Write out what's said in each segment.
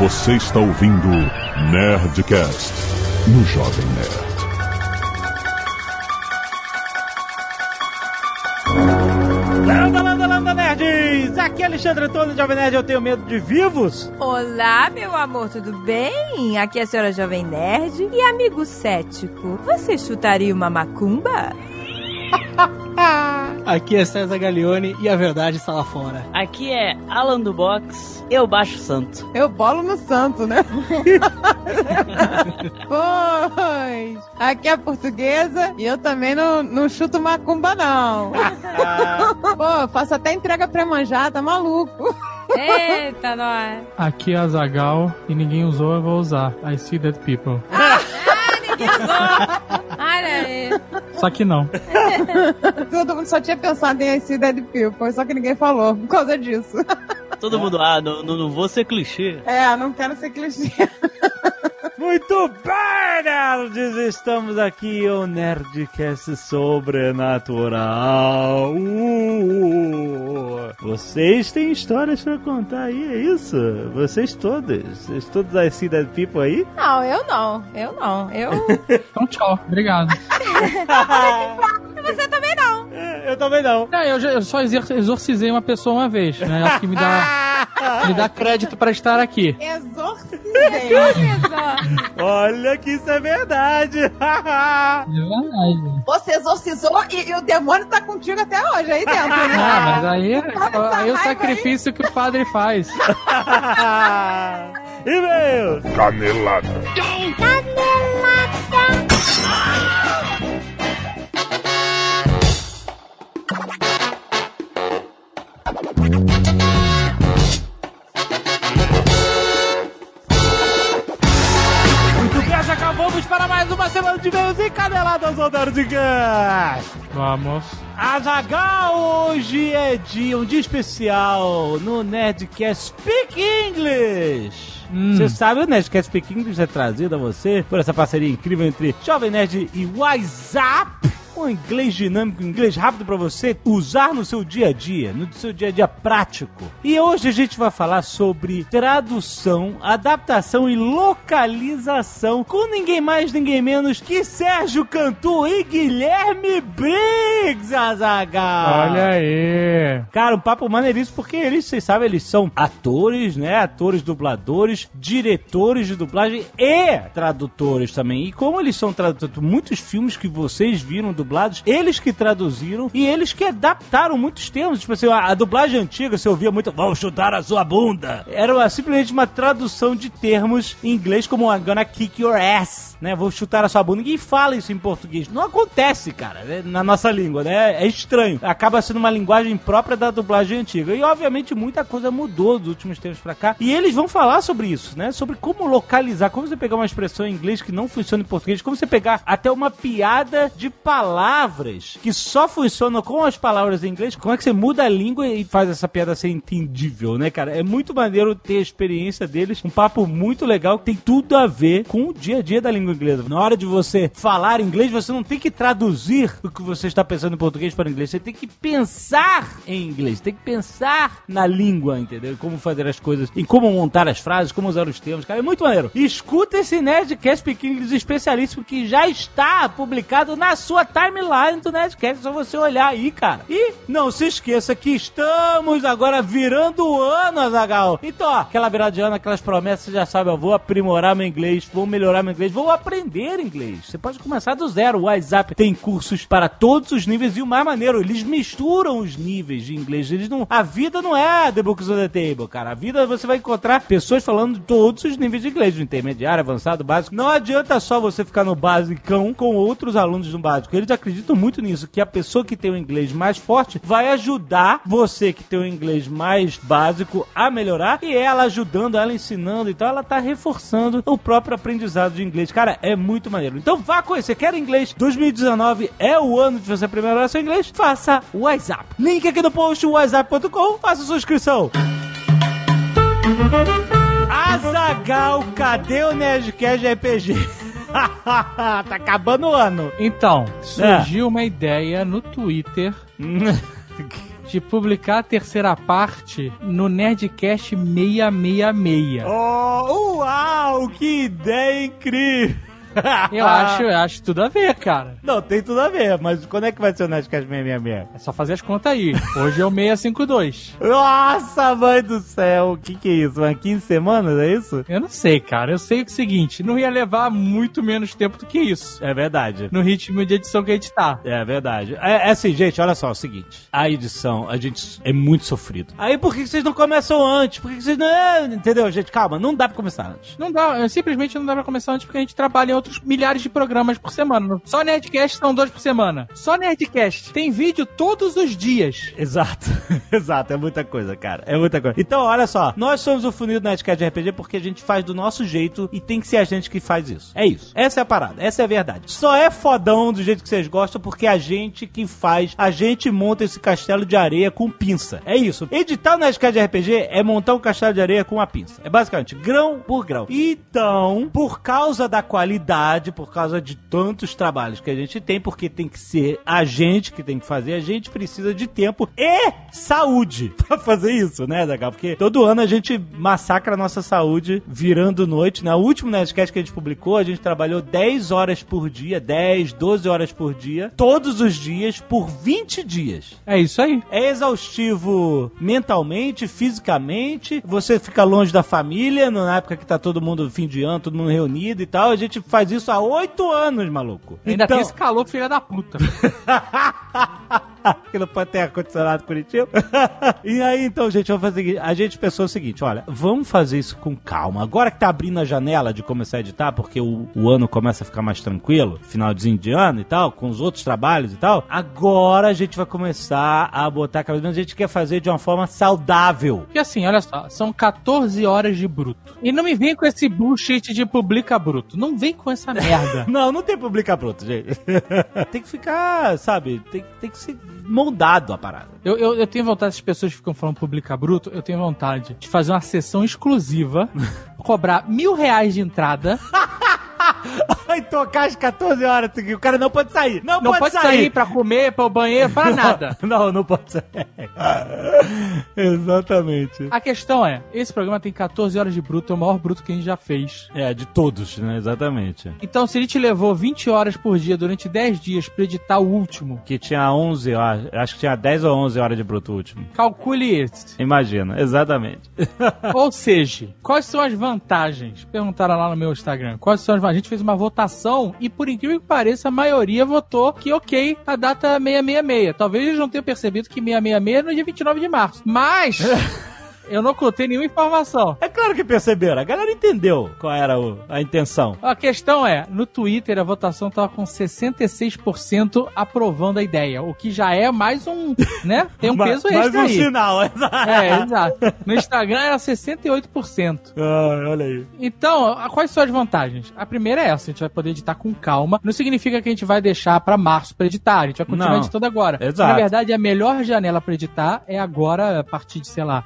Você está ouvindo Nerdcast no Jovem Nerd. Landa, landa, landa, nerds! Aqui é Alexandre Antônio, Jovem Nerd, eu tenho medo de vivos. Olá, meu amor, tudo bem? Aqui é a senhora Jovem Nerd e amigo cético. Você chutaria uma macumba? Aqui é César Gaglione e a verdade está lá fora. Aqui é Alan do Box, eu baixo santo. Eu bolo no santo, né? pois. Aqui é a portuguesa e eu também não, não chuto macumba, não. Pô, eu faço até entrega pra manjar, tá maluco? Eita, nós. Aqui é a Zagal e ninguém usou, eu vou usar. I see dead people. Olha aí. Só que não. Todo mundo só tinha pensado em I see dead people, só que ninguém falou por causa disso. Todo mundo, ah, não, não, não vou ser clichê. É, não quero ser clichê. Muito bem, nerds! Estamos aqui o Nerdcast Sobrenatural. Uh, vocês têm histórias pra contar aí, é isso? Vocês todos? Vocês todos see dead people aí? Não, eu não. Eu não. Eu. Então, tchau. Obrigado. Você também não. Eu também não. É, eu, já- eu só exor- exorcizei uma pessoa uma vez, né? Acho que me dá, me dá crédito pra estar aqui. Exorcizei. Olha que isso é verdade. É verdade. Você exorcizou e, e o demônio tá contigo até hoje aí dentro, né? Ah, mas aí, aí é o sacrifício que o padre faz. E-mail! Canelada. Muito para mais uma semana de e-mails e caneladas ao Nerdcast. Vamos. Azagal, hoje é dia, um dia especial no Nerdcast Speak English. Hum. Você sabe, o Nerdcast Speak English é trazido a você por essa parceria incrível entre Jovem Nerd e WhatsApp. Um inglês dinâmico, um inglês rápido para você usar no seu dia a dia, no seu dia a dia prático. E hoje a gente vai falar sobre tradução, adaptação e localização com ninguém mais, ninguém menos que Sérgio Cantu e Guilherme Briggs, Azaghal. Olha aí. Cara, um papo maneiríssimo, porque eles, vocês sabem, eles são atores, né? Atores, dubladores, diretores de dublagem e tradutores também. E como eles são tradutores, muitos filmes que vocês viram dublados, eles que traduziram e eles que adaptaram muitos termos. Tipo assim, a, a dublagem antiga, você ouvia muito, vão chutar a sua bunda. Era uma- simplesmente uma tradução de termos em inglês, como I'm gonna kick your ass, né? Vou chutar a sua bunda. Ninguém fala isso em português. Não acontece, cara, né? na nossa língua, né? É estranho. Acaba sendo uma linguagem própria da dublagem antiga. E, obviamente, muita coisa mudou dos últimos tempos pra cá. E eles vão falar sobre isso, né? Sobre como localizar, como você pegar uma expressão em inglês que não funciona em português, como você pegar até uma piada de palavras que só funcionam com as palavras em inglês, como é que você muda a língua e faz essa piada ser entendível, né, cara? É muito maneiro ter a experiência deles, um papo muito legal que tem tudo a ver com o dia a dia da língua inglesa. Na hora de você falar inglês, você não tem que traduzir o que você está pensando em português para inglês, você tem que pensar em inglês, tem que pensar na língua, entendeu? Como fazer as coisas, em como montar as frases, como usar os termos, cara, é muito maneiro. Escuta esse Nerdcast Pequenos especialíssimo que já está publicado na sua timeline do Nerdcast, é só você olhar aí, cara. E não se esqueça que estamos agora virando o ano, Azagal. Então, ó, aquela virada de ano, aquelas promessas, você já sabe, eu vou aprimorar meu inglês, vou melhorar meu inglês, vou aprender inglês. Você pode começar do zero. O WhatsApp tem cursos para todos os níveis e o mais maneiro, eles misturam os níveis de inglês. Eles não, a vida não é The Books on the Table, cara. A vida você vai encontrar pessoas falando todos os níveis de inglês, do intermediário, avançado, básico. Não adianta só você ficar no basicão com outros alunos no básico. Eles acreditam muito nisso, que a pessoa que tem o inglês mais forte vai ajudar você que tem o inglês mais básico a melhorar e ela ajudando, ela ensinando, então ela tá reforçando o próprio aprendizado de inglês. Cara, é muito maneiro. Então vá conhecer, quer inglês? 2019 é o ano de você aprimorar seu inglês? Faça o WhatsApp. Link aqui no post, whatsapp.com, faça sua inscrição. Azagal, cadê o Nerdcast RPG? tá acabando o ano. Então, surgiu uma ideia no Twitter de publicar a terceira parte no Nerdcast 666. Oh, uau, que ideia incrível! Eu acho, eu acho tudo a ver, cara. Não, tem tudo a ver, mas quando é que vai ser o Nerdcast 666? É só fazer as contas aí. Hoje é o 652. Nossa, mãe do céu! O que que é isso? Uma 15 semanas, é isso? Eu não sei, cara. Eu sei que o seguinte, não ia levar muito menos tempo do que isso. É verdade. No ritmo de edição que a gente tá. É verdade. É, é assim, gente, olha só, é o seguinte. A edição, a gente é muito sofrido. Aí por que vocês não começam antes? Por que que vocês não... é, Entendeu, gente? Calma, não dá pra começar antes. Não dá, é, simplesmente não dá pra começar antes porque a gente trabalha em outros milhares de programas por semana. Só Nerdcast são dois por semana. Só Nerdcast tem vídeo todos os dias. Exato, exato, é muita coisa, cara. É muita coisa. Então, olha só, nós somos o Funil do Nerdcast RPG porque a gente faz do nosso jeito e tem que ser a gente que faz isso. É isso. Essa é a parada, essa é a verdade. Só é fodão do jeito que vocês gostam porque é a gente que faz, a gente monta esse castelo de areia com pinça. É isso. Editar o Nerdcast RPG é montar um castelo de areia com uma pinça. É basicamente grão por grão. Então, por causa da qualidade, por causa de tantos trabalhos que a gente tem, porque tem que ser a gente que tem que fazer, a gente precisa de tempo e saúde pra fazer isso, né, Zagal? Porque todo ano a gente massacra a nossa saúde virando noite. né? O último Nerdcast que a gente publicou, a gente trabalhou 10 horas por dia, 10, 12 horas por dia, todos os dias, por 20 dias. É isso aí. É exaustivo mentalmente, fisicamente. Você fica longe da família, na época que tá todo mundo fim de ano, todo mundo reunido e tal. A gente faz isso há oito anos, maluco. Ainda então... tem esse calor, filha da puta. que não pode ter ar-condicionado Curitiba. e aí, então, gente, vamos fazer o seguinte. A gente pensou o seguinte: olha, vamos fazer isso com calma. Agora que tá abrindo a janela de começar a editar, porque o, o ano começa a ficar mais tranquilo, finalzinho de ano e tal, com os outros trabalhos e tal, agora a gente vai começar a botar a cabeça. A gente quer fazer de uma forma saudável. Porque assim, olha só, são 14 horas de bruto. E não me vem com esse bullshit de publica bruto. Não vem com essa merda. não, não tem publicar bruto, gente. tem que ficar, sabe, tem, tem que ser moldado a parada. Eu, eu, eu tenho vontade, essas pessoas que ficam falando publica bruto, eu tenho vontade de fazer uma sessão exclusiva, cobrar mil reais de entrada. Vai tocar às 14 horas, o cara não pode sair. Não, Não pode, sair. pra comer, pra o banheiro, pra nada. Não, não pode sair. Exatamente. A questão é, esse programa tem 14 horas de bruto, é o maior bruto que a gente já fez. É, de todos, né? Exatamente. Então, se a gente levou 20 horas por dia durante 10 dias pra editar o último, Que tinha 11, eu acho, acho que tinha 10 ou 11 horas de bruto último. calcule isso. Imagina, exatamente. Ou seja, quais são as vantagens? Perguntaram lá no meu Instagram. Quais são as vantagens? A gente fez uma votação e, por incrível que pareça, a maioria votou que ok a data 666. Talvez eles não tenham percebido que 666 é no dia 29 de março. Mas... Eu não contei nenhuma informação. É claro que perceberam, a galera entendeu qual era o- a intenção. A questão é, no Twitter a votação tava com 66% aprovando a ideia, o que já é mais um, né? Tem um peso Mais extra um aí. sinal. É, exato. No Instagram era 68%. Ah, olha aí. Então, quais são as vantagens? A primeira é essa, a gente vai poder editar com calma. Não significa que a gente vai deixar pra março pra editar, a gente vai continuar Não. editando agora. Exato. Na verdade, a melhor janela pra editar é agora, a partir de, sei lá,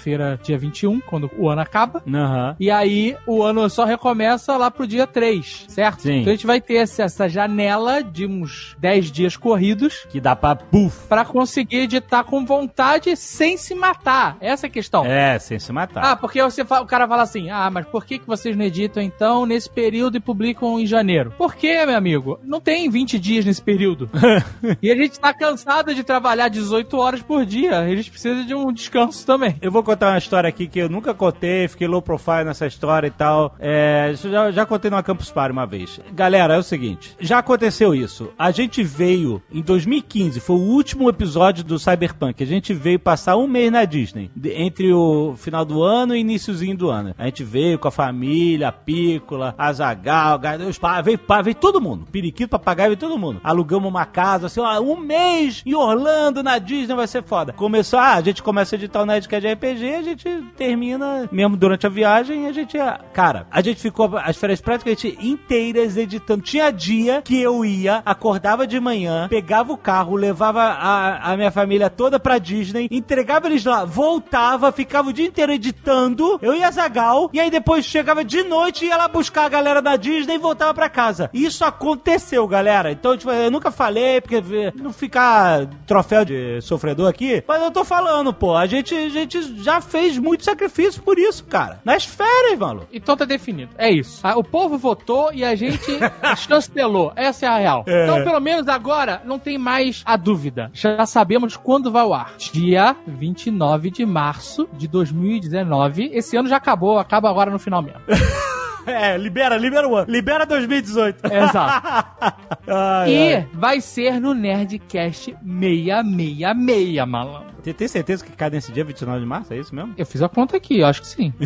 sexta-feira, dia 21, quando o ano acaba. Aham. E aí o ano só recomeça lá pro dia 3, certo? Sim. Então a gente vai ter essa, janela de uns 10 dias corridos Que dá pra puf. pra conseguir editar com vontade sem se matar. Essa é a questão. É, sem se matar. Ah, porque você fa- o cara fala assim: ah, mas por que, que vocês não editam então nesse período e publicam em janeiro? Por quê, meu amigo? Não tem 20 dias nesse período. e a gente tá cansado de trabalhar 18 horas por dia. A gente precisa de um descanso também. Eu vou contar uma história aqui que eu nunca contei, fiquei low profile nessa história e tal. É, já, já contei numa Campus Party uma vez. Galera, é o seguinte, já aconteceu isso. A gente veio em 2015, foi o último episódio do Cyberpunk. A gente veio passar um mês na Disney, de- entre o final do ano e iníciozinho do ano. A gente veio com a família, a Pícola, a Zagal, os pais, veio, pá, veio todo mundo. Periquito, papagaio, veio todo mundo. Alugamos uma casa, assim, ó, um mês em Orlando, na Disney, vai ser foda. Começou, ah, a gente começa a editar o Nerdcast de RPG, a gente termina mesmo durante a viagem a gente, cara, a gente ficou as férias praticamente inteiras editando. Tinha dia que eu ia, acordava de manhã, pegava o carro, levava a, a minha família toda pra Disney, entregava eles lá, voltava, ficava o dia inteiro editando, eu ia Zagal, e aí depois chegava de noite e ia lá buscar a galera da Disney e voltava pra casa. Isso aconteceu, galera. Então, tipo, eu nunca falei, porque não ficar troféu de sofredor aqui, mas eu tô falando, pô, a gente, a gente já fez muito sacrifício por isso, cara. Nas férias, maluco. Então tá definido. É isso. Ah, O povo votou e a gente chancelou. Essa é a real. É. Então, pelo menos agora, não tem mais a dúvida. Já sabemos quando vai ao ar. Dia 29 de março de 2019. Esse ano já acabou, acaba agora no final mesmo. É, libera, libera o ano. Libera 2018. Exato. Ai, E ai. vai ser no Nerdcast 666, malandro. Você tem certeza que cai nesse dia 29 de março? É isso mesmo? Eu fiz a conta aqui, acho que sim.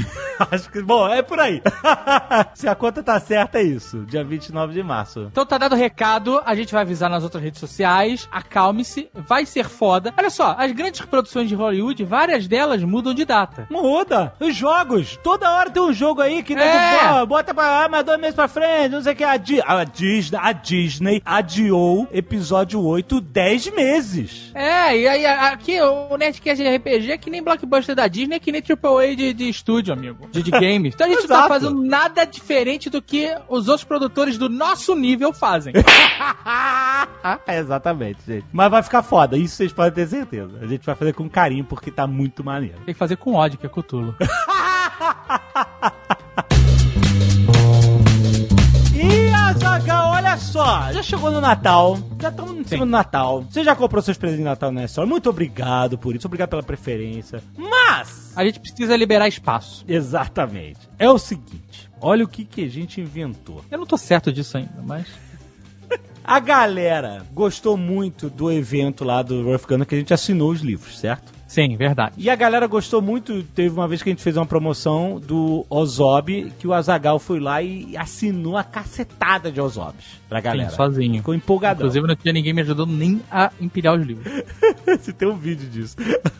Acho que, bom, é por aí. Se a conta tá certa, é isso. Dia 29 de março. Então tá dado o recado, a gente vai avisar nas outras redes sociais. Acalme-se, vai ser foda. Olha só, as grandes produções de Hollywood, várias delas mudam de data. Muda. Os jogos. Toda hora tem um jogo aí que nego, É. bota pra ah, mas dois meses pra frente, não sei o que. A, Di- a Disney, a Disney adiou episódio 8 10 meses. É, e aí aqui o Nerdcast de RPG é que nem blockbuster da Disney, é que nem AAA de, de estúdio, amigo. De, de games. Então a gente não tá fazendo nada diferente do que os outros produtores do nosso nível fazem. É, exatamente, gente. Mas vai ficar foda, isso vocês podem ter certeza. A gente vai fazer com carinho porque tá muito maneiro. Tem que fazer com ódio, que é Cutulo. só, já chegou no Natal, já estamos em cima do Natal. Você já comprou seus presentes de Natal na história? Muito obrigado por isso, obrigado pela preferência. Mas, A gente precisa liberar espaço. exatamente, é o seguinte, olha o que, que a gente inventou. Eu não tô certo disso ainda, mas. A galera gostou muito do evento lá do Rough Gunner que a gente assinou os livros, certo? Sim, verdade. E a galera gostou muito. Teve uma vez que a gente fez uma promoção do Ozob, que o Azagal foi lá e assinou a cacetada de Ozobs pra galera. Sim, sozinho. Ficou empolgadão. Inclusive, não tinha ninguém me ajudando nem a empilhar os livros. Você tem um vídeo disso.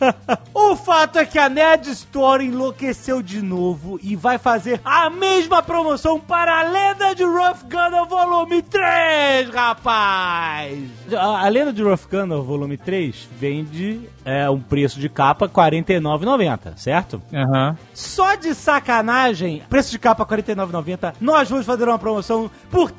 o fato é que a Nerd Store enlouqueceu de novo e vai fazer a mesma promoção para a Lenda de Rough Gunner Volume 3, rapaz! A, a Lenda de Rough Gunner Volume 3 vende é, um preço de capa R$ 49,90, certo? Aham. Só de sacanagem, preço de capa R$ 49,90, nós vamos fazer uma promoção por R$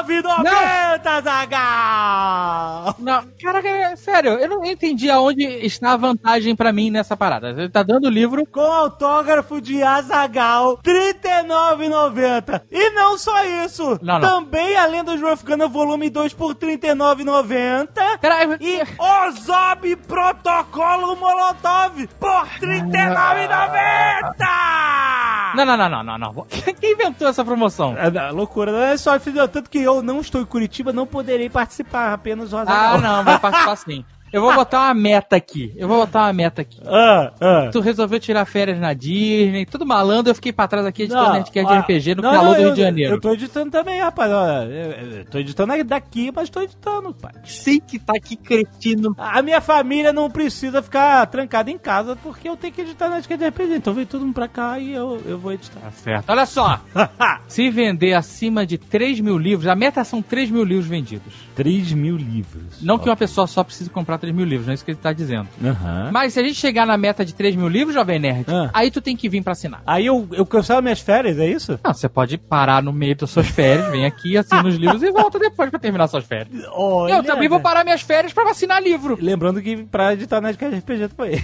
39,90, Zagal! Não, caraca, é- sério, eu não entendi aonde está a vantagem pra mim nessa parada. Você tá dando o livro. com autógrafo de Azagal, R$ 39,90. E não só isso, Não, não. também a Lenda de Rough Gunner Volume 2 por R$ 39,90. Pera, E Ozob Protocolo Molotov por R$ 39,90. Não, não, não, não, não, não. Quem inventou essa promoção? É, é loucura, né? Só filho, tanto que eu não estou em Curitiba, não poderei participar, apenas o Azaghal. Ah, não, vai participar sim. Eu vou botar uma meta aqui. Eu vou botar uma meta aqui. Ah, ah. Tu resolveu tirar férias na Disney, tudo malandro, eu fiquei pra trás aqui editando Não, Nerdcast de ah, RPG no não, calor não, do Rio eu- de Janeiro. Eu tô editando também, rapaz. Olha, eu, eu tô editando daqui, mas tô editando, pai. sei que tá aqui cretino. A minha família não precisa ficar trancada em casa porque eu tenho que editar na de RPG. Então vem todo mundo pra cá e eu, eu vou editar. Certo. Olha só, se vender acima de 3 mil livros, a meta são 3 mil livros vendidos. 3 mil livros. Não que uma pessoa só precise comprar 3 mil livros, não é isso que ele tá dizendo. Aham. Mas se a gente chegar na meta de 3 mil livros, Jovem Nerd, Ah. aí tu tem que vir pra assinar. Aí eu, eu cancelo minhas férias, é isso? Não, você pode parar no meio das suas férias, vem aqui, assina os livros e volta depois pra terminar suas férias. Olha, eu também vou parar minhas férias pra assinar livro. Lembrando que pra editar de RPG também.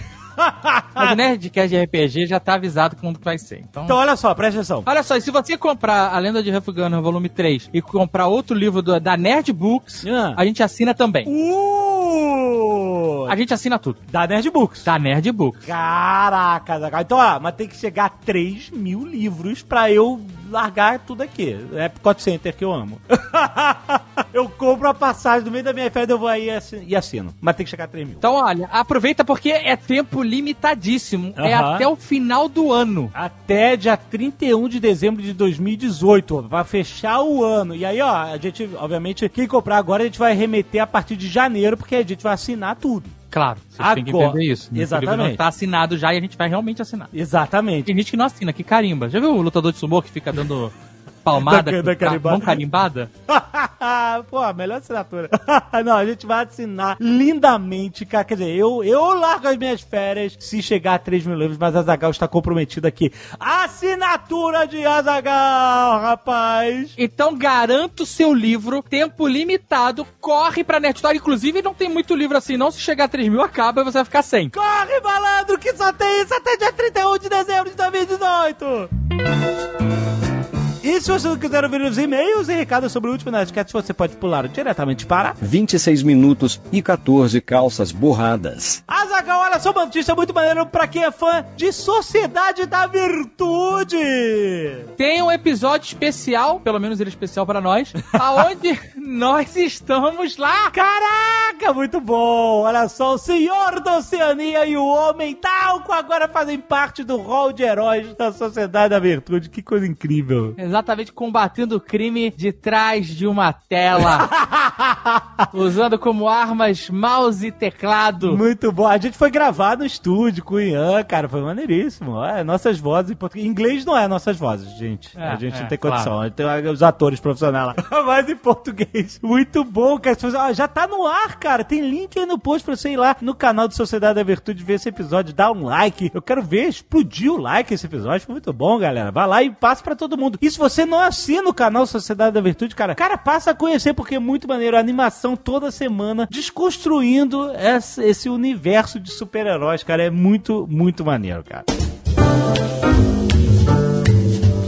Mas o Nerdcast de RPG já tá avisado quando que vai ser. Então... Então olha só, presta atenção. Olha só, e se você comprar A Lenda de Huff Gunner volume 3 e comprar outro livro do- da Nerd Books, Ah. a gente assina também. Uh! Brasil! A gente assina tudo. Da Nerd Books. Da Nerd Books. Caraca, Zagal. Então, ó, mas tem que chegar a 3 mil livros pra eu largar tudo aqui. É Epcot Center que eu amo. eu compro a passagem no meio da minha férias, eu vou aí e assi- assino. Mas tem que chegar a 3 mil. Então, olha, aproveita porque é tempo limitadíssimo. É até o final do ano. Até dia 31 de dezembro de 2018, vai fechar o ano. E aí, ó, a gente, obviamente, quem comprar agora, a gente vai remeter a partir de janeiro, porque a gente vai assinar tudo. Claro, vocês têm que Agora- entender isso. né? Exatamente. O livro não tá assinado já e a gente vai realmente assinar. Exatamente. Tem gente que não assina, que carimba. Já viu o lutador de sumô que fica dando palmada, Da- da ca- carimbada. mão carimbada? Pô, a melhor assinatura. Não, a gente vai assinar lindamente, cara. Quer dizer, eu, eu largo as minhas férias se chegar a 3 mil livros, mas a Zagal está comprometido aqui. Assinatura de Azagal, rapaz! Então garanto o seu livro, tempo limitado, corre pra Nerd Store. Inclusive não tem muito livro assim, não. Se chegar a 3 mil, acaba e você vai ficar sem. Corre, malandro, que só tem isso até dia 31 de dezembro de 2018! E se você não quiser ouvir os e-mails e recados sobre o último Nerdcast, você pode pular diretamente para 26 minutos e 14 calças borradas. Azagal, olha só uma notícia muito maneira pra quem é fã de Sociedade da Virtude! Tem um episódio especial, pelo menos ele é especial pra nós, aonde nós estamos lá. Caraca, muito bom! Olha só, o Senhor da Oceania e o Homem Talco agora fazem parte do hall de heróis da Sociedade da Virtude. Que coisa incrível! Exatamente combatendo o crime de trás de uma tela. usando como armas mouse e teclado. Muito bom. A gente foi gravar no estúdio com o Ian, cara. Foi maneiríssimo. É, nossas vozes em português. Em inglês não é nossas vozes, gente. É, a gente é, não tem claro. condição. A gente tem os atores profissionais lá. Mas em português. Muito bom, cara. Ó, já tá no ar, cara. Tem link aí no post pra você ir lá no canal do Sociedade da Virtude ver esse episódio. Dá um like. Eu quero ver explodir o like esse episódio. Foi muito bom, galera. Vai lá e passa pra todo mundo. E se você não assina o canal Sociedade da Virtude, cara, cara, passa a conhecer porque é muito maneiro. A animação toda semana desconstruindo esse universo de super-heróis, cara. É muito, muito maneiro, cara.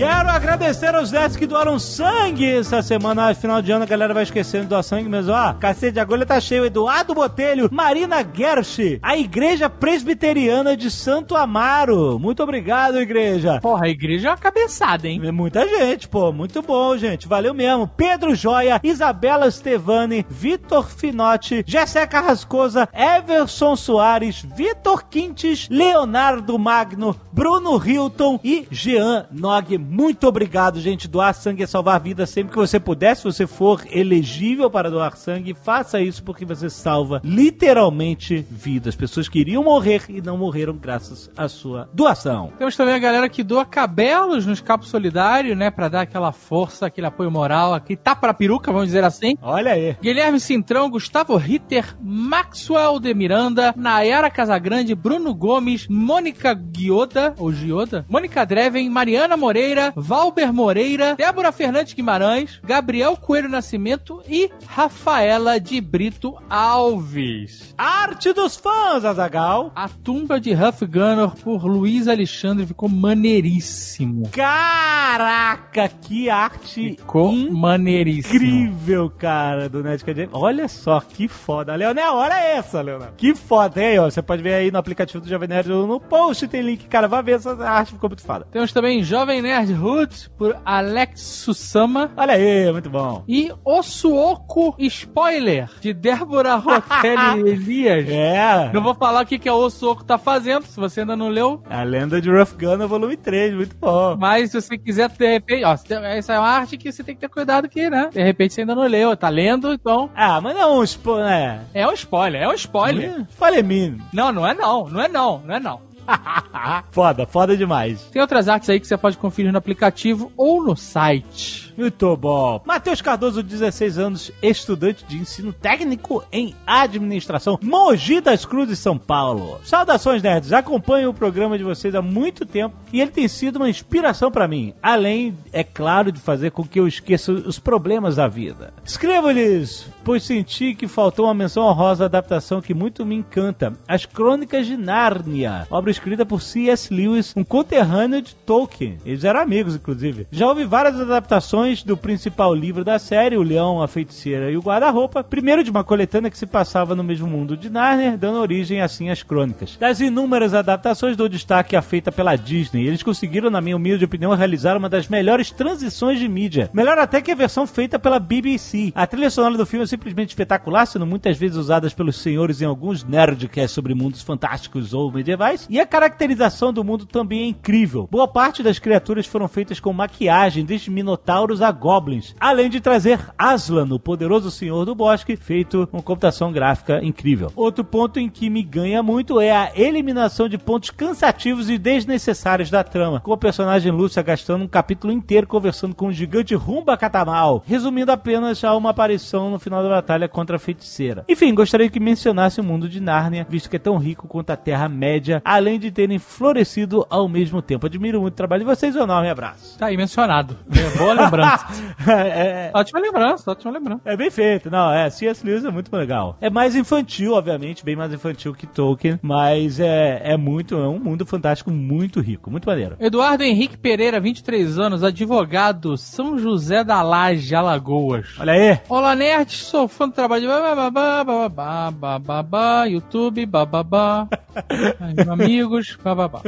Quero agradecer aos nerds que doaram sangue essa semana. Final de ano a galera vai esquecendo de doar sangue, mas ó, cacete de agulha tá cheio. Eduardo Botelho, Marina Gersh, a Igreja Presbiteriana de Santo Amaro. Muito obrigado, igreja. Porra, a igreja é uma cabeçada, hein? É muita gente, pô. Muito bom, gente. Valeu mesmo. Pedro Joia, Isabela Stevani, Vitor Finotti, Jéssica Rascosa, Everson Soares, Vitor Quintes, Leonardo Magno, Bruno Hilton e Jean Nog. Muito obrigado, gente. Doar sangue é salvar vidas sempre que você puder. Se você for elegível para doar sangue, faça isso porque você salva literalmente vidas. Pessoas que iriam morrer e não morreram graças à sua doação. Temos também a galera que doa cabelos no escapo solidário, né? Pra dar aquela força, aquele apoio moral, aqui tá pra peruca, vamos dizer assim. Olha aí. Guilherme Cintrão, Gustavo Ritter, Maxwell de Miranda, Nayara Casagrande, Bruno Gomes, Mônica Guioda, ou Gioda, Mônica Dreven, Mariana Moreira, Valber Moreira, Débora Fernandes Guimarães, Gabriel Coelho Nascimento e Rafaela de Brito Alves. Arte dos fãs, Azagal. A tumba de Huff Gunner por Luiz Alexandre ficou maneiríssimo. Caraca, que arte Ficou maneiríssimo. incrível, cara, do Nerdcast. Olha só, que foda. Leonel, olha essa, Leonel. Que foda. Ó, você pode ver aí no aplicativo do Jovem Nerd no post, tem link, cara. Vai ver essa arte, ficou muito foda. Temos também Jovem Nerd Hood por Alex Susama. Olha aí, muito bom. E O Suoco Spoiler, de Débora Rotelli Elias. É. Não vou falar o que, que a O Suoco tá fazendo, se você ainda não leu. A lenda de Rough Gunner, volume 3, muito bom. Mas se você quiser, de repente... Ó, essa é uma arte que você tem que ter cuidado aqui, né? De repente você ainda não leu, tá lendo, então... Ah, mas não, tipo, né? É um spoiler, é um spoiler. Falei mim. Não, não é não, não é não, não é não. foda, foda demais. Tem outras artes aí que você pode conferir no aplicativo ou no site. Muito bom. Matheus Cardoso, 16 anos, estudante de ensino técnico em administração, Mogi das Cruzes, São Paulo. Saudações, nerds. Acompanho o programa de vocês há muito tempo e ele tem sido uma inspiração pra mim. Além, é claro, de fazer com que eu esqueça os problemas da vida. Escrevo-lhes, pois senti que faltou uma menção honrosa à adaptação que muito me encanta: As Crônicas de Nárnia, obra escrita por C.S. Lewis, um conterrâneo de Tolkien. Eles eram amigos, inclusive. Já houve várias adaptações do principal livro da série, O Leão, a Feiticeira e o Guarda-Roupa. Primeiro de uma coletânea que se passava no mesmo mundo de Narnia, dando origem assim às crônicas. Das inúmeras adaptações, dou destaque à feita pela Disney. Eles conseguiram, na minha humilde opinião, realizar uma das melhores transições de mídia. Melhor até que a versão feita pela BBC. A trilha sonora do filme é simplesmente espetacular, sendo muitas vezes usadas pelos senhores em alguns nerdcasts sobre mundos fantásticos ou medievais. E a caracterização do mundo também é incrível. Boa parte das criaturas foram feitas com maquiagem, desde minotauros a goblins, além de trazer Aslan, o poderoso senhor do bosque, feito com computação gráfica incrível. Outro ponto em que me ganha muito é a eliminação de pontos cansativos e desnecessários da trama, com a personagem Lúcia gastando um capítulo inteiro conversando com o gigante Rumba Catamal, resumindo apenas a uma aparição no final da batalha contra a feiticeira. Enfim, gostaria que mencionasse o mundo de Nárnia, visto que é tão rico quanto a Terra-média, além de terem florescido ao mesmo tempo. Admiro muito o trabalho de vocês, um enorme abraço. Tá aí mencionado. É, boa lembrança. É, ótima lembrança, ótima lembrança. é bem feito, não, é, C.S. Lewis é muito legal. É mais infantil, obviamente, bem mais infantil que Tolkien, mas é, é muito, é um mundo fantástico muito rico, muito maneiro. Eduardo Henrique Pereira, 23 anos, advogado, São José da Laje, Alagoas. Olha aí. Olá, nerd, sou fã do trabalho de bababá, bababá, bababá, YouTube, bababá, amigos, bababá.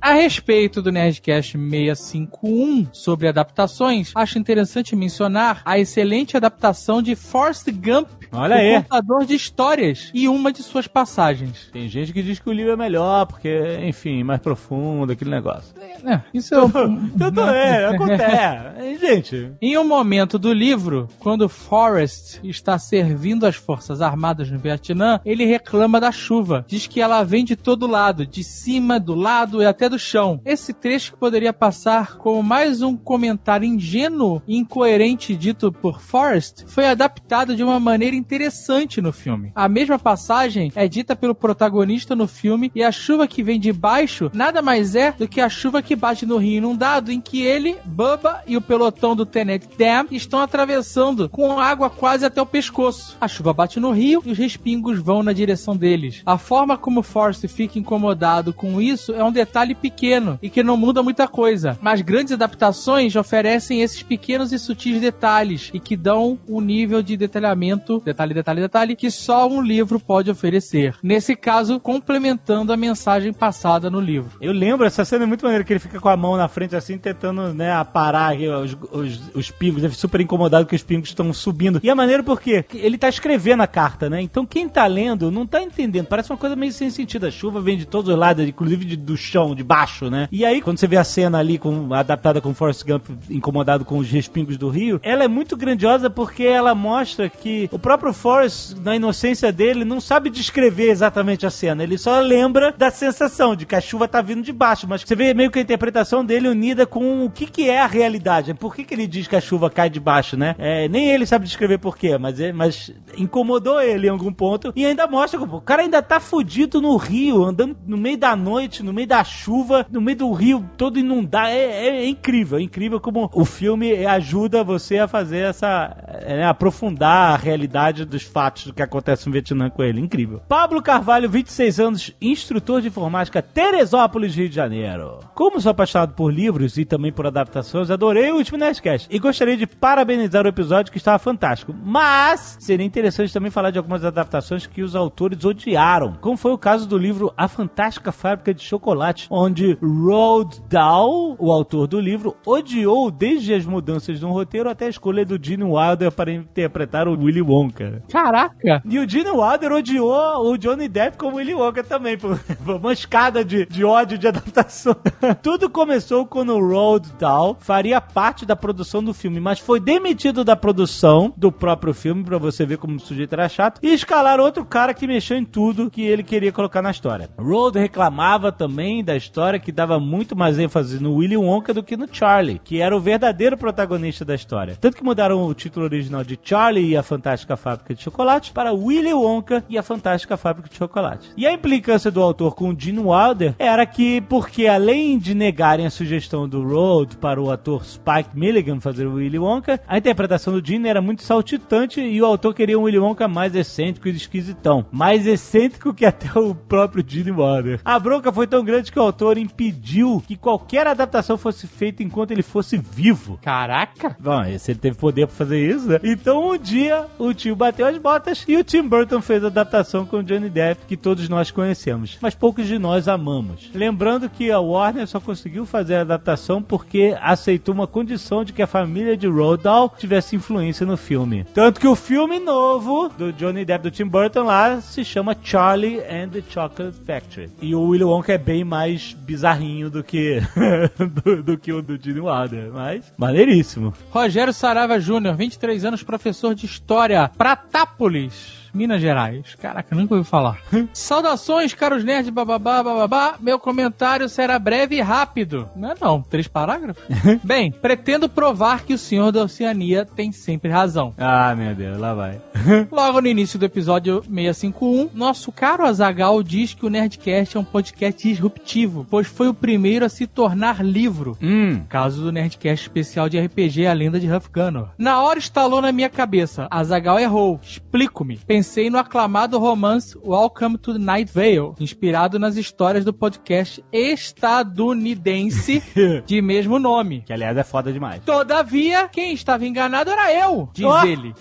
A respeito do Nerdcast 651 sobre adaptações, acho interessante mencionar a excelente adaptação de Forrest Gump, Olha o aí. contador de histórias, e uma de suas passagens. Tem gente que diz que o livro é melhor, porque, enfim, mais profundo, aquele negócio. É, isso é um... Tudo é, acontece. Gente, Em um momento do livro, quando Forrest está servindo as forças armadas no Vietnã, ele reclama da chuva. Diz que ela vem de todo lado, de cima, do lado e até do chão. Esse trecho que poderia passar como mais um comentário ingênuo incoerente dito por Forrest, foi adaptado de uma maneira interessante no filme. A mesma passagem é dita pelo protagonista no filme e a chuva que vem de baixo nada mais é do que a chuva que bate no rio inundado em que ele, Bubba e o pelotão do Tenet Dam estão atravessando com água quase até o pescoço. A chuva bate no rio e os respingos vão na direção deles. A forma como Forrest fica incomodado com isso é um detalhe pequeno e que não muda muita coisa, mas grandes adaptações oferecem esses pequenos e sutis detalhes e que dão um nível de detalhamento, detalhe, detalhe, detalhe, que só um livro pode oferecer. Nesse caso, complementando a mensagem passada no livro. eu lembro, essa cena é muito maneira, que ele fica com a mão na frente assim, tentando, né, aparar os, os, os pingos. Ele fica super incomodado que os pingos estão subindo. E é maneiro porque ele tá escrevendo a carta, né? Então quem tá lendo não tá entendendo. Parece uma coisa meio sem sentido. A chuva vem de todos os lados, inclusive de- do chão, de baixo, né? E aí, quando você vê a cena ali com, adaptada com Forrest Gump incomodado com os respingos do rio, ela é muito grandiosa porque ela mostra que o próprio Forrest, na inocência dele, não sabe descrever exatamente a cena. Ele só lembra da sensação de que a chuva tá vindo de baixo. Mas você vê meio que a interpretação dele unida com o que, que é a realidade. Por que, que ele diz que a chuva cai de baixo, né? É, nem ele sabe descrever por quê, mas, é- mas incomodou ele em algum ponto. E ainda mostra que o cara ainda tá fudido no rio, andando no meio da noite, no meio da chuva, no meio do rio todo inundado. É, é- é incrível, é incrível como o filme ajuda você a fazer essa. é, né, aprofundar a realidade dos fatos do que acontece no Vietnã com ele. Incrível. Pablo Carvalho, 26 anos, instrutor de informática, Teresópolis, Rio de Janeiro. Como sou apaixonado por livros e também por adaptações, adorei o último Nerdcast e gostaria de parabenizar o episódio que estava fantástico. Mas seria interessante também falar de algumas adaptações que os autores odiaram, como foi o caso do livro A Fantástica Fábrica de Chocolate, onde Roald Dahl, o autor do livro, odiou desde as mudanças no roteiro até a escolha do Gene Wilder para interpretar o Willy Wonka. Caraca! E o Gene Wilder odiou o Johnny Depp como Willy Wonka também, por uma escada de, de ódio de adaptação. Tudo começou quando o Roald Dahl faria parte da produção do filme, mas foi demitido da produção do próprio filme, pra você ver como o sujeito era chato, e escalaram outro cara que mexeu em tudo que ele queria colocar na história. Roald reclamava também da história que dava muito mais ênfase no Willy Wonka do que no Charlie, que era o verdadeiro protagonista da história. Tanto que mudaram o título original de Charlie e a Fantástica Fábrica de Chocolate para Willy Wonka e a Fantástica Fábrica de Chocolate. E a implicância do autor com Gene Wilder era que, porque além de negarem a sugestão do Road para o ator Spike Milligan fazer o Willy Wonka, a interpretação do Gene era muito saltitante e o autor queria um Willy Wonka mais excêntrico e esquisitão. Mais excêntrico que até o próprio Gene Wilder. A bronca foi tão grande que o autor impediu que qualquer adaptação fosse feita enquanto ele fosse vivo. Caraca! Bom, se ele teve poder pra fazer isso, né? Então um dia o tio bateu as botas e o Tim Burton fez a adaptação com o Johnny Depp, que todos nós conhecemos, mas poucos de nós amamos. Lembrando que a Warner só conseguiu fazer a adaptação porque aceitou uma condição de que a família de Roald Dahl tivesse influência no filme. Tanto que o filme novo do Johnny Depp do Tim Burton lá se chama Charlie and the Chocolate Factory. E o Willy Wonka é bem mais bizarrinho do que do, do que o do Gene Wilder, mas maneiríssimo. Maneiríssimo. Rogério Sarava Júnior, 23 anos, professor de História, Pratápolis. Minas Gerais. Caraca, nunca ouvi falar. Saudações, caros nerds, bababá, bababá. Meu comentário será breve e rápido. Não é não, três parágrafos? Bem, pretendo provar que o senhor da Oceania tem sempre razão. Ah, meu Deus, lá vai. Logo no início do episódio 651, nosso caro Azagal diz que o Nerdcast é um podcast disruptivo, pois foi o primeiro a se tornar livro. Hum. Caso do Nerdcast especial de RPG A Lenda de Huff Gunner. Na hora estalou na minha cabeça. Azagal errou. Explico-me. Pensei no aclamado romance Welcome to Night Vale, inspirado nas histórias do podcast estadunidense de mesmo nome. Que aliás é foda demais. Todavia, quem estava enganado era eu, diz Oh, ele.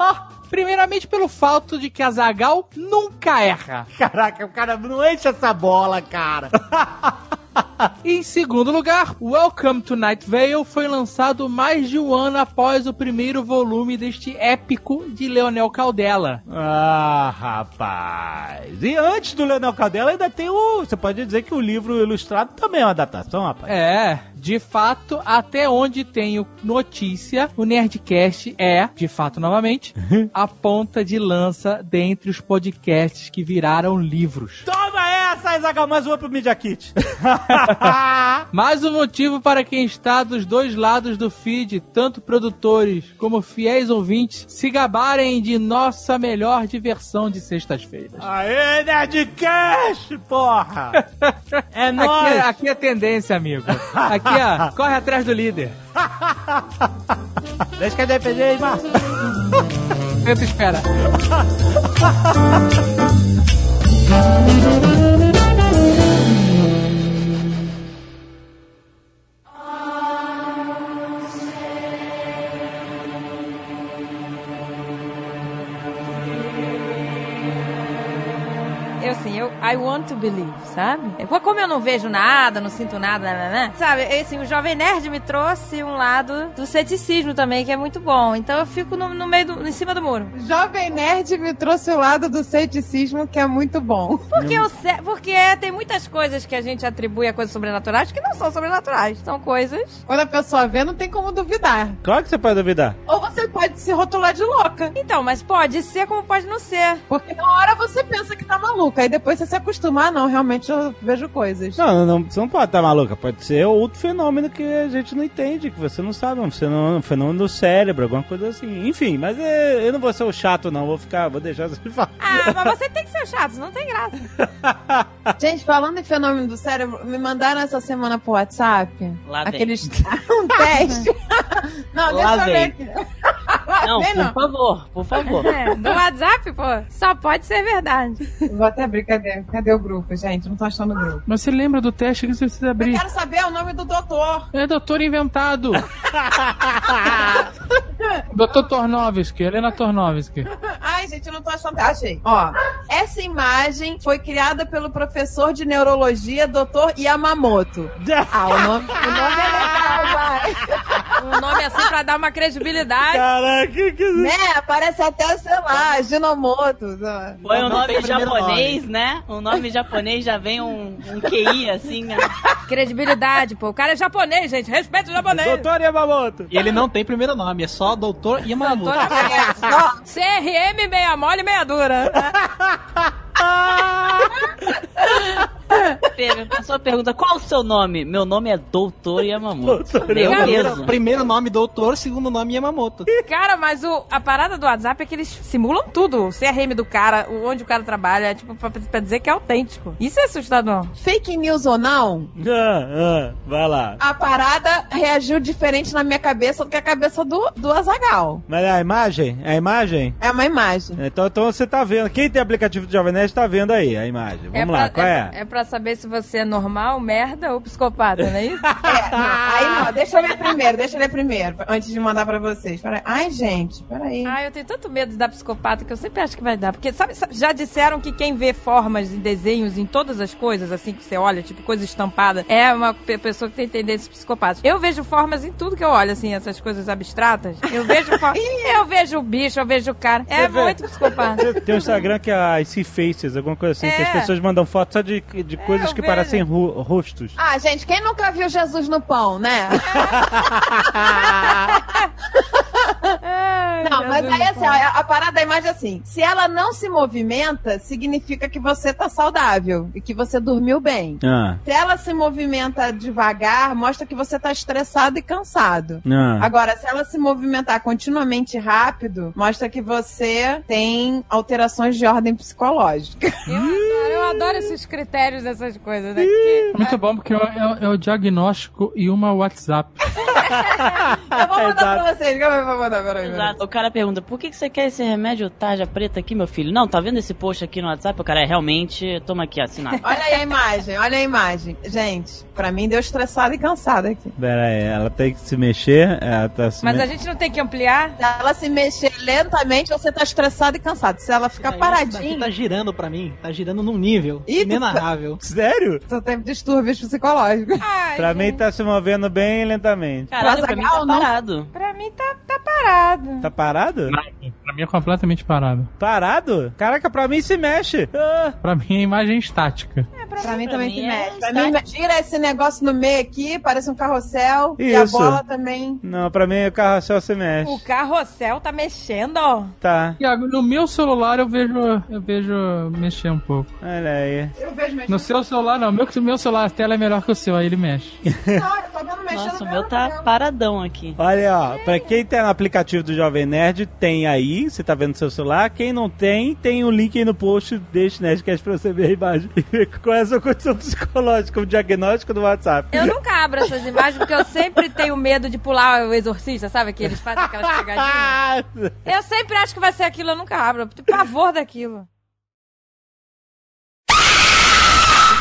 Primeiramente pelo fato de que Azagal nunca erra. Caraca, o cara não enche essa bola, cara. Em segundo lugar, Welcome to Night Vale foi lançado mais de um ano após o primeiro volume deste épico de Leonel Caldela. Ah, rapaz. E antes do Leonel Caldela ainda tem o. Você pode dizer que o livro ilustrado também é uma adaptação, rapaz. É, de fato, até onde tenho notícia, o Nerdcast é, de fato novamente, a ponta de lança dentre os podcasts que viraram livros. Toma essa, Isagal, mais uma pro Media Kit. Mais um motivo para quem está dos dois lados do feed, tanto produtores como fiéis ouvintes, se gabarem de nossa melhor diversão de sextas-feiras. Aê, Nerdcast, porra! É Aqui, nóis! é- aqui é tendência, amigo. Aqui, ó, corre atrás do líder. Deixa que é DPG aí, Márcio. Tenta espera. I want to believe, sabe? É, Como eu não vejo nada, não sinto nada, né, né? Sabe, assim, o Jovem Nerd me trouxe um lado do ceticismo também, que é muito bom. Então eu fico no, no meio do, em cima do muro. Jovem Nerd me trouxe o lado do ceticismo, que é muito bom. Porque, o ce- porque tem muitas coisas que a gente atribui a coisas sobrenaturais que não são sobrenaturais. São coisas. Quando a pessoa vê, não tem como duvidar. Claro que você pode duvidar. Ou você pode se rotular de louca. Então, mas pode ser como pode não ser. Porque na hora você pensa que tá maluca. Aí depois você se acostuma. Ah, não, realmente eu vejo coisas. Não, não, você não pode estar maluca. Pode ser outro fenômeno que a gente não entende, que você não sabe. Um fenômeno, um fenômeno do cérebro, alguma coisa assim. Enfim, mas é, eu não vou ser o chato, não. Vou ficar, vou deixar você falar. Ah, mas você tem que ser chato, não tem graça. Gente, falando em fenômeno do cérebro, me mandaram essa semana pro WhatsApp Lá aqueles um teste. não, Lá deixa eu ver aqui. Não, Vem, por favor, por favor. É, no WhatsApp, pô, só pode ser verdade. Vou até abrir, cadê? Cadê o grupo, gente? Não tô achando o grupo. Mas você lembra do teste que você precisa Eu abrir? quero saber o nome do doutor. É doutor inventado. doutor Tornovski, Helena Tornovski. Ai, gente, eu não tô achando. Achei. Ó, essa imagem foi criada pelo professor de neurologia, Dr. Yamamoto. Ah, o nome, o nome é legal, vai. Um nome assim pra dar uma credibilidade. Caraca, que... Né? Parece até, sei lá, Ginomoto. Põe um Não tem nome japonês, né? Um nome japonês já vem um, um QI, assim, né? Credibilidade, pô. O cara é japonês, gente. Respeita o japonês. Doutor Yamamoto. E ele não tem primeiro nome, é só Doutor Yamamoto. Doutor Yamamoto. CRM meia mole, meia dura. A pessoa pergunta, qual o seu nome? Meu nome é Doutor Yamamoto. Doutor Eu Yamamoto. mesmo. Primeiro nome Doutor, segundo nome Yamamoto. Cara, mas o, a parada do WhatsApp é que eles simulam tudo. O CRM do cara, onde o cara trabalha, tipo, pra, pra dizer que é autêntico. Isso é assustador. Fake news ou não, Ah, ah, vai lá. a parada reagiu diferente na minha cabeça do que a cabeça do, do Azagal. Mas a imagem? A imagem? É uma imagem. Então, então você tá vendo. Quem tem aplicativo de Jovem Nerd tá vendo aí a imagem. Vamos lá, pra, qual é? É pra saber se você é normal, merda ou psicopata, não é isso? É, não, aí não, deixa eu ler primeiro, deixa eu ler primeiro, antes de mandar pra vocês. Peraí. Ai, gente, peraí. Ah, eu tenho tanto medo de dar psicopata que eu sempre acho que vai dar. Porque, sabe, sabe, já disseram que quem vê formas e desenhos em todas as coisas, assim, que você olha, tipo, coisa estampada, é uma pe- pessoa que tem tendências psicopatas. Eu vejo formas em tudo que eu olho, assim, essas coisas abstratas. Eu vejo for... Eu vejo o bicho, eu vejo o cara. É Você vê? muito psicopata. Tem um Instagram que é a IC Faces, alguma coisa assim, que É. as pessoas mandam fotos só de, de coisas eu que vejo. parecem ro- rostos. Ah, gente, quem nunca viu Jesus no pão, né? Ai, Não, mas aí assim, a, a parada da imagem é assim: se ela não se movimenta, significa que você tá saudável e que você dormiu bem. Ah, Se ela se movimenta devagar, mostra que você tá estressado e cansado. ah. Agora, se ela se movimentar continuamente rápido, mostra que você tem alterações de ordem psicológica. Eu adoro, eu adoro esses critérios dessas coisas, né? Que- Muito bom, porque é, é- é o diagnóstico e uma WhatsApp. Eu vou mandar pra vocês. Calma aí, vou mandar, peraí. Exato. O cara pergunta, por que que você quer esse remédio tarja preta aqui, meu filho? Não, tá vendo esse post aqui no WhatsApp? O cara é realmente, toma aqui, assinado. Olha aí a imagem, olha a imagem. Gente, pra mim deu estressado e cansado aqui. Pera aí, ela tem que se mexer. Ela tá se Mas me- a gente não tem que ampliar? Se ela se mexer lentamente, você tá estressado e cansado. Se ela ficar paradinha, tá girando pra mim. Tá girando num nível Ih, tu- inenarrável. Sério? você tem distúrbios psicológicos. Ai, Pra mim gente, tá se movendo bem lentamente. Caralho, pra mim tá não. parado. Pra mim tá, tá parado. Tá parado? Pra mim é completamente parado. Parado? Caraca, pra mim se mexe. Ah, Pra mim é imagem estática. Pra mim também se mim é mexe. Pra mim, gira esse negócio no meio aqui, parece um carrossel. E Isso. a bola também. não, pra mim o carrossel se mexe. O carrossel tá mexendo, ó. Tá, Iago, no meu celular eu vejo eu vejo mexer um pouco. olha aí. Eu vejo mexendo. No seu celular não, meu, meu celular a tela é melhor que o seu, aí ele mexe. Não, eu tô vendo mexendo. Nossa, o no meu tá paradão aqui. Olha, ó, pra quem tem no aplicativo do Jovem Nerd, tem aí, você tá vendo no seu celular. Quem não tem, tem o link aí no post deste Nerdcast pra você ver a imagem e ver qual é a sua condição psicológica, o diagnóstico do WhatsApp. Eu nunca abro essas imagens porque eu sempre tenho medo de pular o exorcista, sabe? Que eles fazem aquelas pegadinhas. Eu sempre acho que vai ser aquilo, eu nunca abro. Eu tenho pavor daquilo.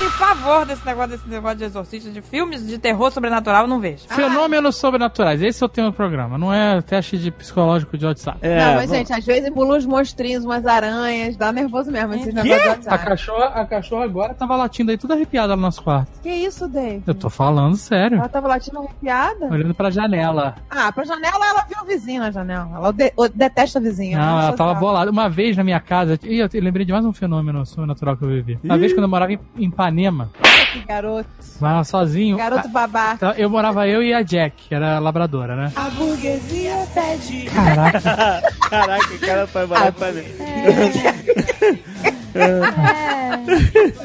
Eu tenho pavor desse negócio, desse negócio de exorcista, de filmes de terror sobrenatural, eu não vejo. Fenômenos sobrenaturais, esse é o tema do programa, não é teste de psicológico de WhatsApp. é, não, mas bom, gente, às vezes pula uns monstrinhos, umas aranhas, dá nervoso mesmo esses negócios de A WhatsApp. cachorra, a cachorra agora tava latindo aí, tudo arrepiada no nosso quarto. Que isso, Dave? Eu tô falando sério. Ela tava latindo arrepiada? Olhando pra janela. Ah, pra janela ela viu o vizinho na janela. Ela de- detesta o vizinho. Não, ela social. tava bolada. Uma vez na minha casa, e eu, lembrei de mais um fenômeno sobrenatural que eu vivi. Uma vez quando eu morava em Ipanema, Que garoto. morava sozinho. Garoto babá. Então, eu morava eu e a Jack, que era labradora, né? A burguesia pede. Caraca, Caraca, o cara foi morar pra mim.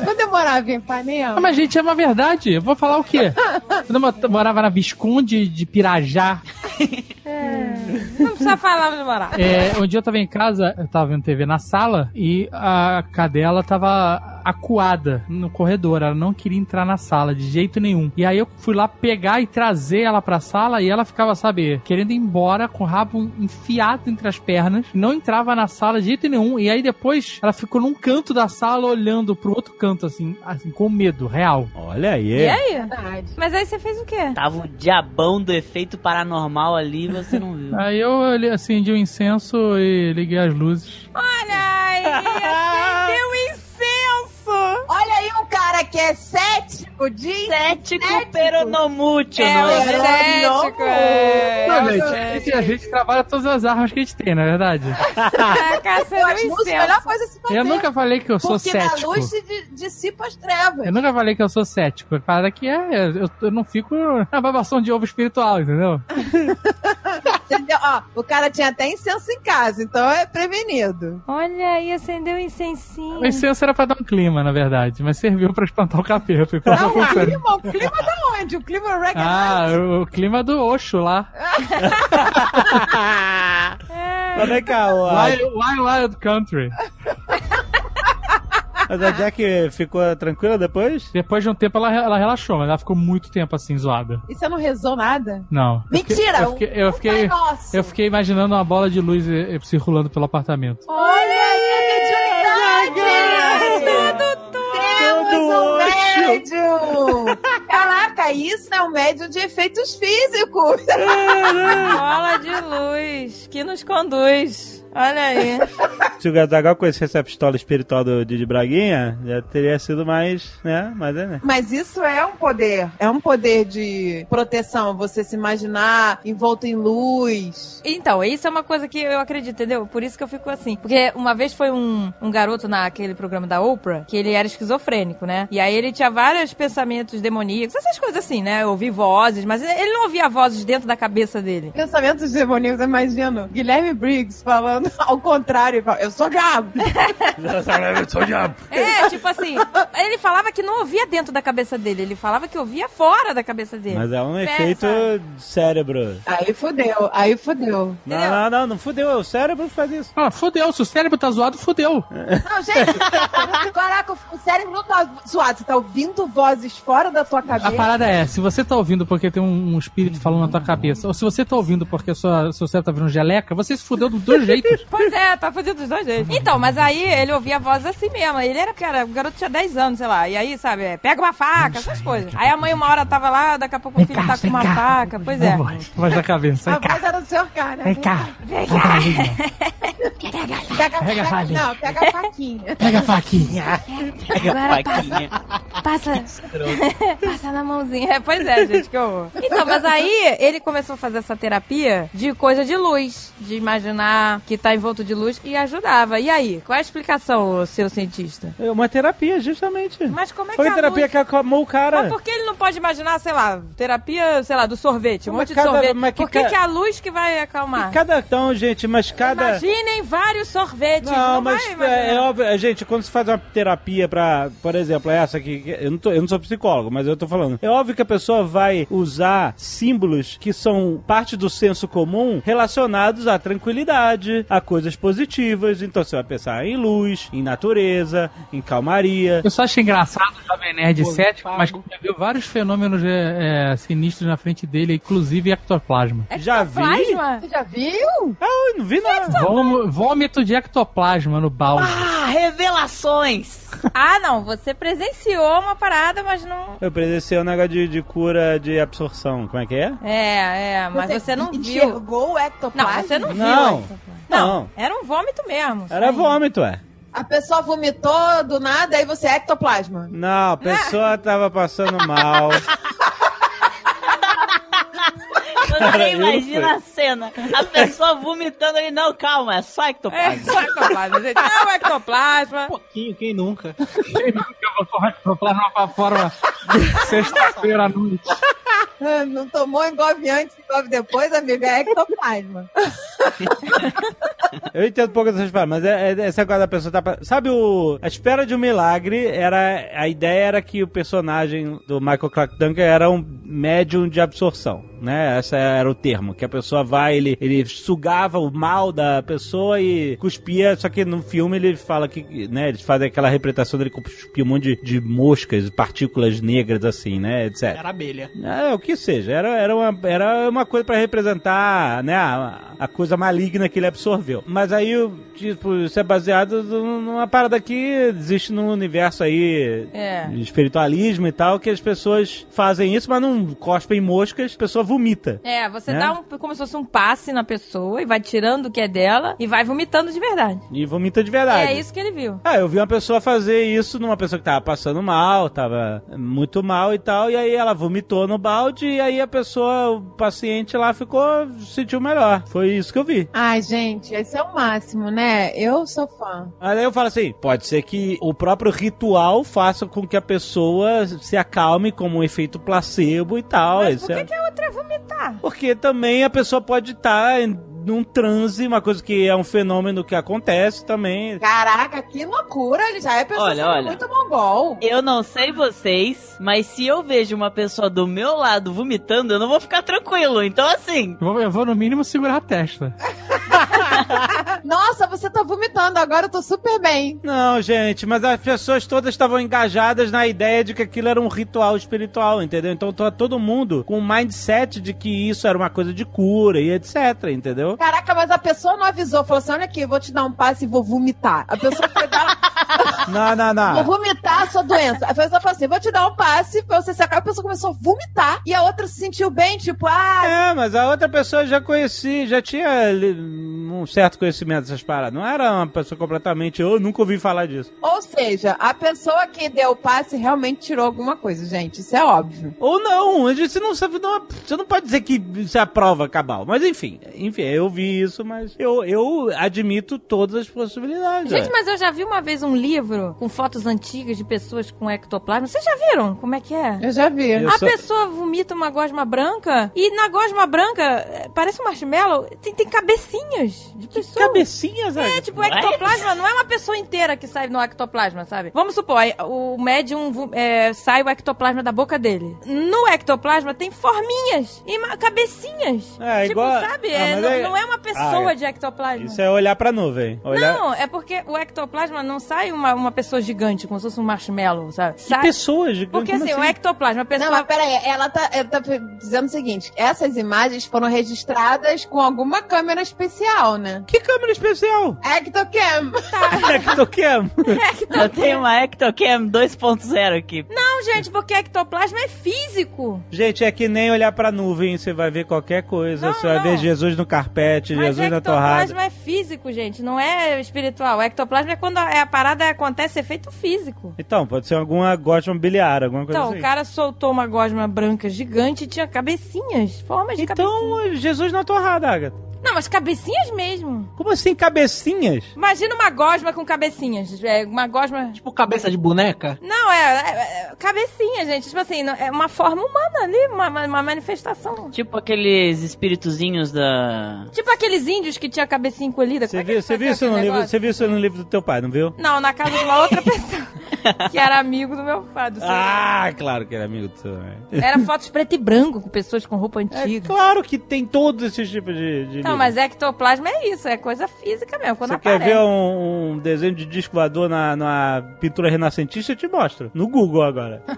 Quando eu morava em Ipanema, Ah, mas gente, é uma verdade. Eu vou falar o quê? Quando eu mo- morava na Visconde de Pirajá, Não precisa falar onde morar. é, um dia eu tava em casa, eu tava vendo TV na sala e a cadela tava acuada no corredor. Ela não queria entrar na sala de jeito nenhum. E aí eu fui lá pegar e trazer ela pra sala e ela ficava, sabe, querendo ir embora com o rabo enfiado entre as pernas. Não entrava na sala de jeito nenhum. E aí depois ela ficou num canto da sala olhando pro outro canto, assim, assim com medo, real. Olha aí. E aí? verdade. Mas aí você fez o quê? Tava o diabão do efeito paranormal ali, você não viu. Aí eu acendi o incenso e liguei as luzes. Olha aí, acendeu o incenso! Olha aí um cara que é cético de. Cético peronomútil, É não o é? cético, é. Não, É o gente, cético. a gente trabalha todas as armas que a gente tem, na é verdade. Taca, acendeu As o luzes, a melhor coisa se fazer. Eu nunca falei que eu sou Porque na cético. luz se di- dissipa as trevas. Eu nunca falei que eu sou cético. A parada que é, eu, eu não fico na babação de ovo espiritual, entendeu? Entendeu? Ó, o cara tinha até incenso em casa, então é prevenido. Olha aí, acendeu o incensinho. O incenso era pra dar um clima, na verdade, mas serviu pra espantar o capeta. Então Não, não o clima, o clima da onde? O clima é reggae. Ah, o, o clima do Oxo lá. Mas vem cá, o- a, Wild, Wild, Wild Country. Mas a Jack ficou tranquila depois? Depois de um tempo ela, ela relaxou, mas ela ficou muito tempo assim, zoada. E você não rezou nada? Não. Eu fiquei- Mentira! Eu fiquei, eu um fiquei, Pai Nosso. eu fiquei imaginando uma bola de luz eh, eh, circulando pelo apartamento. Olha aí a mediunidade! Temos Todo um oxo. médium! Caraca, isso é um médium de efeitos físicos! Bola de luz que nos conduz. Olha aí. Se o Gadagal conhecesse a pistola espiritual do Didi Braguinha, já teria sido mais, né? Mas é, né? Mas isso é um poder. É um poder de proteção. Você se imaginar envolto em luz. Então, isso é uma coisa que eu acredito, entendeu? Por isso que eu fico assim. Porque uma vez foi um, um garoto naquele programa da Oprah, que ele era esquizofrênico, né? E aí ele tinha vários pensamentos demoníacos, essas coisas assim, né? Ouvir vozes, mas ele não ouvia vozes dentro da cabeça dele. Pensamentos demoníacos, eu imagino. Guilherme Briggs falando ao contrário. Eu sou diabo. É, tipo assim, ele falava que não ouvia dentro da cabeça dele, ele falava que ouvia fora da cabeça dele. Mas é um Pensa. efeito cérebro. Aí fudeu, aí fudeu. Não, não, não, não fudeu. O cérebro faz isso. Ah, fudeu. Se o cérebro tá zoado, fudeu. Não, gente, caraca, o cérebro não tá zoado. Você tá ouvindo vozes fora da tua A cabeça. parada é, se você tá ouvindo porque tem um, um espírito falando na tua cabeça, ou se você tá ouvindo porque sua, seu cérebro tá virando geleca, você se fudeu dos dois jeitos. Pois é, tá fazendo dos dois jeitos. Então, mas aí ele ouvia a voz assim mesmo. Ele era, cara, o garoto tinha 10 anos, sei lá. E aí, sabe, é, pega uma faca, essas coisas. Aí a mãe uma hora tava lá, daqui a pouco o filho tá com uma faca. Pois é. Voz da cabeça. A Vem cá. voz era do senhor cara. Vem cá. Pega, Pega a faquinha. Não, pega a faquinha. Pega a faquinha. Agora passa, passa, passa na mãozinha. É, Pois é, gente, que horror. Então, mas aí ele começou a fazer essa terapia de coisa de luz, de imaginar que tá envolto de luz e ajudava. E aí, qual é a explicação, seu cientista? É uma terapia, justamente. Mas como é que Foi a a terapia luz... que acalmou o cara. Mas por que ele não pode imaginar, sei lá, terapia, sei lá, do sorvete, um Mas monte de cada- sorvete? mas que por que, ca- que é a luz que vai acalmar? Cada então, gente, mas cada. Imaginem vários sorvetes. Não, Não, mas é, é óbvio, gente, quando se faz uma terapia pra, por exemplo, essa aqui, que eu não, tô, eu não sou psicólogo, mas eu tô falando. É óbvio que a pessoa vai usar símbolos que são parte do senso comum relacionados à tranquilidade, a coisas positivas. Então você vai pensar em luz, em natureza, em calmaria. Eu só acho engraçado o Jovem Nerd Pô, cético, mas já viu vários fenômenos é, é, sinistros na frente dele, inclusive ectoplasma. Já vi? Você já viu? Ah, eu não vi nada. Vôm- Vômito de ectoplasma no balde. Ah, revelações! Ah, não, você presenciou uma parada, mas não... Eu presenciei um negócio de, de cura de absorção. Como é que é? É, é, mas você, não viu. enxergou o Não, ectoplasma? você não viu. Não. ectoplasma. Não. Não, era um vômito mesmo. Era Sim. vômito, é. A pessoa vomitou do nada, aí você é ectoplasma. Não, a pessoa tava passando mal. Eu não imagina a cena. A pessoa vomitando ali, não, calma, é só É, ectoplasma. só ectoplasma, gente. Não, é ectoplasma. Um pouquinho, quem nunca? Eu vou correr ectoplasma pra fora sexta-feira à noite. Não tomou engove antes, engove depois, amiga, é ectoplasma. Eu entendo um pouco dessas paradas, mas é, é, essa coisa da pessoa tá. pa- Sabe o. A espera de um milagre era. A ideia era que o personagem do Michael Clark Duncan era um médium de absorção, né? Esse era o termo. Que a pessoa vai, ele, ele sugava o mal da pessoa e cuspia, só que no filme ele fala que, né? Eles fazem aquela representação dele cuspir um monte de, de moscas, partículas negras, assim, né? Etc. Era abelha. É, o que seja, era, era, uma, era uma coisa pra representar, né, a, a coisa maligna que ele absorveu. Mas aí, tipo, isso é baseado num- numa parada que existe no universo aí, É. de espiritualismo e tal, que as pessoas fazem isso, mas não cospem moscas, a pessoa vomita. É, você Né? dá um, como se fosse um passe na pessoa e vai tirando o que é dela e vai vomitando de verdade. E vomita de verdade. É isso que ele viu. Ah, eu vi uma pessoa fazer isso numa pessoa que tava passando mal, tava muito mal e tal, e aí ela vomitou no balde, e aí a pessoa, o paciente lá ficou, sentiu melhor. Foi isso que eu vi. Ai, gente, esse é o máximo, né? Eu sou fã. Mas aí eu falo assim, pode ser que o próprio ritual faça com que a pessoa se acalme como um efeito placebo e tal. Mas por que, é- que a outra é vomitar? Porque também a pessoa pode estar em num transe, uma coisa que é um fenômeno que acontece também. Caraca, que loucura! Ele já é pessoa Olha, olha. muito mongol. Eu não sei vocês, mas se eu vejo uma pessoa do meu lado vomitando, eu não vou ficar tranquilo. Então, assim, Eu vou, eu vou, no mínimo segurar a testa. Nossa, você tá vomitando, agora eu tô super bem. Não, gente, mas as pessoas todas estavam engajadas na ideia de que aquilo era um ritual espiritual, entendeu? Então tá todo mundo com o mindset de que isso era uma coisa de cura e etc, entendeu? Caraca, mas a pessoa não avisou, falou assim: olha aqui, eu vou te dar um passe e vou vomitar. A pessoa foi dar. Não, não, Vou não. vomitar a sua doença. A pessoa falou assim: vou te dar um passe pra você se acalmar. A pessoa começou a vomitar e a outra se sentiu bem, tipo, ah, É, mas a outra pessoa já conheci, já tinha um certo conhecimento dessas paradas. Não era uma pessoa completamente, eu nunca ouvi falar disso. Ou seja, a pessoa que deu o passe realmente tirou alguma coisa, gente. Isso é óbvio. Ou não, a gente você não sabe, não, você não pode dizer que isso é a prova cabal. Mas enfim, enfim, eu vi isso, mas eu, eu admito todas as possibilidades. Gente, ué. mas eu já vi uma vez um livro com fotos antigas de pessoas com ectoplasma. Vocês já viram como é que é? Eu já vi. Eu a só- pessoa vomita uma gosma branca e na gosma branca, é, parece um marshmallow, tem, tem cabecinhas de pessoas. Cabecinhas, É, tipo, o ectoplasma não é uma pessoa inteira que sai no ectoplasma, sabe? Vamos supor, o médium é, sai o ectoplasma da boca dele. No ectoplasma tem forminhas e cabecinhas. É, tipo, igual- sabe? Ah, É, não, é- não é uma pessoa Ah, de ectoplasma. Isso é olhar pra nuvem. Olhar... Não, é porque o ectoplasma não sai uma, uma pessoa gigante, como se fosse um marshmallow, sabe? Que Sai... pessoas gigantes. Porque como assim, o ectoplasma, a pessoa... Não, mas peraí, ela tá, ela tá dizendo o seguinte: essas imagens foram registradas com alguma câmera especial, né? Que câmera especial? Ectocam. Ectocam. Eu tenho uma Ectocam 2.0 aqui. Não, gente, porque ectoplasma é físico. Gente, é que nem olhar pra nuvem, você vai ver qualquer coisa. Não, você vai não. ver Jesus no carpete, Mas Jesus na torrada. ectoplasma é físico, gente, não é espiritual. O ectoplasma é quando a, a parada acontece efeito físico. Então, pode ser alguma gosma biliar, alguma coisa Então, assim. o cara soltou uma gosma branca gigante e tinha cabecinhas, formas de cabecinhas. Então, Jesus na torrada, Agatha. Não, mas cabecinhas mesmo. Como assim, cabecinhas? Imagina uma gosma com cabecinhas. É, uma gosma... Tipo cabeça de boneca. Não, é, é- é cabecinha, gente. Tipo assim, é uma forma humana ali, uma, uma- manifestação. Tipo aqueles espíritozinhos da. Tipo aqueles índios que tinha a cabecinha encolhida. Você é viu, você, viu isso no livro, você viu isso no livro do teu pai, não viu? Não, na casa de uma outra pessoa. que era amigo do meu pai. Do seu Ah, claro que era amigo do seu. né? Era fotos preto e branco com pessoas com roupa É antiga. claro que tem todos esses tipos de, de Não, mas ectoplasma é isso, é coisa física mesmo. Quando Você quer aparece. ver um, um desenho de disco voador na, na pintura renascentista? Eu te mostro. No Google agora.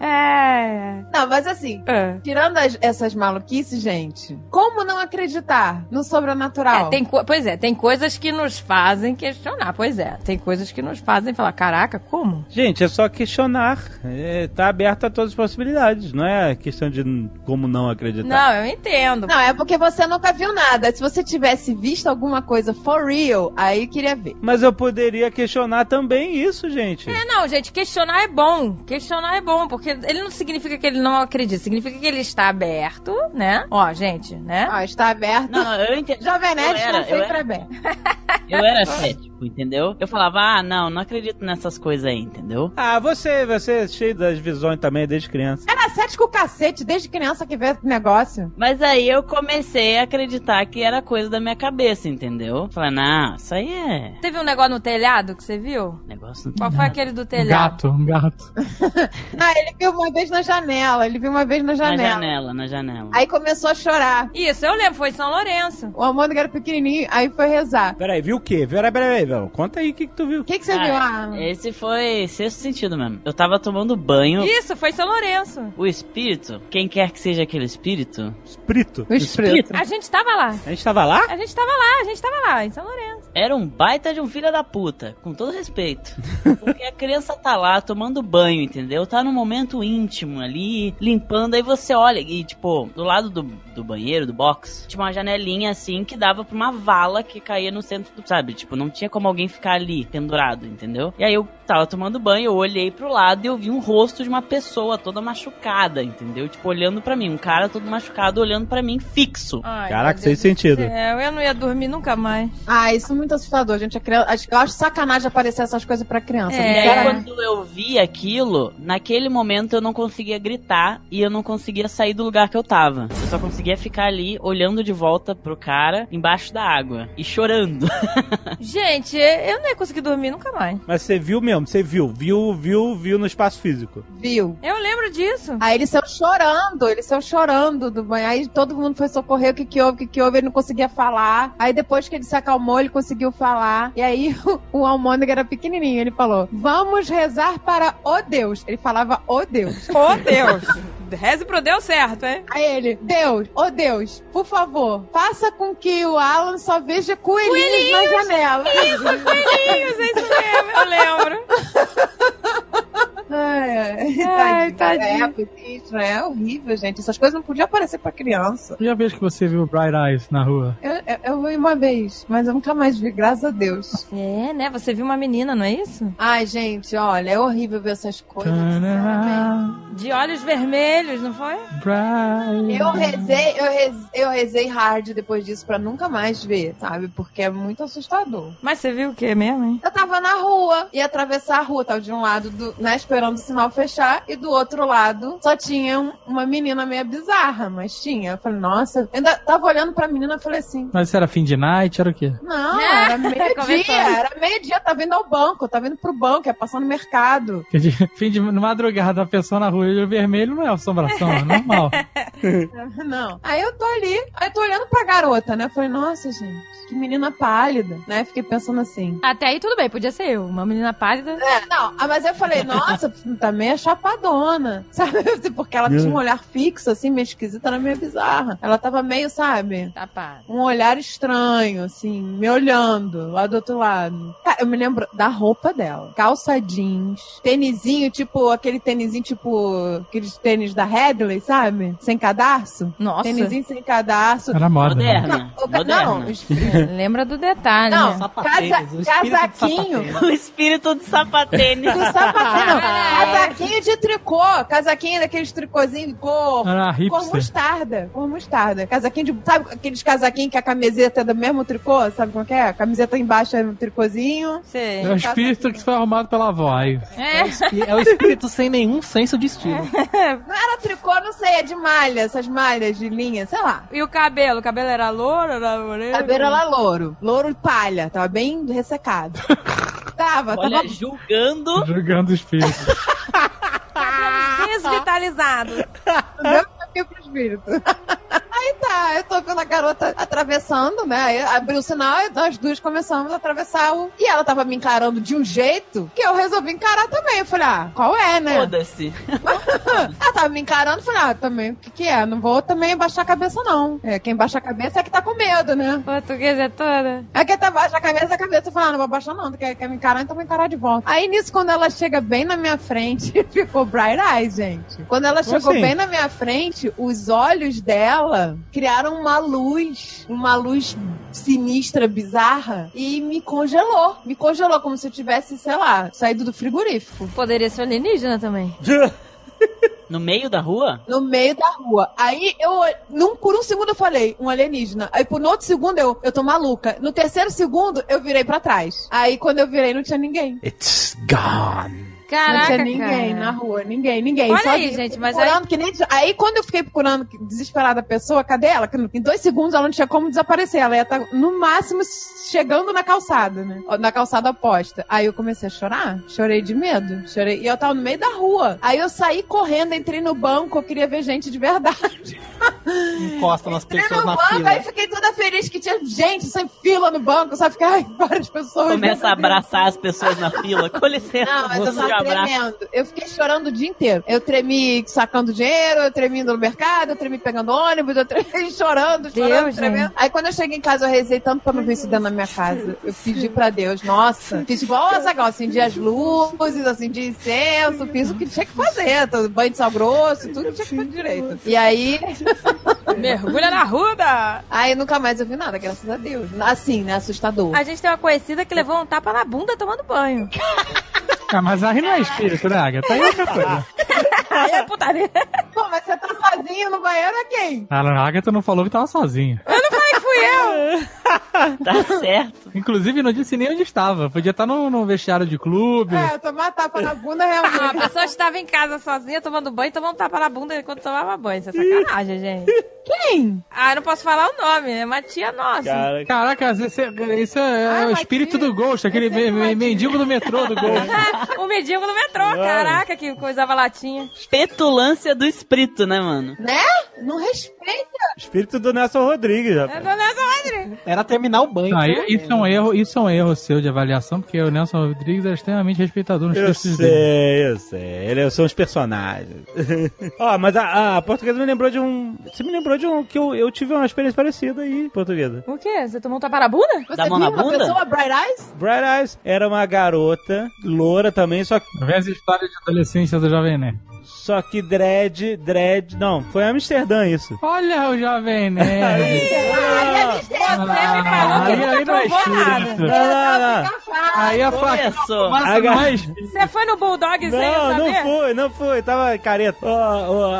É. Não, mas assim, é. tirando as- essas maluquices, gente, como não acreditar no sobrenatural? É, tem pois é, tem coisas que nos fazem questionar. Pois é, tem coisas que nos fazem falar: caraca, como? Gente, é só questionar. É, tá aberto a todas as possibilidades. Não é questão de como não acreditar. Não, eu entendo. Não, é porque você nunca viu nada. Se você tivesse visto alguma coisa for real, aí queria ver. Mas eu poderia questionar também isso, gente. É, não, gente, questionar é bom. Questionar é bom, porque ele não significa que ele não acredita, significa que ele está aberto, né? Ó, gente, né? Ó, está aberto. Não, não, eu entendo. Jovem Nerd está sempre era. aberto. Eu era cético, entendeu? Eu falava, ah, não, não acredito nessas coisas aí, entendeu? Ah, você, você é cheio das visões também desde criança. Era cético o cacete, desde criança que vê esse negócio. Mas aí eu comecei a acreditar que era coisa da minha cabeça, entendeu? Falei, não, isso aí é Teve um negócio no telhado que você viu? negócio. Qual foi aquele do Um telhado? gato, um gato. Não, ele viu uma vez na janela. Ele viu uma vez na Na janela. janela, na janela. Aí começou a chorar. Isso, eu lembro, foi em São Lourenço. O Amanda era pequenininho, aí foi rezar. Peraí, viu o quê? Peraí, peraí, peraí. Conta aí o que, que tu viu. O que, que você Ah, viu? Ah, Esse foi sexto sentido mesmo. Eu tava tomando banho. Isso, foi em São Lourenço. O espírito, quem quer que seja aquele espírito, Espírito. o espírito. A gente tava lá. A gente tava lá? A gente tava lá, a gente tava lá, em São Lourenço. era um baita de um filho da puta, com todo respeito. Porque a criança tá lá tomando banho, entendeu? Tá num momento íntimo ali, limpando, aí você olha e, tipo, do lado do, do banheiro, do box, tinha uma janelinha assim que dava pra uma vala que caía no centro do, sabe? Tipo, não tinha como alguém ficar ali, pendurado, entendeu? E aí eu tava tomando banho, eu olhei pro lado e eu vi um rosto de uma pessoa toda machucada, entendeu? Tipo, olhando pra mim, um cara todo machucado olhando pra mim, fixo. Ai, Caraca, sem sentido. céu, eu não ia dormir nunca mais. Ah, isso é muito assustador, gente. A criança, acho- eu acho sacanagem aparecer essas coisas pra criança. É. E aí, quando eu vi aquilo, naquele momento eu não conseguia gritar e eu não conseguia sair do lugar que eu tava. Eu só conseguia ficar ali olhando de volta pro cara embaixo da água e chorando. Gente, eu não ia conseguir dormir nunca mais. Mas você viu mesmo, você viu, viu, viu, viu no espaço físico. Viu? Eu lembro disso. Aí ele saiu chorando, ele saiu chorando do banho. Aí todo mundo foi socorrer, o que que houve, o que que houve, ele não conseguia falar. Aí depois que ele se acalmou, ele conseguiu falar. E aí o, o Almôndega era pequenininho, ele falou, vamos rezar para o Deus. Ele falava, o Deus. Oh, Deus. Reze pro Deus certo, hein? Aí ele, Deus, ô Deus, por favor, faça com que o Alan só veja coelhinhos, na janela. Isso, coelhinhos, é isso mesmo, eu lembro. Ai, ai, Ai, tadinho. tadinho. É, é horrível, gente. Essas coisas não podiam aparecer pra criança. Primeira vez que você viu Bright Eyes na rua. Eu, eu, eu vi uma vez, mas eu nunca mais vi, graças a Deus. É, né? Você viu uma menina, não é isso? Ai, gente, olha, é horrível ver essas coisas. De olhos vermelhos, não foi? bright Eu eyes. rezei, eu, rez, eu rezei hard depois disso pra nunca mais ver, sabe? Porque é muito assustador. Mas você viu o que mesmo, hein? Eu tava na rua, ia atravessar a rua, tava de um lado, do, né, esperando o sinal fechar, e do outro lado só tinha um- uma menina meio bizarra, mas tinha. Eu falei, nossa, eu ainda tava olhando pra menina e falei assim. Mas isso era fim de night, era o quê? Não, É, era meio-dia, era meio-dia, tava indo ao banco, tava indo pro banco, ia passar no mercado. Fim de, fim de madrugada, a pessoa na rua, olho vermelho não é assombração, é normal. Não. Aí eu tô ali, aí eu tô olhando pra garota, né? Eu falei, nossa, gente, que menina pálida, né? Fiquei pensando assim. Até aí tudo bem, podia ser eu. Uma menina pálida. É, não, ah, mas eu falei, nossa, tá meio chapadona, sabe? Porque ela tinha um olhar fixo, assim, meio esquisita, era meio bizarra. Ela tava meio, sabe? Tapada. Um olhar estranho, assim, me olhando lá do outro lado. Cara, eu me lembro da roupa dela. Calça jeans, tênisinho, tipo, aquele tênisinho, tipo, aqueles tênis da Headley, sabe? Sem cadarço. Nossa. Tênisinho sem cadarço. Era moda. né? Moderna. O ca- Moderna. Não, os- Lembra do detalhe. Não, né? Sapatênis, casa- o casaquinho. sapatênis. O espírito do sapatênis. Do sapatinho, não. Casaquinho de tricô. Casaquinho daqueles tricôzinhos de cor. Cor mostarda. Cor mostarda. Casaquinho de. Sabe aqueles casaquinhos que a camiseta é do mesmo tricô? Sabe como é que é? A camiseta embaixo é um tricôzinho. Sei. É o espírito que foi arrumado pela avó. Aí. É. É o espírito sem nenhum senso de estilo. Não era tricô, não sei, é de malha, essas malhas de linha, sei lá. E o cabelo? O cabelo era louro? Era moreno? Cabelo era louro. Louro e palha. Tava bem ressecado. tava, Olha, tava. julgando. Julgando o espírito. Desvitalizado. Deu aqui pro espírito. Aí tá, eu tô vendo a garota atravessando, né? Aí abriu o sinal e nós duas começamos a atravessar o. E ela tava me encarando de um jeito que eu resolvi encarar também. Eu falei, ah, qual é, né? Foda-se. ela tava me encarando, falei, ah, também, o que que é? Não vou também baixar a cabeça, não. É, quem baixa a cabeça é que tá com medo, né? Portuguesa é toda. É quem tá baixa a cabeça, a cabeça. Eu falei, ah, não vou baixar não, tu quer, quer me encarar, então vou encarar de volta. Aí nisso, quando ela chega bem na minha frente, ficou bright eyes, gente. Quando ela chegou assim? bem na minha frente, os olhos dela criaram uma luz, uma luz sinistra, bizarra, e me congelou. Me congelou, como se eu tivesse, sei lá, saído do frigorífico. Poderia ser alienígena também. No meio da rua? No meio da rua. Aí eu, num, por um segundo eu falei, um alienígena. Aí por no outro segundo eu, eu tô maluca. No terceiro segundo eu virei pra trás. Aí quando eu virei não tinha ninguém. It's gone. Caraca, não tinha ninguém cara. na rua, ninguém, ninguém. Olha Só aí, gente, mas procurando que nem Aí quando eu fiquei procurando desesperada a pessoa, cadê ela? Em dois segundos ela não tinha como desaparecer. Ela ia estar no máximo chegando na calçada, né? Na calçada oposta. Aí eu comecei a chorar. Chorei de medo. Chorei. E eu tava no meio da rua. Aí eu saí correndo, entrei no banco, eu queria ver gente de verdade. Encosta nas Entrei pessoas no na banco, fila. aí fiquei toda feliz que tinha gente sem fila no banco, sabe? Ficar várias pessoas. Começa a abraçar as pessoas na fila. Com licença, Não, mas eu você tava abraça. tremendo. Eu fiquei chorando o dia inteiro. Eu tremi sacando dinheiro, eu tremi indo no mercado, eu tremi pegando ônibus, eu tremi chorando, chorando, Deus, tremendo. gente. Aí quando eu cheguei em casa, eu rezei tanto pra não ver isso dentro da minha casa. Eu pedi pra Deus, nossa. Fiz igual a Zagal, acendi as luzes, acendi incenso, fiz o que tinha que fazer. Banho de sal grosso, tudo que tinha que fazer direito. E aí, Mergulha na ruda! aí nunca mais eu vi nada, graças a Deus. Assim, né? Assustador. A gente tem uma conhecida que levou um tapa na bunda tomando banho. Ah, mas aí não é espírito, né, Agatha? Aí é outra coisa. Aí é putaria. Pô, mas você tá sozinho no banheiro é quem? Ah, a Agatha não falou que tava sozinha. Fui eu! Tá certo. Inclusive, não disse nem onde estava. Podia estar no, no vestiário de clube. É, tomar tapa na bunda Ah, a realmente. pessoa estava em casa sozinha tomando banho, tomando um tapa na bunda enquanto tomava banho. Isso é sacanagem, gente. Quem? Ah, eu não posso falar o nome, é uma tia nossa. Cara, Caraca, esse, é- esse é, Ah, o espírito que- do Ghost, aquele é me- me- mendigo do metrô do Ghost. o mendigo no metrô, caraca, que coisava latinha. Petulância do espírito, né, mano? Né? Não respeita. espírito do Nelson Rodrigues, É rapaz. Essa Rodrigues. Era terminar o banho. Não, isso é um erro, isso é um erro seu de avaliação, porque o Nelson Rodrigues é extremamente respeitador nos Eu textos dele. sei, eu sei. Eles são os personagens. Ó, mas a, a portuguesa me lembrou de um. Você me lembrou de um que eu, eu tive uma experiência parecida aí, portuguesa. O quê? Você tomou um tapa na bunda? Você Dá viu mão na uma bunda? pessoa Bright Eyes? Bright Eyes era uma garota, loura também, só que, Vê as histórias de adolescência do Jovem Nerd. só que dread, dread. Não, foi Amsterdã isso. Olha o Jovem Nerd. Você me falou que aí, nunca é provou nada. Não, não. Aí a Começou. Aga- mais. Você foi no Bulldog sem Não, saber? não foi, não foi, tava careta.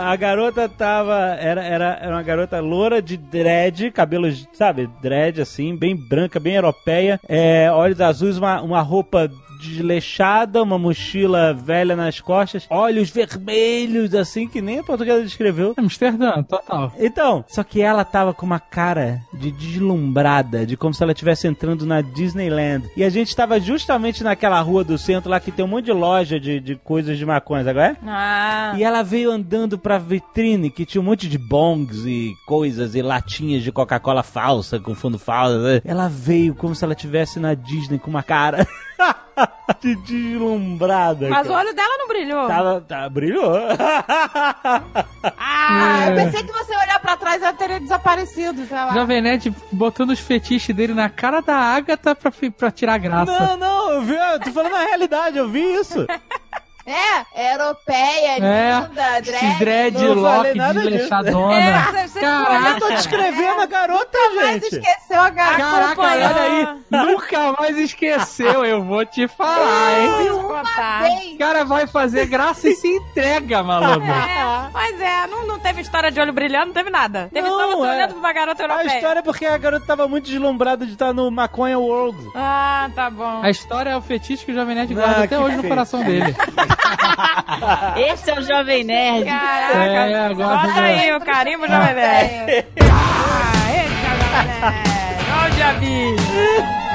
A garota tava. Era, era, era uma garota loura de dread, cabelos, sabe, dread assim, bem branca, bem europeia, é, olhos azuis, uma, uma roupa desleixada, uma mochila velha nas costas, olhos vermelhos, assim, que nem a portuguesa descreveu. Amsterdã, total. Então, só que ela tava com uma cara de deslumbrada, de como se ela estivesse entrando na Disneyland. E a gente tava justamente naquela rua do centro lá que tem um monte de loja de, de coisas de maconha, sabe qual é? Ah. E ela veio andando pra vitrine que tinha um monte de bongs e coisas e latinhas de Coca-Cola falsa, com fundo falso. Ela veio como se ela estivesse na Disney com uma cara de deslumbrada. Mas o cara. olho dela não brilhou. Tava, tá, brilhou. Ah, eu pensei que você olhar pra trás ela teria desaparecido, sei lá. Jovem Nerd botando os fetiches dele na cara da Agatha pra, pra tirar graça. Não, não, eu vi, eu tô falando a realidade, eu vi isso. É, europeia, É, linda, Esse dread. Não disso. desleixadona. É, Caraca. Eu tô descrevendo a garota, Mas gente. esqueceu a garota. Caraca, olha aí. Nunca mais esqueceu, eu vou te falar, hein? Uma O cara vai fazer graça e se entrega, maluco. É, mas é, não, não teve história de olho brilhando, não teve nada. Teve só Não, você é. olhando pra uma garota A europeia. história é porque a garota tava muito deslumbrada de estar no Maconha World. Ah, tá bom. A história é o fetiche que o Jovem Nerd Ah, guarda até que hoje no feio. coração dele. Esse é o Jovem Nerd. Caraca, É, agora bota aí o carimbo Jovem Nerd. Ah, esse é o Jovem Nerd. Olha o diabinho.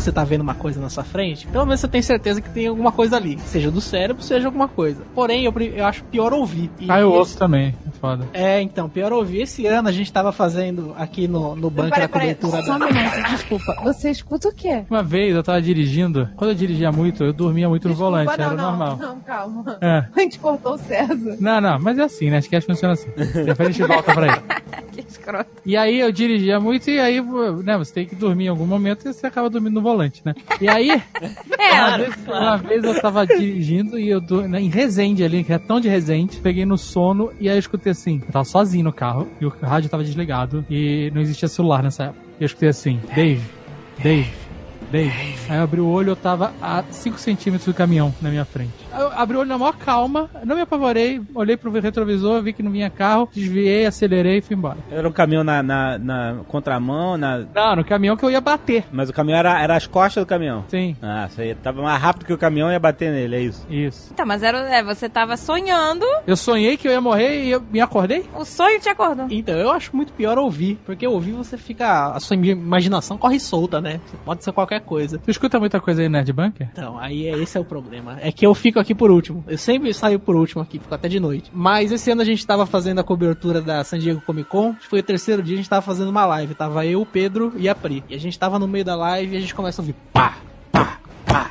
Você tá vendo uma coisa na sua frente, pelo menos você tem certeza que tem alguma coisa ali. Seja do cérebro, seja alguma coisa. Porém, eu, eu acho pior ouvir. E- Ah, eu ouço também. É foda. É, então, pior ouvir. Esse ano a gente tava fazendo aqui no, no banco da cobertura só um minuto, desculpa. Você escuta o quê? Uma vez eu tava dirigindo. Quando eu dirigia muito, eu dormia muito no Desculpa, volante. não, Era não, normal. Não, calma. É. A gente cortou o César. Não, não, mas é assim, né? Acho que funciona assim. Depois a gente volta pra ele. Que escroto. E aí eu dirigia muito e aí, né, você tem que dormir em algum momento e você acaba dormindo no volante, né? E aí, uma, É, vez, uma vez eu tava dirigindo e eu do, né, em Resende ali, que é tão de Resende, peguei no sono e aí eu escutei assim, eu tava sozinho no carro e o rádio tava desligado e não existia celular nessa época. E eu escutei assim, Dave, Dave, Dave. Aí eu abri o olho, eu tava a 5 centímetros do caminhão na minha frente. Eu abri o olho na maior calma, não me apavorei, olhei pro retrovisor, vi que não vinha carro, desviei, acelerei e fui embora. Era um caminhão na, na, na contramão, na... Não, no caminhão que eu ia bater. mas o caminhão era, era as costas do caminhão. Sim, Ah, isso aí tava mais rápido que o caminhão ia bater nele, é isso. isso. Tá, mas era, é, você tava sonhando, Eu sonhei que eu ia morrer e eu me acordei? o sonho te acordou. Então, eu acho muito pior ouvir. Porque ouvir você fica. A sua imaginação corre solta, né? Pode ser qualquer coisa. Tu escuta muita coisa aí, Nerd Bunker? Então, aí é, esse é o problema. É que eu fico aqui por último. Eu sempre saio por último aqui, fico até de noite. Mas esse ano a gente tava fazendo a cobertura da San Diego Comic Con. Foi o terceiro dia, a gente tava fazendo uma live. Tava eu, o Pedro e a Pri. E a gente tava no meio da live e a gente começa a ouvir pá, pá, pá,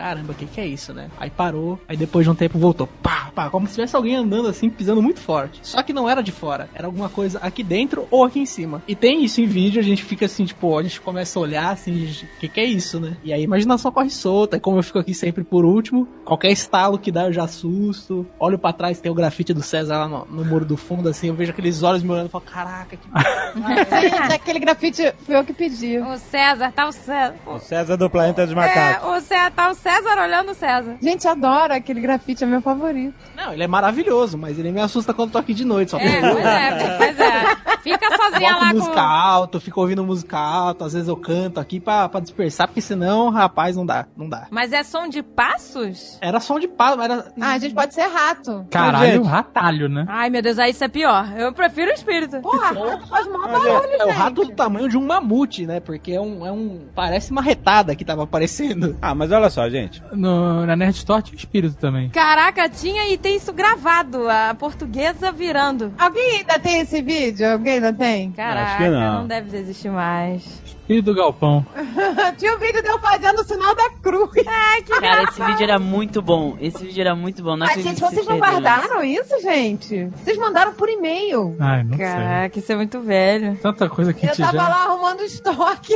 caramba, o que, que é isso, né? Aí parou, aí depois de um tempo voltou. Pá, pá, como se tivesse alguém andando assim, pisando muito forte. Só que não era de fora, era alguma coisa aqui dentro ou aqui em cima. E tem isso em vídeo, a gente fica assim, tipo, a gente começa a olhar assim, o que, que é isso, né? E aí a imaginação corre solta, e como eu fico aqui sempre por último, qualquer estalo que dá eu já assusto. Olho pra trás, tem o grafite do César lá no, no muro do fundo, assim, eu vejo aqueles olhos me olhando e falo, caraca, que. Gente, aquele grafite foi eu que pedi. O César, tá o César. O César do Planeta dos É, Macacos. o César, tá o César olhando o César. Gente, adoro aquele grafite, é meu favorito. Não, ele é maravilhoso, mas ele me assusta quando eu tô aqui de noite, só É, pois é, pois é. Fica sozinha Boto lá música com... alta, fico ouvindo música alta, às vezes eu canto aqui pra, pra dispersar, porque senão, rapaz, não dá, não dá. Mas é som de passos? Era som de palo, era... Ah, a gente pode ser rato. Caralho, gente. ratalho, né? Ai, meu Deus, aí isso é pior. Eu prefiro o espírito. Porra, rato faz mó barulho, É o gente. rato do tamanho de um mamute, né? Porque é um, é um. Parece uma retada que tava aparecendo. Ah, mas olha só, gente. No, na Nerd Store tinha espírito também. Caraca, tinha e tem isso gravado. A portuguesa virando. Alguém ainda tem esse vídeo? Alguém ainda tem? Caraca, Acho que não. não deve existir mais. Do galpão. Tinha um vídeo de eu fazendo o sinal da cruz. Ai, que Cara, esse vídeo era muito bom. Esse vídeo era muito bom. Não Ai, gente, vocês não guardaram isso, gente? Vocês mandaram por e-mail. Ai, não sei. Caraca, isso é muito velho. Tanta coisa que a Eu tava já... lá arrumando estoque,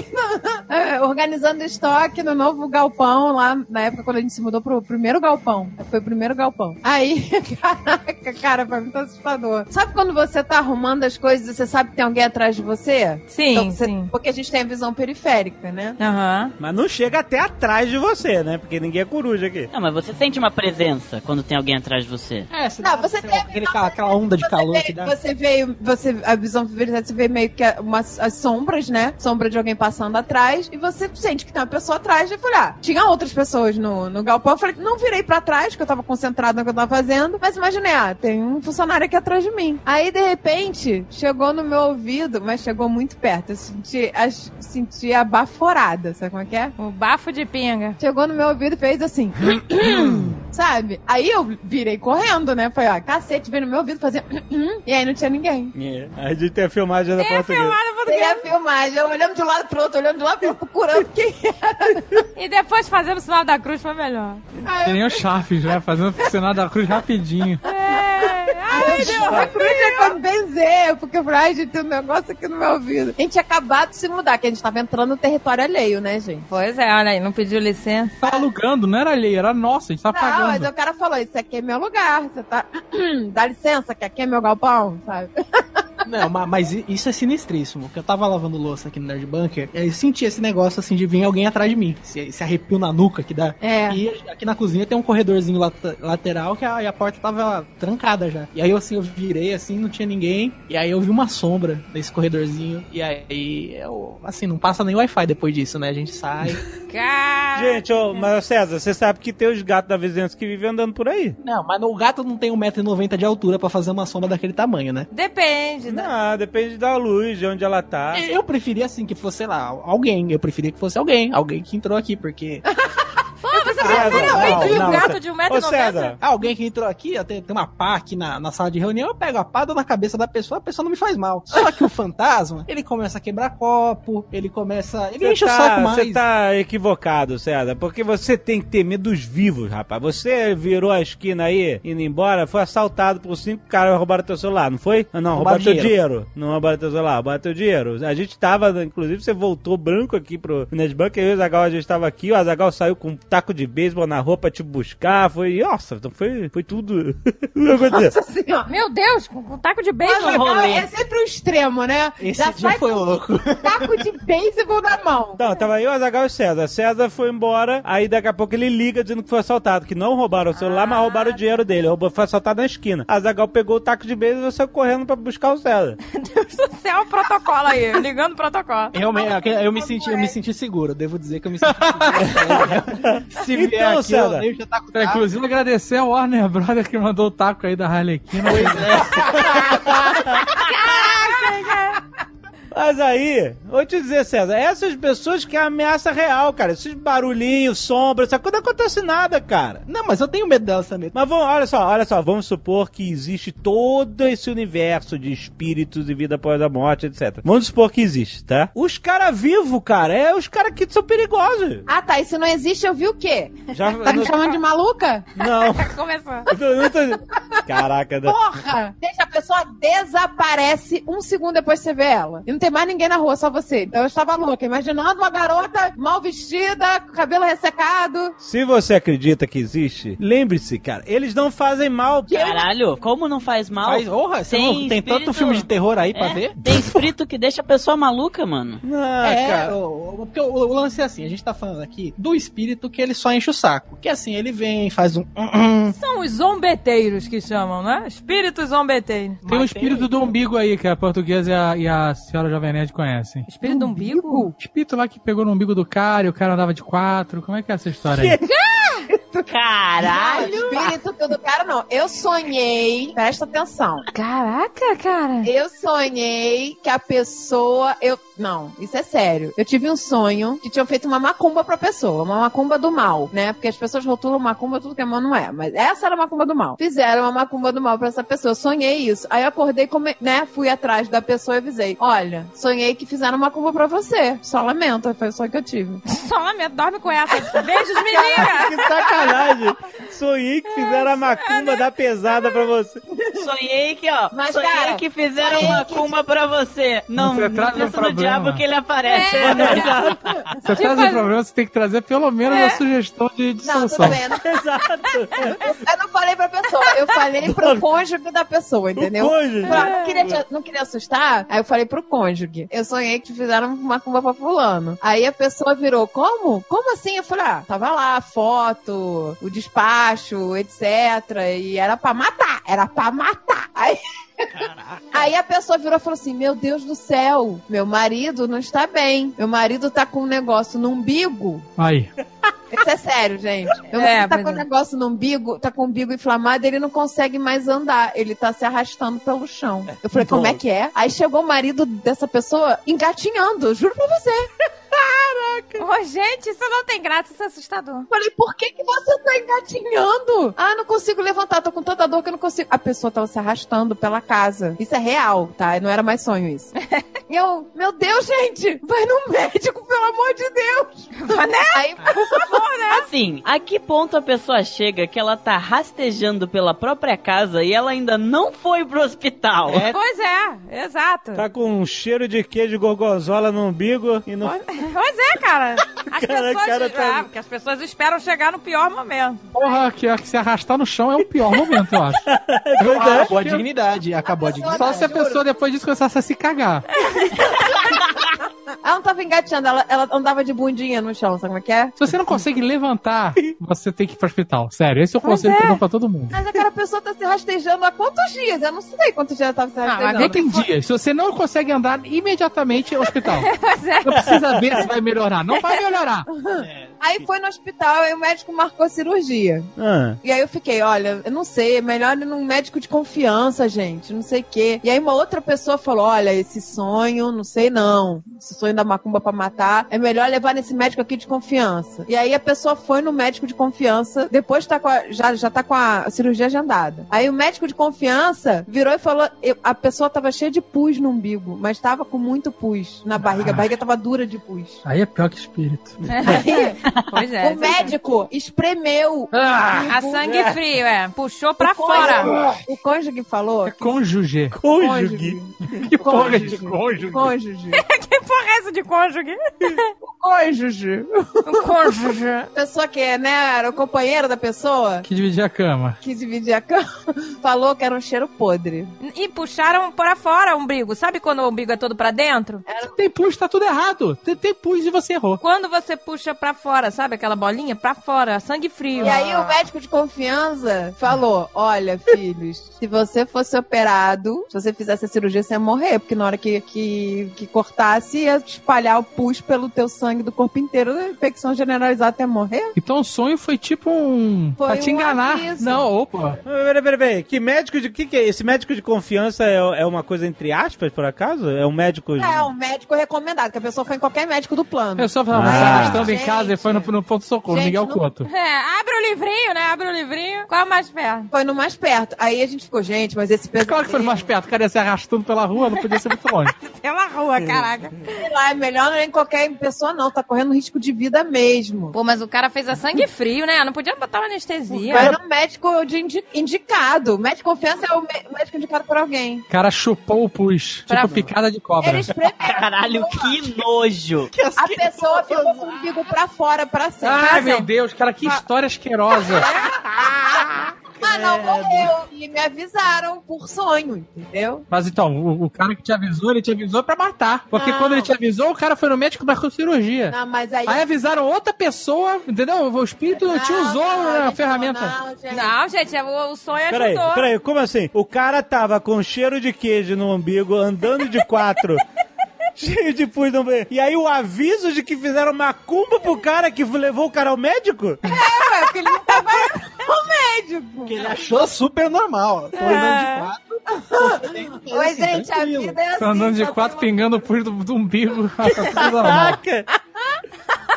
organizando estoque no novo galpão, lá na época quando a gente se mudou pro primeiro galpão. Foi o primeiro galpão. Aí, caraca, cara, foi muito assustador. Sabe quando você tá arrumando as coisas e você sabe que tem alguém atrás de você? Sim, Então você- sim. Porque a gente tem a visão periférica, né? Aham. Mas não chega até atrás de você, né? Porque ninguém é coruja aqui. Não, mas você sente uma presença quando tem alguém atrás de você. É, você Não, você tem- aquele, aquela onda de Você calor veio, que dá. você veio, você, a visão periférica, você vê meio que umas as sombras, né? Sombra de alguém passando atrás, e você sente que tem uma pessoa atrás, e eu falei, ah, tinha outras pessoas no, no galpão, eu falei, não virei pra trás, porque eu tava concentrado no que eu tava fazendo, mas imaginei, ah, tem um funcionário aqui atrás de mim. Aí, de repente, chegou no meu ouvido, mas chegou muito perto, eu senti, as, senti a baforada, sabe como é que é? O bafo de pinga. Chegou no meu ouvido e fez assim. Sabe? Aí eu virei correndo, né? Falei, ó, cacete, veio no meu ouvido fazer. e aí não tinha ninguém. É. A gente tem a filmagem da Tem a portuguesa. filmada Tem a filmagem, eu olhando de um lado pro outro, olhando de lá pro outro, procurando quem era. E depois fazendo o sinal da cruz foi melhor. Que nem o Chaves, né? Fazendo o sinal da cruz rapidinho. É. Ai, Deu uma cruz pra me benzer, porque eu falei, ai, gente, tem um negócio aqui no meu ouvido. A gente tinha acabado de se mudar, que a gente tava entrando no território alheio, né, gente? Pois é, olha aí, não pediu licença. Tá alugando, não era alheio, era nossa, a gente tá Não, mas pagando. o cara falou, isso aqui é meu lugar, você tá... Dá licença, que aqui é meu galpão, sabe? Não, ma- mas isso é sinistríssimo. Porque eu tava lavando louça aqui no Nerd Bunker, e aí eu senti esse negócio assim de vir alguém atrás de mim. Esse, esse arrepio na nuca que dá. É. E aqui na cozinha tem um corredorzinho lata- lateral que a, e a porta tava trancada já. E aí eu assim, eu virei assim, não tinha ninguém. E aí eu vi uma sombra nesse corredorzinho. E aí, eu, assim, não passa nem Wi-Fi depois disso, né? A gente sai. Gente, ô, mas César, você sabe que tem os gatos da vizinhança que vivem andando por aí. não, mas o gato não tem 1,90m de altura pra fazer uma sombra daquele tamanho, né? Depende. Né? Não, depende da luz, de onde ela tá. Eu preferia assim que fosse, sei lá, alguém. Eu preferia que fosse alguém. Alguém que entrou aqui, porque. De não, um gato Cê- de Ô, 1,90m? César, Alguém que entrou aqui, tem, tem uma pá aqui na, na sala de reunião, eu pego a pá, dou na cabeça da pessoa, a pessoa não me faz mal. Só que o fantasma, ele começa a quebrar copo, ele começa. Ele enche Você o saco tá, mais. você tá equivocado, César, porque você tem que ter medo dos vivos, rapaz. Você virou a esquina aí, indo embora, foi assaltado por cinco caras e roubaram teu celular, não foi? Ah, Não, roubaram teu dinheiro. Não roubaram teu celular, roubaram teu dinheiro. A gente tava, inclusive, você voltou branco aqui pro Netbank, eu e o Azagal, a gente tava aqui, o Azagal saiu com um taco de beisebol na roupa te buscar, foi, nossa, então foi, foi tudo. O que aconteceu? Assim, ó. Meu Deus, com, com taco de Mas beijo. legal, rolê. é sempre o extremo, né? Esse Já dia foi com louco. um taco de beisebol na mão. Então, tava eu, Azagal e César. César foi embora, aí daqui a pouco ele liga dizendo que foi assaltado, que não roubaram o celular, mas roubaram o dinheiro dele. Roubou, foi assaltado na esquina. Azagal pegou o taco de beisebol e saiu correndo pra buscar o César. Deus do céu, o protocolo aí. Ligando o protocolo. Realmente, eu me senti, eu me senti seguro, devo dizer que eu me senti seguro. Se vier Então, aqui, César. eu já tá com É, inclusive, agradecer ao Warner Brother que mandou o taco aí da Harlequina. Mas aí, vou te dizer, César, essas pessoas que é ameaça real, cara. Esses barulhinhos, sombras, essa coisa não acontece nada, cara. Não, mas eu tenho medo delas também. Mas vamos, olha só, olha só, vamos supor que existe todo esse universo de espíritos e vida após a morte, etc. Vamos supor que existe, tá? Os caras vivos, cara, é os caras que são perigosos. Ah, tá. E se não existe, eu vi o quê? Já, Tá me chamando de maluca? Não. Começou. Eu tô- eu tô- Caraca, não. Porra! Gente, a pessoa desaparece um segundo depois que você vê ela. E não tem mais ninguém na rua, só você. Então eu estava louca, imaginando uma garota mal vestida, com cabelo ressecado. Se você acredita que existe, lembre-se, cara, eles não fazem mal. Caralho, como não faz mal? Faz, porra, você Tem não- tem tanto filme de terror aí pra É, ver? Tem espírito que deixa a pessoa maluca, mano. Ah, é, cara. o, o- porque o, o lance é assim, a gente tá falando aqui do espírito que ele só enche o saco. Que assim, ele vem, faz um... São os zombeteiros que chamam, né? Espíritos zombeteiros. Tem o espírito do umbigo aí, que a portuguesa e a, e a senhora Jovem Nerd conhecem. Espírito do umbigo? Espírito lá que pegou no umbigo do cara e o cara andava de quatro. Como é que é essa história aí? Caralho! Não, espírito do cara, não. Eu sonhei, presta atenção. Caraca, cara. Eu sonhei que a pessoa. Eu. Não, isso é sério. Eu tive um sonho que tinham feito uma macumba pra pessoa, uma macumba do mal, né? Porque as pessoas rotulam macumba, tudo que é mal não é. Mas essa era a macumba do mal. Fizeram uma macumba do mal pra essa pessoa. Eu sonhei isso. Aí eu acordei, come... né? Fui atrás da pessoa e avisei: Olha, sonhei que fizeram uma macumba pra você. Só lamento, foi só que eu tive. Só lamento, dorme com essa. Beijos, menina. Que sacanagem! Sonhei que fizeram a macumba da pesada pra você. Sonhei que, ó. Mas, sonhei cara, que fizeram sonhei uma que- cumba pra você. Não, Você não traz um pensa no problema. diabo que ele aparece. É. Você traz um problema, você tem que trazer pelo menos uma sugestão de, de Não, solução. tudo bem. Eu não, Exato. eu não falei pra pessoa, eu falei pro cônjuge da pessoa, entendeu? O cônjuge. Pra- não, queria te- não queria assustar, aí eu falei pro cônjuge. Eu sonhei que fizeram uma macumba pra fulano. Aí a pessoa virou, como? Como assim? Eu falei, ah, tava lá a foto, o despacho, etc. E era pra matar, era pra matar. Aí, aí a pessoa virou e falou assim: Meu Deus do céu, meu marido não está bem. Meu marido tá com um negócio no umbigo. Aí. Isso é sério, gente. Meu É, tá com um é. negócio no umbigo, tá com o umbigo inflamado, ele não consegue mais andar. Ele tá se arrastando pelo chão. Eu falei, como é que é? Aí chegou o marido dessa pessoa engatinhando, juro pra você. Ô, gente, isso não tem graça, isso é assustador. Falei, por que, que você tá engatinhando? Ah, não consigo levantar, tô com tanta dor que eu não consigo. A pessoa tava se arrastando pela casa. Isso é real, tá? Não era mais sonho isso. e eu, meu Deus, gente, vai no médico, pelo amor de Deus. Aí, por favor, né? Assim, a que ponto a pessoa chega que ela tá rastejando pela própria casa e ela ainda não foi pro hospital? Pois é, exato. Tá com um cheiro de queijo gorgonzola no umbigo e no. Pois é, cara. As Cara, pessoas, cara, tá- ah, porque as pessoas esperam chegar no pior momento. Porra, que, que se arrastar no chão é o pior momento, eu acho. Acabou a dignidade, acabou a dignidade. Só se a pessoa depois disso começasse a se cagar. Ela não tava engateando, ela, ela andava de bundinha no chão, sabe como é que é? Se você não consegue levantar, você tem que ir pro hospital. Sério, esse é o conselho é. que eu dou pra todo mundo. Mas aquela pessoa tá se rastejando há quantos dias? Eu não sei quantos dias ela tava se mas rastejando. vem Tem dias. Se você não consegue andar, imediatamente é hospital. Pois é. Não precisa ver se vai melhorar. Não vai melhorar. Aí foi no hospital e o médico marcou a cirurgia. Ah, E aí eu fiquei, olha, eu não sei, é melhor ir num médico de confiança, gente, não sei o quê. E aí uma outra pessoa falou, olha, esse sonho, não sei não, esse sonho da macumba pra matar, é melhor levar nesse médico aqui de confiança. E aí a pessoa foi no médico de confiança, depois tá com a- já, já tá com a cirurgia agendada. Aí o médico de confiança virou e falou, eu- a pessoa tava cheia de pus no umbigo, mas tava com muito pus na barriga, a barriga tava dura de pus. Aí é pior que espírito. Aí, Pois é. o médico espremeu A sangue frio, é. Puxou pra fora. O cônjuge falou. É cônjuge. cônjuge. Que porra de cônjuge? Cônjuge. Que porra é essa de cônjuge? Cônjuge. O cônjuge. Pessoa que, né, era o companheiro da pessoa Que dividia a cama. que dividia a cama, falou que era um cheiro podre. E puxaram pra fora o umbigo. Sabe quando o umbigo é todo pra dentro? Se tem pus, tá tudo errado. Tem, tem pus e você errou. Quando você puxa pra fora, sabe aquela bolinha? Pra fora, sangue frio. E aí o médico de confiança falou: Olha, filhos, se você fosse operado, se você fizesse a cirurgia, você ia morrer, porque na hora que, que, que cortasse, ia espalhar o pus pelo teu sangue do corpo inteiro, a infecção generalizada até morrer. Então o sonho foi tipo um. Foi pra te um enganar. aviso. Não, opa. Peraí, peraí, peraí. Que médico de. que, que é? Esse médico de confiança é, é uma coisa entre aspas, por acaso? É um médico. É, um médico recomendado, que a pessoa foi em qualquer médico do plano. Eu só tava Ah. se arrastando em Gente. casa e foi no, no ponto-socorro, Miguel não- Couto. É, abre o livrinho, né? Abre o livrinho. Qual é o mais perto? Foi no mais perto. Aí a gente ficou, gente, mas esse É pesadelo... claro que foi mais perto, o cara ia se arrastando pela rua, não podia ser muito longe. Pela rua, caraca. Sei lá, é melhor não é em qualquer pessoa, não. Tá correndo risco de vida mesmo. Pô, mas o cara fez a sangue frio, né? Não podia botar uma anestesia. Vai no médico de indi- indicado. O médico de confiança é o mé- médico indicado por alguém. O cara chupou o pus, Pra- tipo picada de cobra. Eles Caralho, que nojo. a pessoa ficou com o umbigo pra fora pra sempre. Ai, Assim, meu Deus, cara, que história asquerosa. Ah, não, morreu. E me avisaram por sonho, entendeu? Mas então, o, o cara que te avisou, ele te avisou pra matar. Porque Não. quando ele te avisou, o cara foi no médico e marcou cirurgia. Não, mas aí... Aí avisaram outra pessoa, entendeu? O espírito te Não, usou não, na gente, ferramenta. Não, gente. Não, gente, o, o sonho Peraí, ajudou. peraí, como assim? O cara tava com cheiro de queijo no umbigo, andando de quatro. Cheio de pus no umbigo. E aí o aviso de que fizeram macumba pro cara que levou o cara ao médico? É, porque ele não tava no médico. Que ele achou super normal. Tô andando de quatro. Oi, assim, gente, a vida é assim. Tô andando de quatro tem pingando o pus do, do umbigo. tá. Caraca!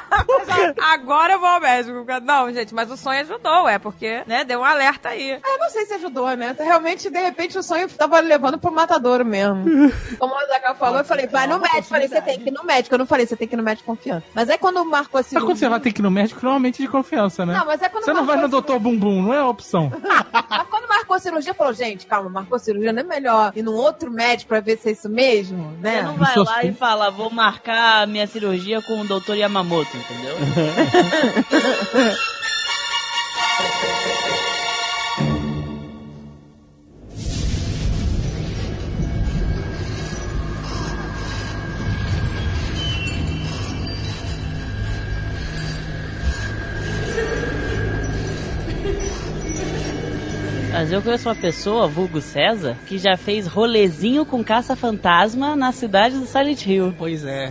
Agora eu vou ao médico. Não, gente, mas o sonho ajudou, é porque, né, deu um alerta aí. uma- Eu não sei se ajudou, né? Realmente, de repente, o sonho tava levando pro matadouro mesmo. Como o Zagal falou, eu falei, vai no médico. Eu falei, você tem que ir no médico. Eu não falei, você tem que ir no médico de confiança. Mas aí quando marcou assim. Mas quando você vai ter que ir no médico, normalmente de confiança, né? Não, mas é quando Você não vai no doutor Bumbum, não é opção. Mas quando marcou a cirurgia, falou, gente, calma, marcou a cirurgia, não é melhor ir num outro médico pra ver se é isso mesmo, Você né? não vai lá e fala, vou marcar minha cirurgia com o doutor Yamamoto, entendeu? Mas eu conheço uma pessoa, vulgo César, que já fez rolezinho com caça-fantasma na cidade do Silent Hill. Pois é.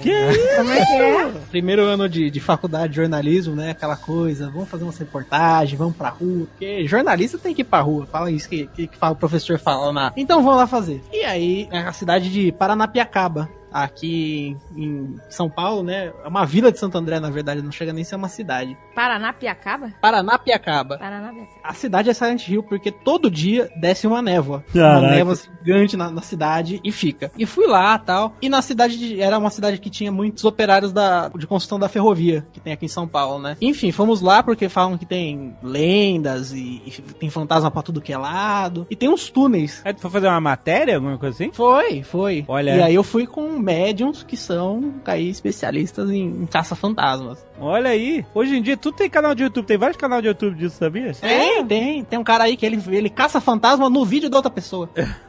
Como é que é? Primeiro ano de, de faculdade de jornalismo, né? Aquela coisa, vamos fazer umas reportagens, vamos pra rua. Porque jornalista tem que ir pra rua. Fala isso que, que, que fala- o professor fala lá. Então vamos lá fazer. E aí, é a cidade de Paranapiacaba. Aqui em São Paulo, né? É uma vila de Santo André, na verdade, não chega nem a ser uma cidade. Paranapiacaba? Paranapiacaba. Paranapiacaba. A cidade é Silent Hill porque todo dia desce uma névoa. Caraca. Uma névoa gigante na, na cidade e fica. E fui lá tal. E na cidade de- era uma cidade que tinha muitos operários da, de construção da ferrovia, que tem aqui em São Paulo, né? Enfim, fomos lá porque falam que tem lendas e, e tem fantasma pra tudo que é lado. E tem uns túneis. Aí tu foi fazer uma matéria, alguma coisa assim? Foi, foi. Olha. E aí eu fui com médiums que são aí especialistas em, em caça-fantasmas. Olha aí. Hoje em dia tudo tem canal de YouTube. Tem vários canais de YouTube disso, sabia? Tem, tem. Tem um cara aí que ele, ele caça fantasma no vídeo da outra pessoa.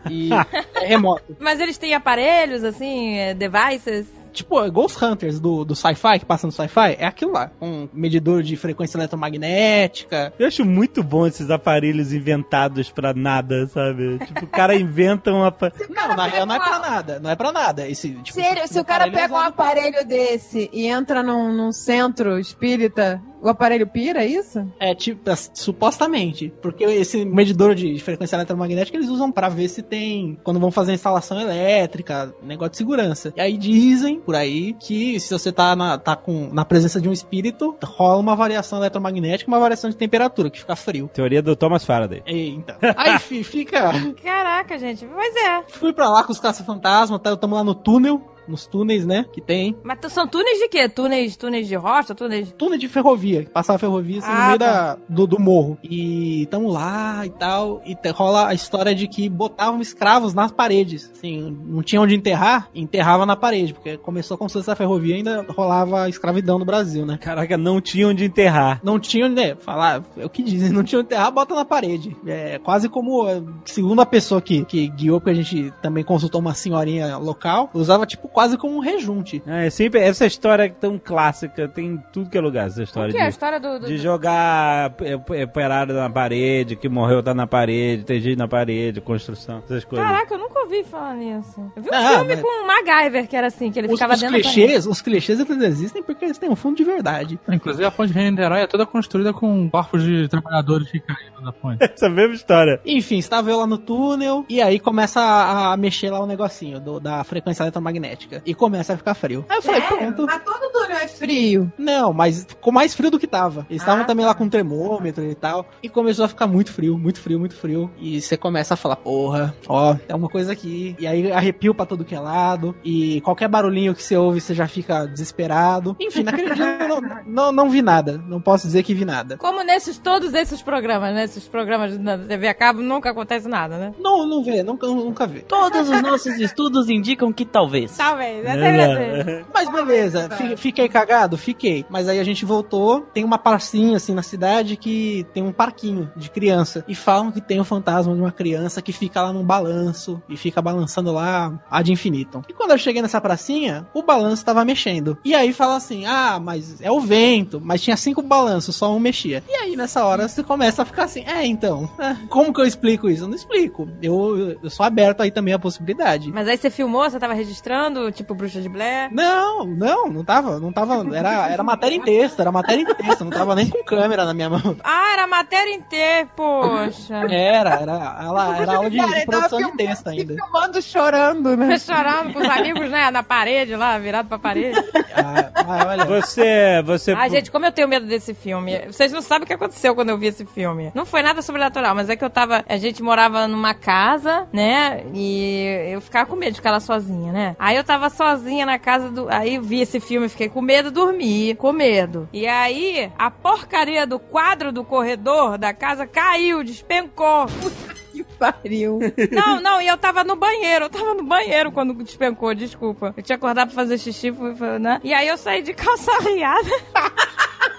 E é remoto. Mas eles têm aparelhos, assim, é, devices? Tipo, é Ghost Hunters do, do sci-fi, que passa no sci-fi, é aquilo lá. Um medidor de frequência eletromagnética. Eu acho muito bom esses aparelhos inventados pra nada, sabe? Tipo, o cara inventa um aparelho. Não, na real não é pra nada. Não é pra nada. Esse, tipo, Se, ele- se o cara pega um aparelho desse e entra num, num centro espírita, o aparelho pira, é isso? É, tipo, as- supostamente. Porque esse medidor de frequência eletromagnética eles usam pra ver se tem. Quando vão fazer instalação elétrica, negócio de segurança. E aí dizem, por aí, que se você tá na, tá com, na presença de um espírito, rola uma variação eletromagnética, uma variação de temperatura, que fica frio. Teoria do Thomas Faraday. E, então. Aí fi- fica. Caraca, gente. Mas é. Fui pra lá com os caça-fantasmas, tá, tamo lá no túnel. Nos túneis, né? Que tem. Mas são túneis de quê? Túneis, túneis de rocha? Túneis... túnel de ferrovia, que passava a ferrovia assim, no Ah, meio tá. da, do, do morro. E tamo lá e tal, e te- rola a história de que botavam escravos nas paredes. Assim, não tinha onde enterrar, enterrava na parede, porque começou como se fosse a ferrovia e ainda rolava escravidão no Brasil, né? Caraca, não tinha onde enterrar. Não tinha onde, né, falar, é o que dizem, não tinha onde enterrar, bota na parede. É quase como, segundo a pessoa que, que guiou, porque a gente também consultou uma senhorinha local, usava tipo quase como um rejunte. É sempre essa história é tão clássica, tem em tudo que é lugar, essa O história que é a de, história do... do- de jogar é, é, operário na parede, que morreu tá na parede, tem gente na parede, construção, essas coisas. Caraca, eu nunca ouvi falar nisso. Eu vi um Ah, filme mas- com o MacGyver, que era assim, que ele Os, ficava os dentro da clichês, os clichês eles existem porque eles têm um fundo de verdade. Inclusive a ponte de Niterói é toda construída com corpos de trabalhadores que caíram da ponte. Essa mesma história. Enfim, estava eu lá no túnel e aí começa a, a mexer lá o negocinho do- da frequência eletromagnética. E começa a ficar frio. Aí eu falei, pronto. Mas todo túnel é frio. Não, mas ficou mais frio do que tava. Eles estavam Ah, também tá. lá com termômetro e tal. E começou a ficar muito frio, muito frio, muito frio. E você começa a falar, porra, ó, tem uma coisa aqui. E aí arrepio pra todo que é lado. E qualquer barulhinho que você ouve, você já fica desesperado. Enfim, naquele dia eu não, não, não vi nada. Não posso dizer que vi nada. Como nesses, todos esses programas, né? Esses programas da TV a cabo, nunca acontece nada, né? Não, não vê, nunca, nunca vê. Todos os nossos estudos indicam que talvez. Talvez, é Não, sempre não. assim. Mas beleza, fi- fiquei cagado? Fiquei. Mas aí a gente voltou, tem uma pracinha assim na cidade que tem um parquinho de criança. E falam que tem o fantasma de uma criança que fica lá num balanço e fica balançando lá ad infinitum. E quando eu cheguei nessa pracinha, o balanço tava mexendo. E aí fala assim: ah, mas é o vento. Mas tinha cinco balanços, só um mexia. E aí nessa hora você começa a ficar assim: é, então, é, como que eu explico isso? Eu não explico. Eu, eu sou aberto aí também à possibilidade. Mas aí você filmou, você tava registrando, tipo Bruxa de Blair? Não, não, não tava, não tava, era, era matéria em texto, era matéria em texto, não tava nem com câmera na minha mão. Ah, era matéria inteira, poxa. Era, era, ela, era aula de, Cara, de produção de texto ainda. filmando chorando, né? Chorando com os amigos, né? Na parede lá, virado pra parede. Ah, ah, olha, Você, você... Ai, gente, como eu tenho medo desse filme. Vocês não sabem o que aconteceu quando eu vi esse filme. Não foi nada sobrenatural, mas é que eu tava. A gente morava numa casa, né? E eu ficava com medo de ficar lá sozinha, né? Aí eu tava sozinha na casa do. Aí vi esse filme, fiquei com medo, dormi, com medo. E aí, a porcaria do quadro do corredor da casa caiu, despencou. Que pariu. Não, não, e eu tava no banheiro, eu tava no banheiro quando despencou, desculpa. Eu tinha acordado pra fazer xixi, fui, né? E aí eu saí de calça riada.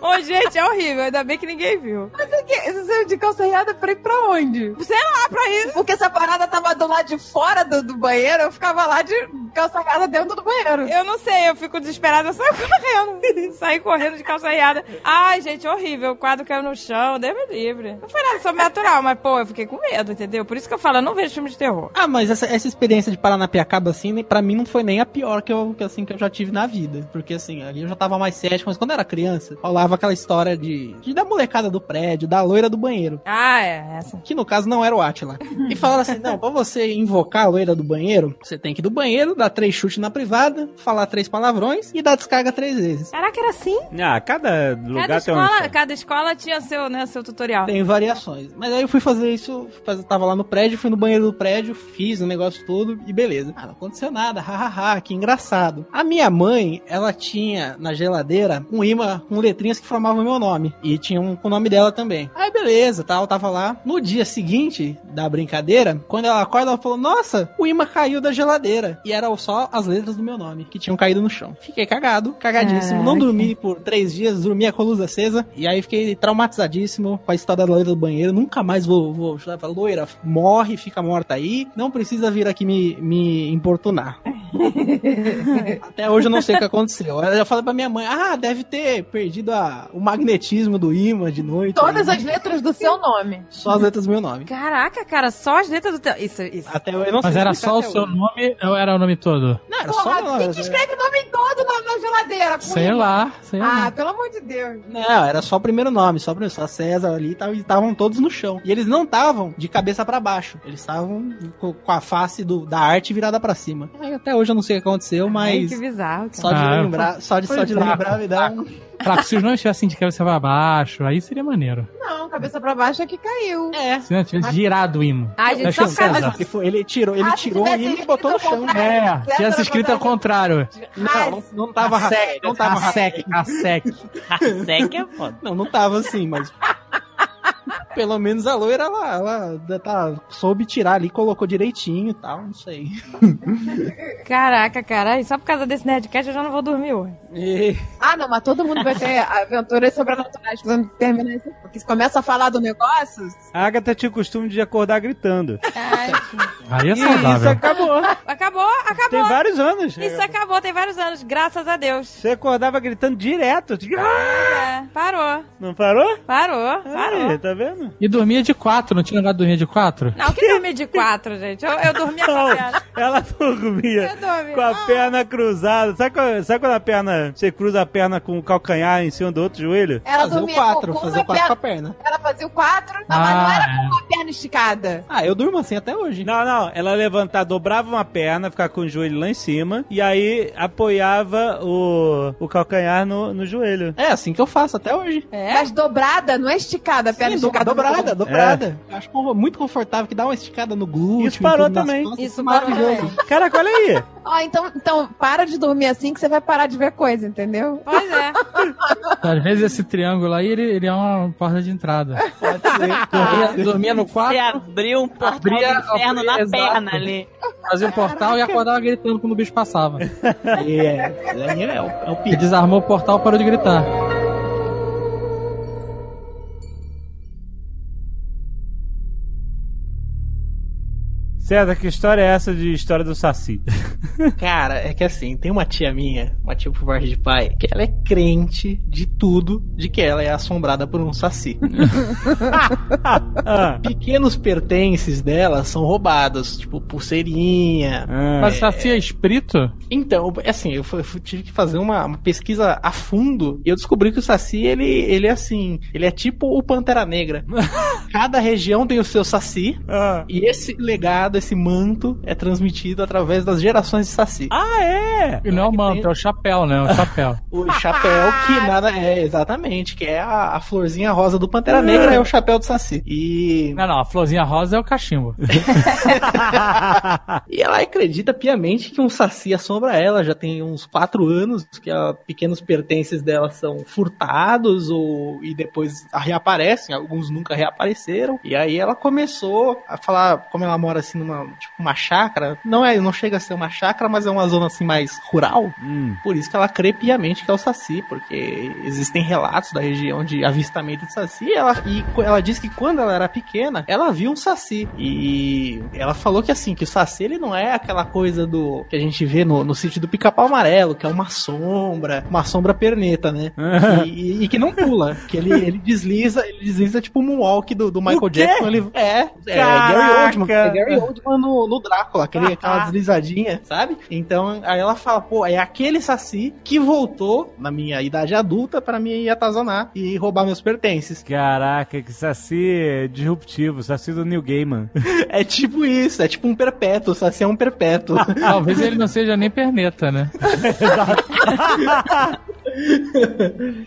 Ô, gente, é horrível, ainda bem que ninguém viu. Mas é que você saiu de calça riada pra ir pra onde? Sei lá, pra isso. Porque essa parada tava do lado de fora do, do banheiro, eu ficava lá de calça riada dentro do banheiro. Eu não sei, eu fico desesperada, eu saio correndo. saí correndo de calça riada. Ai, gente, horrível. O quadro caiu no chão, Deus me livre. Não foi nada sobrenatural, mas, pô, eu fiquei com medo, entendeu? Por isso que eu falo, eu não vejo filme de terror. Ah, mas essa, essa experiência de Paranapiacaba, assim, pra mim não foi nem a pior que eu, que, assim, que eu já tive na vida. Porque, assim, ali eu já tava mais cético, mas quando eu era criança, rolava aquela história de, de da molecada do prédio, da loira do banheiro. Ah, é, essa. Que no caso não era o Atila. E falaram assim: não, pra você invocar a loira do banheiro, você tem que ir do banheiro, dar três chutes na privada, falar três palavrões e dar descarga três vezes. Caraca, era assim? Ah, cada lugar Cada tem um... escola, cada escola tinha seu, né, seu tutorial. Tem variações. Mas aí eu fui fazer isso, tava lá no prédio, fui no banheiro do prédio, fiz o negócio todo e beleza. Ah, não aconteceu nada, hahaha, que engraçado. A minha mãe, ela tinha na geladeira um imã com letrinhas que formavam meu nome. E tinha um com o nome dela também. Aí beleza, tal, tava lá. No dia seguinte da brincadeira, quando ela acorda, ela falou: Nossa, o imã caiu da geladeira. E eram só as letras do meu nome, que tinham caído no chão. Fiquei cagado, cagadíssimo. Não Caraca. dormi por três dias, dormi com a luz acesa. E aí fiquei traumatizadíssimo com a história da loira do banheiro. Nunca mais vou, vou falar, loira, morre, fica morta aí. Não precisa vir aqui me, me importunar. Até hoje eu não sei o que aconteceu. Eu já falei pra minha mãe, ah, deve ter perdido a, o magnetismo do imã de noite. Todas aí. as letras do seu nome. Só as letras do meu nome. Caraca, cara, só as letras do teu. Isso, isso. Até eu não Mas sei era só o seu hoje. nome ou era o nome todo? Não, era só Porra, meu nome. quem que escreve o nome todo na, na geladeira? Sei imã? lá, sei Ah, lá. pelo amor de Deus. Não, era só o primeiro nome, só, o primeiro- só César ali e tal, e estavam todos no chão. E eles não estavam de cabeça pra baixo, eles estavam com, a face do- da arte virada pra cima. Aí até hoje eu não sei o que aconteceu, Ai, mas que bizarro, cara. só de Ah, lembrar, só de, só de lembrar me dá um... Se os nomes estivessem de cabeça pra baixo, aí seria maneiro. Não, cabeça pra baixo é que caiu. É. Se não tivesse girado o imã. Ai, gente, só causa César. Ele, tirou, ele Ah, tirou o hino e botou no chão. É, tivesse escrito ao contrário. Não, não, não tava A sec, não tava a sec, a sec. A sec é foda. Não, não tava assim, mas. Pelo menos a loira, ela, ela tá, soube tirar ali, colocou direitinho e tal, não sei. Caraca, caralho, só por causa desse Nerdcast eu já não vou dormir hoje. E- Ah, não, mas todo mundo vai ter aventuras sobrenaturais quando terminar isso. Porque se começa a falar do negócio, A Agatha tinha o costume de acordar gritando. Ai, Aí é E isso saudável. acabou. acabou, acabou. Tem vários anos. Isso acabou, tem vários anos, graças a Deus. Você acordava gritando direto. Tipo, "Ah!" É, parou, Não parou? parou, parou. Aí, tá vendo? Cima. E dormia de quatro, não tinha negócio de dormir de quatro? Não, que dormir de quatro, gente? Eu, eu dormia com Não, a perna. ela dormia Eu dormia. com a perna cruzada. Sabe quando, sabe quando a perna, você cruza a perna com o calcanhar em cima do outro joelho? Ela Fazer o dormia quatro, com, com uma quatro com a perna. Ela fazia o quatro, não, mas não Ah, era com a perna esticada. Ah, eu durmo assim até hoje. Não, não, ela levantava, dobrava uma perna, ficava com o joelho lá em cima, e aí apoiava o, o calcanhar no, no joelho. É assim que eu faço até hoje. É? Mas dobrada, não é esticada, a perna Sim, do- esticada. Dobrada, dobrada. Acho muito confortável, que dá uma esticada no glúteo. Isso parou nas também. costas, Isso maravilhoso. Caraca, olha aí. Ó, então, então, para de dormir assim que você vai parar de ver coisa, entendeu? Pois é. Às vezes esse triângulo aí, ele, ele é uma porta de entrada. Pode ser. Dormia, dormia no Você quarto, abriu um portal Abria- do inferno abria- na exato. perna ali. fazia um portal e acordava gritando quando o bicho passava. É, aí é, o- é o Ele pico. desarmou o portal e parou de gritar. César, que história é essa de história do Saci? Cara, é que assim, tem uma tia minha, uma tia por parte de pai, que ela é crente de tudo, de que ela é assombrada por um saci. ah, Pequenos pertences dela são roubados, tipo pulseirinha. ah. Mas Saci é espírito? Então, assim, eu, fui- eu tive que fazer uma, uma pesquisa a fundo e eu descobri que o saci, ele, ele é assim, ele é tipo o Pantera Negra. Cada região tem o seu saci, Ah. e esse legado, esse manto, é transmitido através das gerações de saci. Ah, é? E não é o manto, é o chapéu, né? O chapéu. O chapéu que nada é, exatamente, que é a, a florzinha rosa do Pantera Negra, é o chapéu do Saci. E, Não, não, a florzinha rosa é o cachimbo. e ela acredita piamente que um Saci assombra ela, já tem uns quatro anos, que a, pequenos pertences dela são furtados ou, e depois reaparecem, alguns nunca reapareceram. E aí ela começou a falar, como ela mora assim numa, tipo, uma chácara, não é, não chega a ser uma chácara, mas é uma zona assim mais rural. Hum. Por isso que ela crê piamente que é o Saci, porque existem relatos da região de avistamento de Saci. E ela, e ela diz que quando ela era pequena, ela viu um Saci. E ela falou que assim, que o Saci ele não é aquela coisa do que a gente vê no, no sítio do pica-pau amarelo, que é uma sombra, uma sombra perneta, né? E, e- e que não pula, que ele, ele desliza, ele desliza tipo o moonwalk do, do Michael? Jackson. Ele, é, é Caraca! Gary Oldman, é Gary Oldman no, no Drácula, aquele, aquela deslizadinha, sabe? Então, aí ela fala, pô, é aquele Saci que voltou na minha idade adulta pra me atazanar e roubar meus pertences. Caraca, que Saci disruptivo, Saci do New Gaiman. É tipo isso, é tipo um perpétuo, o Saci é um perpétuo. Talvez ele não seja nem perneta, né?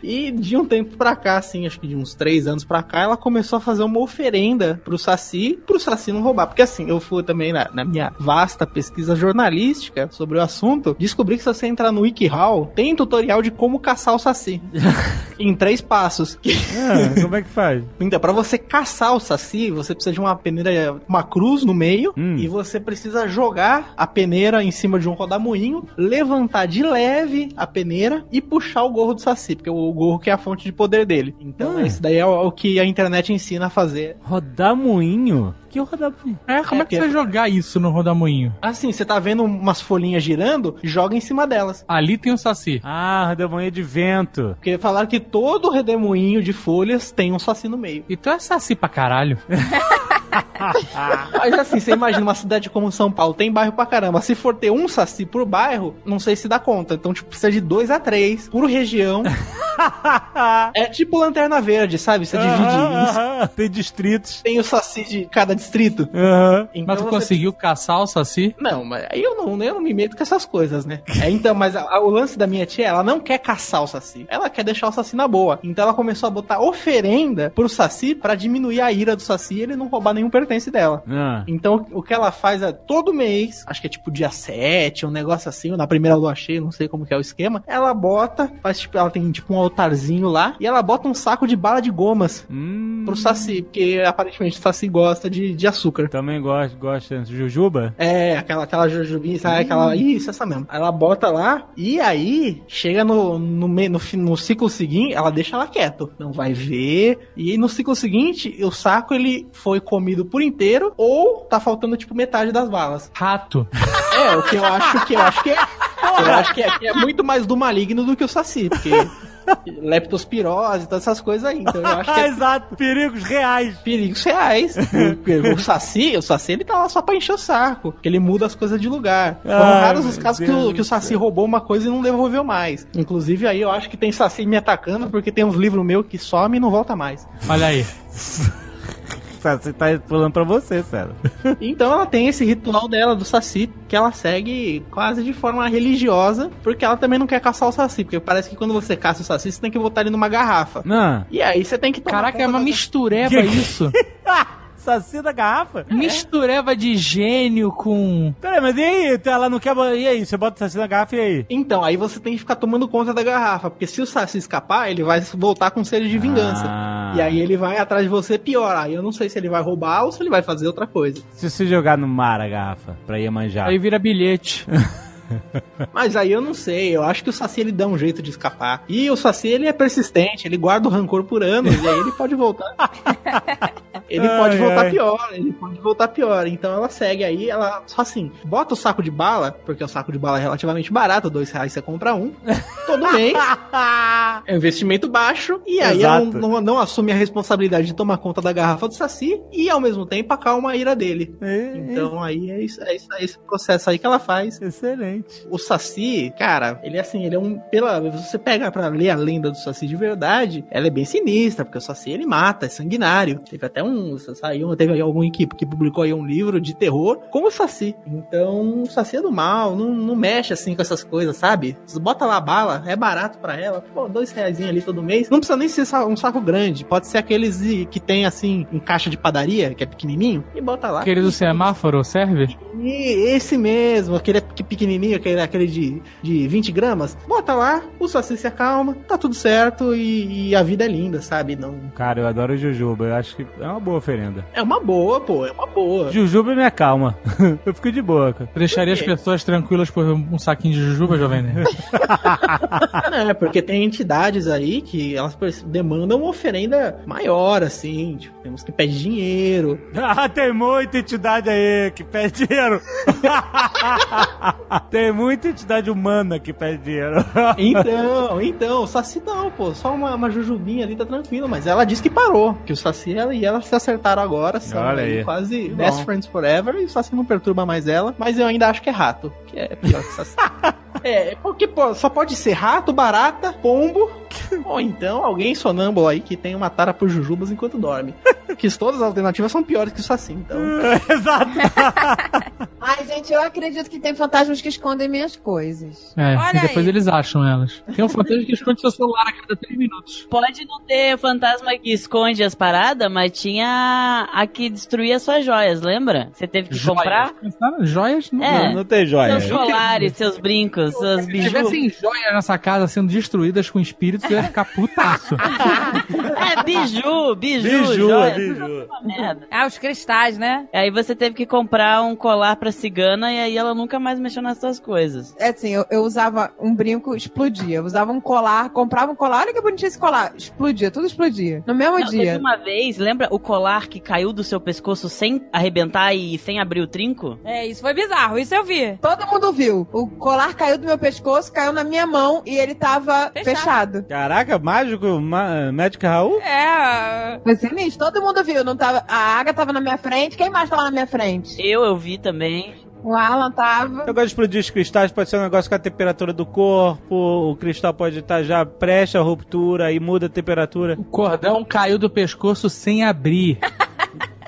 E de um tempo pra cá, assim, acho que de uns três anos pra cá, ela começou a fazer uma oferenda pro Saci, pro Saci não roubar. Porque assim, eu fui também na, na minha vasta pesquisa jornalística sobre o assunto, descobri que se você entrar no WikiHow, tem tutorial de como caçar o Saci. em três passos. Ah, como é que faz? Então, pra você caçar o Saci, você precisa de uma peneira, uma cruz no meio, Hum. e você precisa jogar a peneira em cima de um rodamuinho, levantar de leve a peneira e puxar o gorro do Saci, porque o gorro que é a fonte de poder dele. Então, Ah. esse daí é o, o que a internet ensina a fazer. Rodar moinho? Que rodamoinho? É, como é, que você vai jogar isso no rodamuinho? Assim, você tá vendo umas folhinhas girando, joga em cima delas. Ali tem o Saci. Ah, rodamoinho de vento. Porque falaram que todo redemoinho de folhas tem um Saci no meio. E tu é Saci pra caralho. Mas assim, você imagina uma cidade como São Paulo, tem bairro pra caramba. Se for ter um saci por bairro, não sei se dá conta. Então, tipo, precisa de dois a três por região. é tipo lanterna verde, sabe? Você divide isso. Tem distritos. Tem o saci de cada distrito. Aham. Então Mas tu você- conseguiu caçar o Saci? Não, mas aí eu não, eu não me meto com essas coisas, né? É, então, mas a- a- o lance da minha tia, ela não quer caçar o saci. Ela quer deixar o saci na boa. Então ela começou a botar oferenda pro saci pra diminuir a ira do saci e ele não roubar nenhum pertence dela. Ah. Então, o que ela faz é todo mês, acho que é tipo dia 7, um negócio assim, ou na primeira lua cheia, não sei como que é o esquema. Ela bota, faz tipo, ela tem tipo um altarzinho lá, e ela bota um saco de bala de gomas Hum. pro Saci, porque aparentemente o Saci gosta de, de açúcar. Também gosta, gosta de jujuba? É, aquela, aquela jujubinha, sabe? Aquela. Isso, essa mesmo. Ela bota lá e aí chega no, no, no, fi- no ciclo seguinte, ela deixa ela quieto. Não vai ver. E no ciclo seguinte, o saco ele foi comido por inteiro ou tá faltando tipo metade das balas. Rato. É, o que eu acho que eu acho que é. Eu acho que é, que é muito mais do maligno do que o Saci, porque leptospirose, todas essas coisas aí. Então eu acho que é Exato, perigos reais. perigos reais. O, Saci, o Saci, ele tá lá só pra encher o saco. Que ele muda as coisas de lugar. Foram Ai, raros os casos que o, que o Saci roubou uma coisa e não devolveu mais. Inclusive aí eu acho que tem Saci me atacando porque tem uns livros meus que some e não volta mais. Olha aí. Você tá falando pra você, sério. Então ela tem esse ritual dela do Saci que ela segue quase de forma religiosa, porque ela também não quer caçar o Saci, porque parece que quando você caça o Saci, você tem que botar ele numa garrafa. Não. E aí você tem que tomar Caraca, é uma da- mistureba Que- isso. Saci da garrafa? Mistureba de gênio com. Peraí, mas e aí? Ela não quer. E aí? Você bota o Saci na garrafa e aí? Então, aí você tem que ficar tomando conta da garrafa, porque se o Saci escapar, ele vai voltar com sede de vingança. Ah. E aí ele vai atrás de você pior. Aí eu não sei se ele vai roubar ou se ele vai fazer outra coisa. Se você jogar no mar a garrafa pra ir manjar. Aí vira bilhete. Mas aí eu não sei, eu acho que o Saci ele dá um jeito de escapar. E o Saci ele é persistente, ele guarda o rancor por anos, e aí ele pode voltar. ele Ai, pode voltar ai. pior, ele pode voltar pior. Então ela segue aí, ela só assim, bota o saco de bala, porque o saco de bala é relativamente barato, dois reais você compra um, todo mês. É um investimento baixo, e aí ela Exato. não, não assume a responsabilidade de tomar conta da garrafa do Saci e ao mesmo tempo acalma a ira dele. Então aí é, isso, é, isso, é esse processo aí que ela faz. Excelente. O Saci, cara, ele é assim, ele é um. Pela, você pega pra ler a lenda do Saci de verdade, ela é bem sinistra, porque o Saci ele mata, é sanguinário. Teve até um. Saiu, teve aí algum equipe que publicou aí um livro de terror com o Saci. Então, o Saci é do mal, não, não mexe assim com essas coisas, sabe? Você bota lá a bala, é barato pra ela, pô, dois reais ali todo mês. Não precisa nem ser um saco grande, pode ser aqueles que tem assim, em caixa de padaria, que é pequenininho, e bota lá. Aquele do semáforo serve? E esse mesmo, aquele que pequenininho, aquele, aquele de, de 20 gramas, bota lá, o Saci se acalma, tá tudo certo e, e a vida é linda, sabe? Não, Cara, eu adoro jujuba. Eu acho que é uma boa oferenda. é uma boa, pô, é uma boa. Jujuba me acalma. eu fico de boa, cara. Deixaria as pessoas tranquilas por um saquinho de jujuba, Jovem Nerd? É, porque tem entidades aí que elas demandam uma oferenda maior, assim, tipo, temos que pedir dinheiro. Ah, tem muita entidade aí que pede dinheiro. Tem muita entidade humana que pede dinheiro. Então, então, o Saci não, pô, só uma, uma jujubinha ali tá tranquilo, mas ela disse que parou, que o Saci ela, e ela se acertaram agora, são Olha aí quase best friends forever, e o Saci não perturba mais ela, mas eu ainda acho que é rato, que é pior que o Saci. É, porque pô, só pode ser rato, barata, pombo, ou então alguém sonâmbulo aí que tem uma tara por jujubas enquanto dorme. Que todas as alternativas são piores que o Saci, então. Exato. Ai, gente, eu acredito que tem fantasmas que escondem minhas coisas. É, Olha e depois aí. eles acham elas. Tem um fantasma que esconde seu celular a cada 3 minutos. Pode não ter fantasma que esconde as paradas, mas tinha a que destruía suas joias, lembra? Você teve que comprar Pensaram? Joias? Não. É. Não, não tem joia. seus colares, seus brincos, seus Se bijus. tivessem joias nessa casa sendo destruídas com espíritos, eu ia ficar putaço. É, biju, biju, Biju, joia, biju. Ah, os cristais, né? Aí você teve que comprar um colar pra cigana e aí ela nunca mais mexeu nas suas coisas. É assim, eu, eu usava um brinco, explodia. Eu usava um colar, comprava um colar, olha que bonitinho esse colar. Explodia, tudo explodia. No mesmo Não, teve dia. uma vez, lembra o colar que caiu do seu pescoço sem arrebentar e sem abrir o trinco? É, isso foi bizarro, isso eu vi. Todo mundo viu. O colar caiu do meu pescoço, caiu na minha mão e ele tava Fechado. fechado. Caraca, mágico, ma Magic Raul? É. Foi sinistro. Todo mundo viu. Não tava, a Água tava na minha frente. Quem mais tava na minha frente? Eu, eu vi também. O Alan tava. Eu gosto de explodir os cristais, pode ser um negócio com a temperatura do corpo, o cristal pode estar já presta a ruptura e muda a temperatura. O cordão caiu do pescoço sem abrir.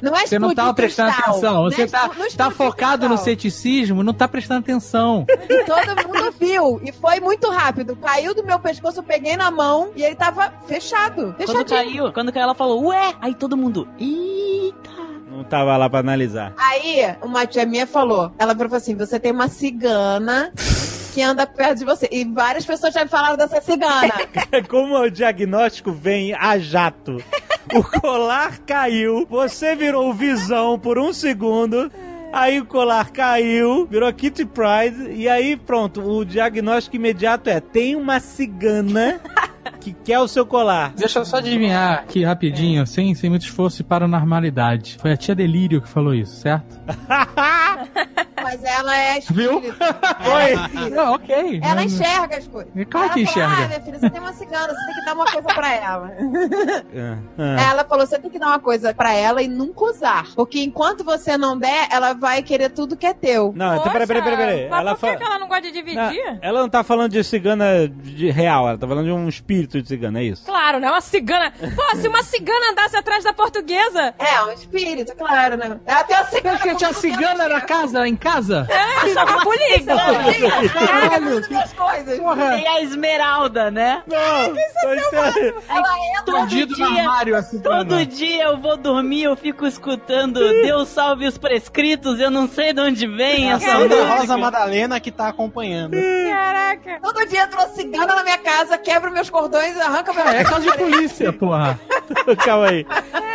Não é Você não tava prestando cristal. atenção. Não Você é tá, tá focado no cristal. ceticismo, não tá prestando atenção. E todo mundo viu. E foi muito rápido. Caiu do meu pescoço, eu peguei na mão e ele tava fechado. Quando Fechadinho. caiu, quando caiu, ela falou, ué! Aí todo mundo, eita! Não tava lá pra analisar. Aí, uma tia minha falou, ela falou assim, você tem uma cigana que anda perto de você. E várias pessoas já me falaram dessa cigana. É como o diagnóstico vem a jato. O colar caiu, você virou visão por um segundo. Aí o colar caiu, virou Kitty Pride, e aí pronto, o diagnóstico imediato é: tem uma cigana que quer o seu colar. Deixa eu só adivinhar aqui rapidinho, sem, sem muito esforço e para a normalidade. Foi a tia Delírio que falou isso, certo? mas ela é Viu? espírita. Oi. Não, ok. Ela Não- enxerga as coisas. É claro ela que enxerga. Ah, minha filha, você tem uma cigana, você tem que dar uma coisa pra ela. Ah, ah. Ela falou, você tem que dar uma coisa pra ela e nunca usar. Porque enquanto você não der, ela vai querer tudo que é teu. Não, então peraí, peraí, peraí. peraí. Mas Ela por que, fala. que ela não gosta de Não, dividir? ela não tá falando de cigana de real, ela tá falando de um espírito de cigana, é isso? Claro, né? Uma cigana. Pô, se uma cigana andasse atrás da portuguesa. É, um espírito, claro, né? Tem uma Você cigana. acha que tinha cigana na casa, em casa? É, chama a polícia. Carrega tudo das coisas. Tem a esmeralda, né? Não, Ela entra. Todo Escondido no dia, armário, a cigana. todo dia eu vou dormir, eu fico escutando Deus salve os prescritos, eu não sei de onde vem essa música. Rosa Madalena que tá acompanhando. Caraca. Todo dia entra uma cigana na minha casa, quebra meus cordões, arranca meu. É casa de polícia, porra. Calma aí.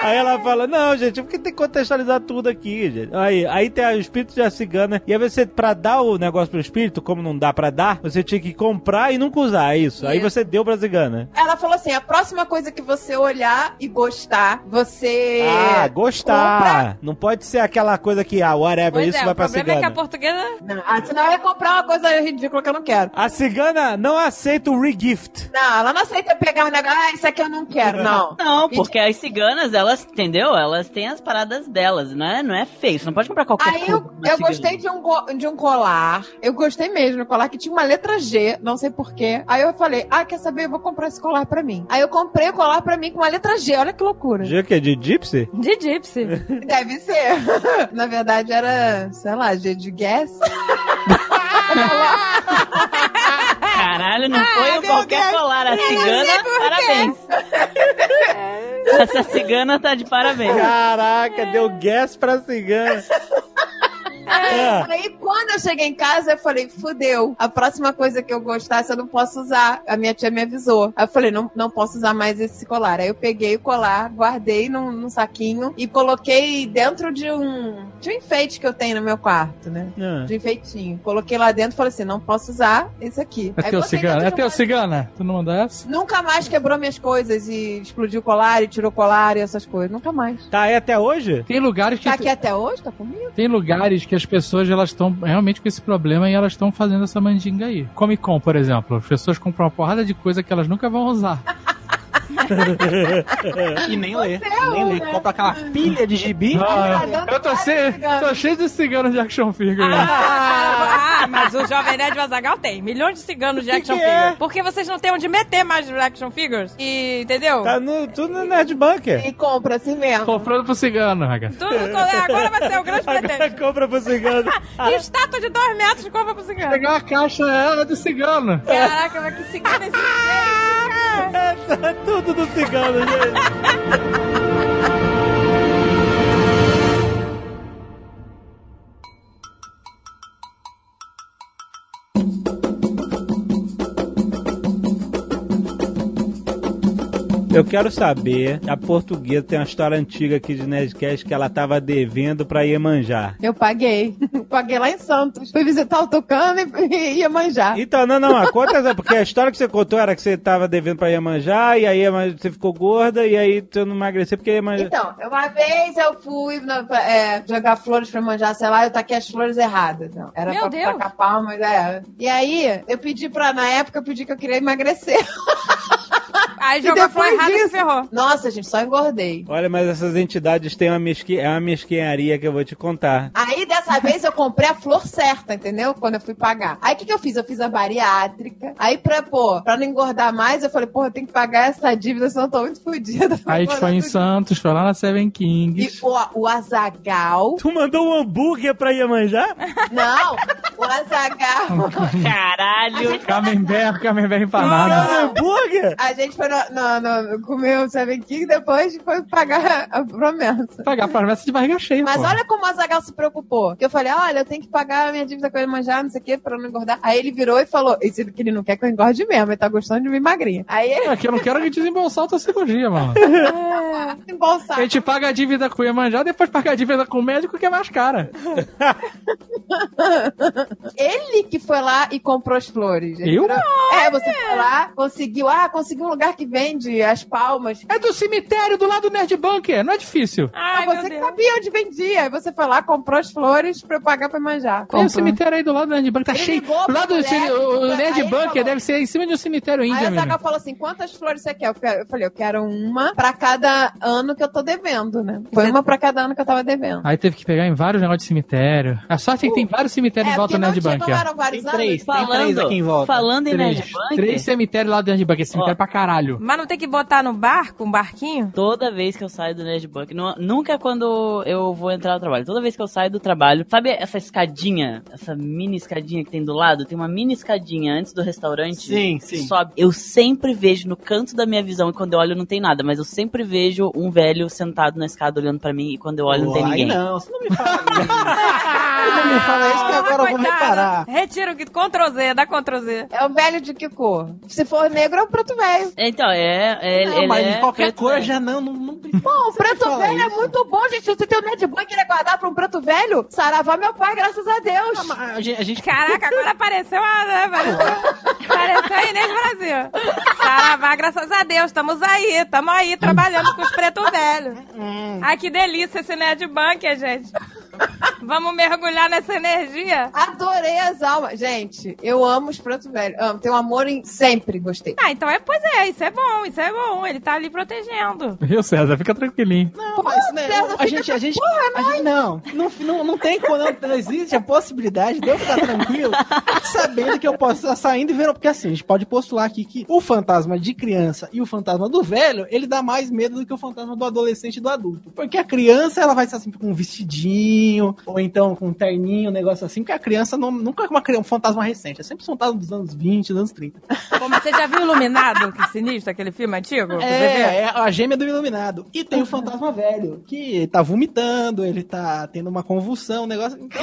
Aí ela fala, não, gente, porque tem que contextualizar tudo aqui, gente. Aí, aí tem o espírito da cigana. E aí você, pra dar o negócio pro espírito, como não dá pra dar, você tinha que comprar e nunca usar, é isso. Aí Isso. você deu pra cigana. Ela falou assim: a próxima coisa que você olhar e gostar, você. Ah, gostar. Não pode ser aquela coisa que, ah, whatever, Pois isso é, vai o pra problema é que a cigana. portuguesa. Não, ah, senão eu ia comprar uma coisa ridícula que eu não quero. A cigana não aceita o regift. Não, ela não aceita pegar um negócio. Ah, isso aqui eu não quero, não. Não, porque as ciganas, elas, entendeu? Elas têm as paradas delas, não é, não é feio. Você não pode comprar qualquer Aí coisa. eu, uma eu cigana. gostei de um, de um colar. Eu gostei mesmo do colar que tinha uma letra G, não sei porquê. Aí eu falei, ah, quer saber? Eu vou comprar esse colar pra mim. Aí eu comprei o colar pra mim com uma letra G, olha que loucura. G que é de gypsy? De Gypsy. Deve ser. Na verdade era, sei lá, G de gas. Caralho, não Ah, foi um qualquer Deus. colar. A cigana, parabéns. Essa cigana tá de parabéns. Caraca, deu gas pra cigana. É. Aí quando eu cheguei em casa, eu falei, fudeu. A próxima coisa que eu gostasse, eu não posso usar. A minha tia me avisou. Aí eu falei, não, não posso usar mais esse colar. Aí eu peguei o colar, guardei num, num saquinho e coloquei dentro de um, de um enfeite que eu tenho no meu quarto, né? Ah. De enfeitinho. Coloquei lá dentro e falei assim, não posso usar esse aqui. É Aí teu cigana? É um teu cigana? Tu não manda essa? Nunca mais quebrou minhas coisas e explodiu o colar e tirou o colar e essas coisas. Nunca mais. Tá aí até hoje? Tem lugares que Tá aqui até hoje? Tá comigo? tem lugares que as pessoas elas estão realmente com esse problema e elas estão fazendo essa mandinga aí. Comic Con, por exemplo, as pessoas compram uma porrada de coisa que elas nunca vão usar. E nem lê. Nem lê. Compra aquela pilha de gibi. Ah, dando eu tô, cheio, tô cheio de ciganos de action figure. né? Ah, mas o Jovem Nerd Vazagal tem milhões de ciganos de action que é? figures. Porque vocês não têm onde meter mais action figures. E, entendeu? Tá no, tudo no Nerd Bunker. E compra assim mesmo. Comprando pro cigano, Raga. Tudo, agora vai ser o grande pretexto. compra pro cigano. E estátua de dois metros compra pro cigano. Pegar uma caixa ela do cigano. Caraca, mas que cigano existe? É tudo do cigano, gente. Eu quero saber, a portuguesa tem uma história antiga aqui de Nerdcast que ela tava devendo pra Iemanjá. Eu paguei. paguei lá em Santos. Fui visitar o Tucano e, ia manjar. Então, não, não, a conta é porque a história que você contou era que você tava devendo pra Iemanjá e aí Iemanjá- você ficou gorda e aí você não emagreceu porque Iemanjá... Então, uma vez eu fui na- é, jogar flores pra manjar, sei lá, eu taquei as flores erradas. Não. Era Meu pra Deus. tacar palmas, é. E aí, eu pedi pra, na época, eu pedi que eu queria emagrecer. Aí E jogou a flor errada e ferrou. Nossa, gente, só engordei. Olha, mas essas entidades têm uma, mesque... é uma mesquinharia que eu vou te contar. Aí, dessa vez, eu comprei a flor certa, entendeu? Quando eu fui pagar. Aí, o que, que eu fiz? Eu fiz a bariátrica. Aí, pra, pô, pra não engordar mais, eu falei, pô, eu tenho que pagar essa dívida, senão eu tô muito fodida. Aí a gente foi em Santos, foi lá na Seven E Kings. o, o Azagal. Tu mandou um hambúrguer pra Iemanjá? Não, o Azagal. Caralho. Camembert, Camembert empanado. Um hambúrguer? A gente foi no, no, no, comer o Seven King depois foi pagar a promessa. Pagar promessa de barriga cheia, Mas pô. olha como o Azagal se preocupou. Que eu falei, olha, eu tenho que pagar a minha dívida com ele manjar, não sei o quê, pra não engordar. Aí ele virou e falou, isso que ele não quer que eu engorde mesmo, ele tá gostando de me magrinha. Aí ele É que eu não quero que desembolsar outra cirurgia, mano. embolsar. A gente paga a dívida com o Iemanjá, depois paga a dívida com o médico, que é mais cara. Ele que foi lá e comprou as flores. Ele Eu? É, você foi lá, conseguiu, ah, conseguiu um lugar que que vende as palmas. É do cemitério do lado do Nerd Bunker, não é difícil. Ai, Ah, você que sabia onde vendia. Aí você foi lá, comprou as flores pra eu pagar pra manjar. Tem um cemitério aí do lado do Nerd Bunker, tá Ele cheio. ligou Do pra lado do mulher, o aí Nerd Bunker falou- deve ser em cima de um cemitério Aí índio, a Zaga falou assim: quantas flores você quer? Eu falei, eu quero uma pra cada ano que eu tô devendo, né? Foi uma pra cada ano que eu tava devendo. Aí teve que pegar em vários negócios de cemitério. A sorte é que tem vários cemitérios em É, volta porque do Nerd Bunker. vários Tem anos? três, tem três aqui em volta. falando em Três. Nerd Bunker, Três cemitérios lá do Nerd Bunker. Cemitério pra caralho. Mas não tem que botar no barco, um barquinho? Toda vez que eu saio do Nerd Bunker, nunca é quando eu vou entrar no trabalho, toda vez que eu saio do trabalho, sabe essa escadinha, essa mini escadinha que tem do lado? Tem uma mini escadinha antes do restaurante. Sim, que sim. Sobe. Eu sempre vejo no canto da minha visão, e quando eu olho não tem nada, mas eu sempre vejo um velho sentado na escada olhando pra mim, e quando eu olho não tem ninguém. Não, você não me fala isso. Você não me fala isso que Ah, agora eu vou coitado. reparar. Retira o que Ctrl Z, dá Ctrl Z. É o velho de que cor? Se for negro, é o preto velho. Então, é. é Não, ele mas é qualquer preto, cor já não, não, não Pô, o preto velho é isso. muito bom, gente. Você tem o Ned Bunker querer guardar pra um preto velho? Saravá, meu pai, graças a Deus. A gente, a gente Caraca, agora apareceu a. Né, apareceu, apareceu a Inês Brasil. Saravá, graças a Deus, estamos aí, estamos aí trabalhando com os pretos velhos. Ai, que delícia esse Nerd Bunker, gente. Vamos mergulhar nessa energia. Adorei as almas. Gente, eu amo os pretos velhos. Amo, tenho amor em sempre, gostei. Ah, então é, pois é, isso é bom, isso é bom. Ele tá ali protegendo. Viu, César? Fica tranquilinho. Não, mas né, César, a gente, a gente, a gente não, não, não, não tem como, não, existe a possibilidade de eu ficar tranquilo sabendo que eu posso estar saindo e vendo, porque assim, a gente pode postular aqui que o fantasma de criança e o fantasma do velho, ele dá mais medo do que o fantasma do adolescente e do adulto. Porque a criança, ela vai estar sempre com um vestidinho, ou então com um terninho, um negócio assim, porque a criança não, nunca é uma, um fantasma recente, é sempre um fantasma dos anos 20, dos anos 30. Pô, mas você já viu Iluminado? Que sinistro, aquele filme antigo? É, é a gêmea do iluminado. E tem o fantasma velho, que tá vomitando, ele tá tendo uma convulsão, um negócio. Então,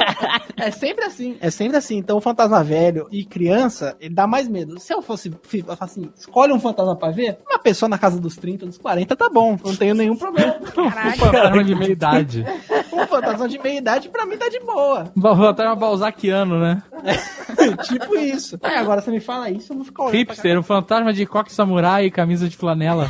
é sempre assim. É sempre assim. Então o fantasma velho e criança, ele dá mais medo. Se eu fosse assim, escolhe um fantasma pra ver, uma pessoa na casa dos 30, dos 40 tá bom. Não tenho nenhum problema. Caraca. Fantasma de meia idade. um fantasma de meia idade pra mim tá de boa. Fantasma balzaquiano, né? tipo isso. Aí agora você me fala isso, eu vou ficar olhando. Hipster, o fantasma de coque samurai e camisa de flanela.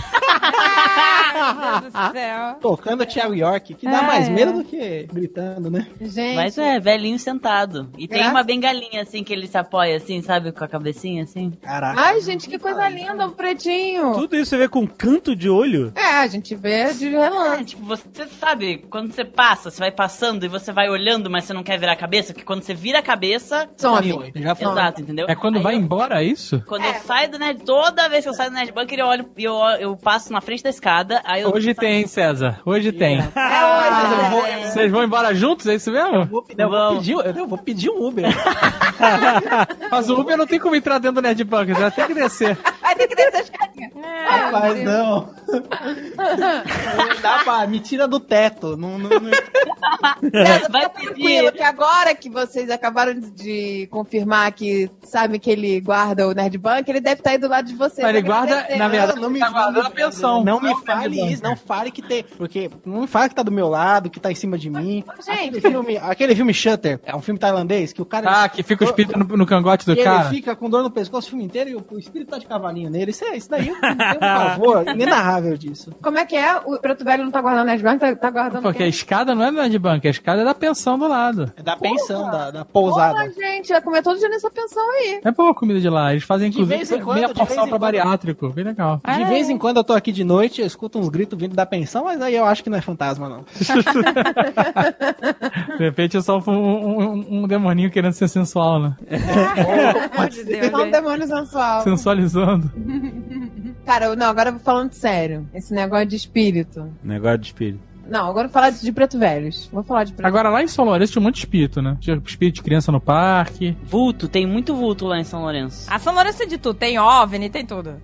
Ai, meu Deus do céu. Tocando Thiago York, que dá Ah, mais é. medo do que gritando, né? Gente, Mas é, velhinho sentado. E tem Graças- uma bengalinha assim que ele se apoia assim, sabe? Com a cabecinha assim. Caraca. Ai, gente, que coisa linda, o pretinho. Tudo isso você vê com canto de olho? É, a gente vê de É, relance. tipo, você sabe, quando você passa, você vai passando e você vai olhando, mas você não quer virar a cabeça, porque quando você vira a cabeça. Some. Já falou. Exato, entendeu? É quando Aí vai eu- embora, é isso? Quando eu saio do Nerd, toda vez que eu saio do Nerd Bunker, eu olho e eu, eu passo na frente da escada, aí eu. Hoje tem, hein, César? Hoje tem. É hoje, eu vou- né? Vocês vão embora juntos, é isso mesmo? Vou, eu, vou pedir, eu vou pedir um Uber. Mas o Uber não tem como entrar dentro do Nerd Bunker, você vai ter que descer. Vai ter que descer a escadinha. Rapaz, não. Não dá pra. Me tira do teto. Não, não, não- César, Vai fica pedir. tranquilo que agora que vocês acabaram de, confirmar que sabe que ele guarda o Nerd Bunker, ele deve estar aí do lado de você. Mas ele guarda, na verdade, não me tá guardando a pensão. Não me Não, fale isso, não fale que tem. Porque não me fale que tá do meu lado, que tá em cima de mim. Gente. Aquele filme, aquele filme Shutter, é um filme tailandês que o cara. Ah, que fica o espírito no, no cangote do cara. ele fica com dor no pescoço o filme inteiro e o, o espírito tá de cavalinho nele. Isso, é, isso daí eu tenho um pavor inenarrável disso. Como é que é? O preto velho não tá guardando o Nerd Bunker, tá, tá guardando Porque a escada não é do Nerd Bunker, a escada é da pensão do lado. É da pensão, da, da Porra, pousada. gente, vai comer todo dia nessa pensão aí. É boa a comida de lá. Eles fazem, inclusive, vez em quando, meia de porção vez em pra quando. bariátrico. Bem legal. De vez em quando eu tô aqui de noite, eu escuto uns gritos vindo da pensão, mas aí eu acho que não é fantasma, não. De repente é só um, um, um demoninho querendo ser sensual, né? De Deus, Não um demônio sensual. Sensualizando. Cara, não, agora vou falando sério. Esse negócio de espírito. Negócio de espírito. Não, agora eu vou falar de, de preto velhos. Vou falar de preto Agora lá em São Lourenço tinha um monte de espírito, né? Tinha espírito de criança no parque. Vulto, tem muito vulto lá em São Lourenço. A São Lourenço é de tudo, tem OVNI, tem tudo.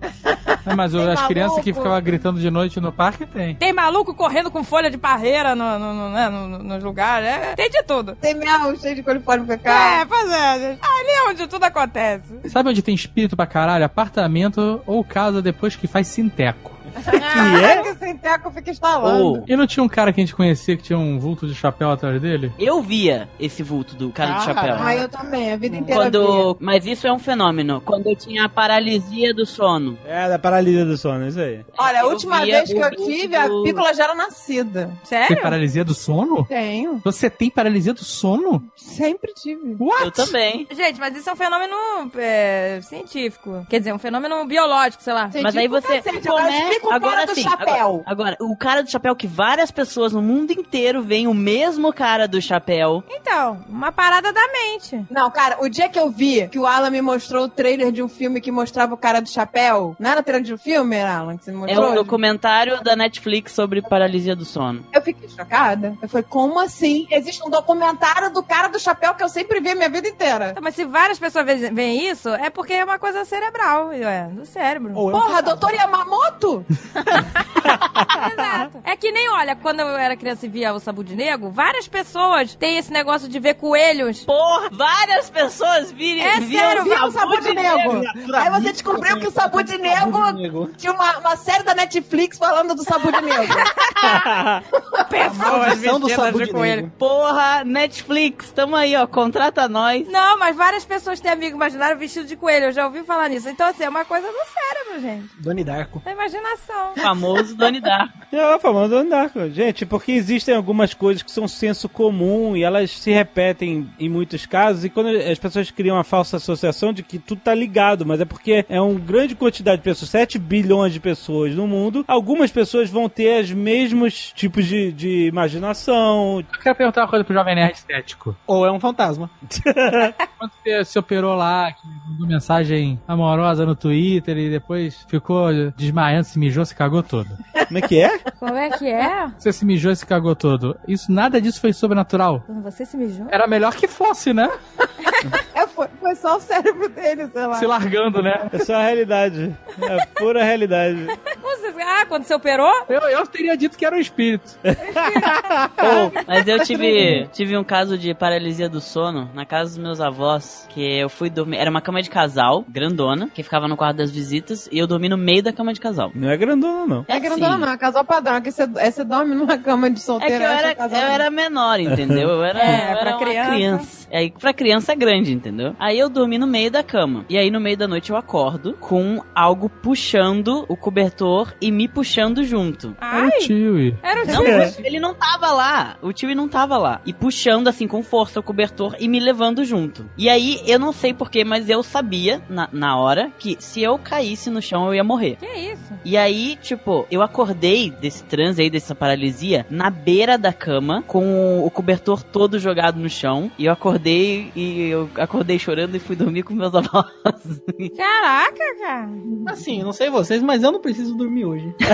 É, mas o- Tem as crianças que maluco. ficavam gritando de noite no parque tem. Tem maluco correndo com folha de parreira no, no, no, né, no- no- nos lugares, é, tem de tudo. Tem miau cheio de coliforme fecal. É, pois é, gente. Ali é onde tudo acontece. Sabe onde tem espírito pra caralho? Apartamento ou casa depois que faz sinteco. Que é? que sem teco fica instalando. Ou E não tinha um cara que a gente conhecia que tinha um vulto de chapéu atrás dele? eu via esse vulto do cara de chapéu. Ah, eu também, a vida inteira via. Quando, mas isso é um fenômeno. Quando eu tinha a paralisia do sono. É, da paralisia do sono, isso aí. Olha, a eu última via vez que o eu tive, a do- pícola já era nascida. Tem Sério? paralisia do sono? Tenho. Você tem paralisia do sono? Sempre tive. What? Eu também. Gente, mas isso é um fenômeno é, científico. Quer dizer, um fenômeno biológico, sei lá. Mas aí você Cacete, começa- o cara agora do sim, chapéu. Agora, o cara do chapéu que várias pessoas no mundo inteiro veem o mesmo cara do chapéu. Então, uma parada da mente. Não, cara, o dia que eu vi que o Alan me mostrou o trailer de um filme que mostrava o cara do chapéu. Não era trailer de um filme, Alan, que você me É mostrou? um documentário da Netflix sobre paralisia do sono. Eu fiquei chocada. Eu falei, como assim? Existe um documentário do cara do chapéu que eu sempre vi a minha vida inteira. Então, mas se várias pessoas ve- veem isso, é porque é uma coisa cerebral, é, do cérebro. Ou é Porra, doutor Yamamoto? Exato. É que nem, olha, quando eu era criança e via o Sabu de Negro, várias pessoas têm esse negócio de ver coelhos. Porra, várias pessoas virem, É sério, Viu o Sabu de Nego? Aí você descobriu que o Sabu de Nego tinha uma, uma série da Netflix falando do Sabu de Nego. Pessoas do Sabu de de coelho. Negro. Porra, Netflix, tamo aí, ó, contrata nós. Não, mas várias pessoas têm amigo imaginário vestido de coelho. Eu já ouvi falar nisso. Então, assim, é uma coisa do cérebro, gente. Doni Darko. Da imaginação. Famoso Doni Darko. É o famoso Donnie Darko. Gente, porque existem algumas coisas que são senso comum e elas se repetem em muitos casos e quando as pessoas criam a falsa associação de que tudo tá ligado, mas é porque é uma grande quantidade de pessoas, 7 bilhões de pessoas no mundo, algumas pessoas vão ter os mesmos tipos de, de imaginação. Eu quero perguntar uma coisa pro Jovem Nerd Estético. Ou é um fantasma. Quando você se operou lá, que mandou mensagem amorosa no Twitter e depois ficou desmaiando, se mijou, se cagou todo. Como é que é? Como é que é? Você se mijou e se cagou todo. Isso, nada disso foi sobrenatural. Quando você se mijou? Era melhor que fosse, né? É, foi, foi só o cérebro dele, sei lá. Se largando, né? É só a realidade. É a pura realidade. Você- Ah, quando você operou? Eu, eu teria dito que era um espírito. Mas eu tive, tive um caso de paralisia do sono na casa dos meus avós, que eu fui dormir, era uma cama de casal, grandona, que ficava no quarto das visitas, e eu dormi no meio da cama de casal. Não é grandona, não. É grandona assim, não, é casal padrão. É que você, é, você dorme numa cama de É que solteiro. eu acha era, casal eu era menor, entendeu? Eu era, É, eu era pra uma criança. criança. Aí pra criança é grande, entendeu? Aí eu dormi no meio da cama. E aí no meio da noite eu acordo com algo puxando o cobertor e me puxando junto. Era Ai, o tio. era o Não, tio. ele não tava lá. O tio não tava lá. E puxando assim com força o cobertor e me levando junto. E aí, eu não sei porquê, mas eu sabia na, na hora que se eu caísse no chão eu ia morrer. Que isso? E aí, tipo, eu acordei desse transe aí, dessa paralisia, na beira da cama, com o cobertor todo jogado no chão. E eu acordei e eu acordei chorando e fui dormir com meus avós. Caraca, cara. Assim, eu não sei vocês, mas eu não preciso dormir hoje.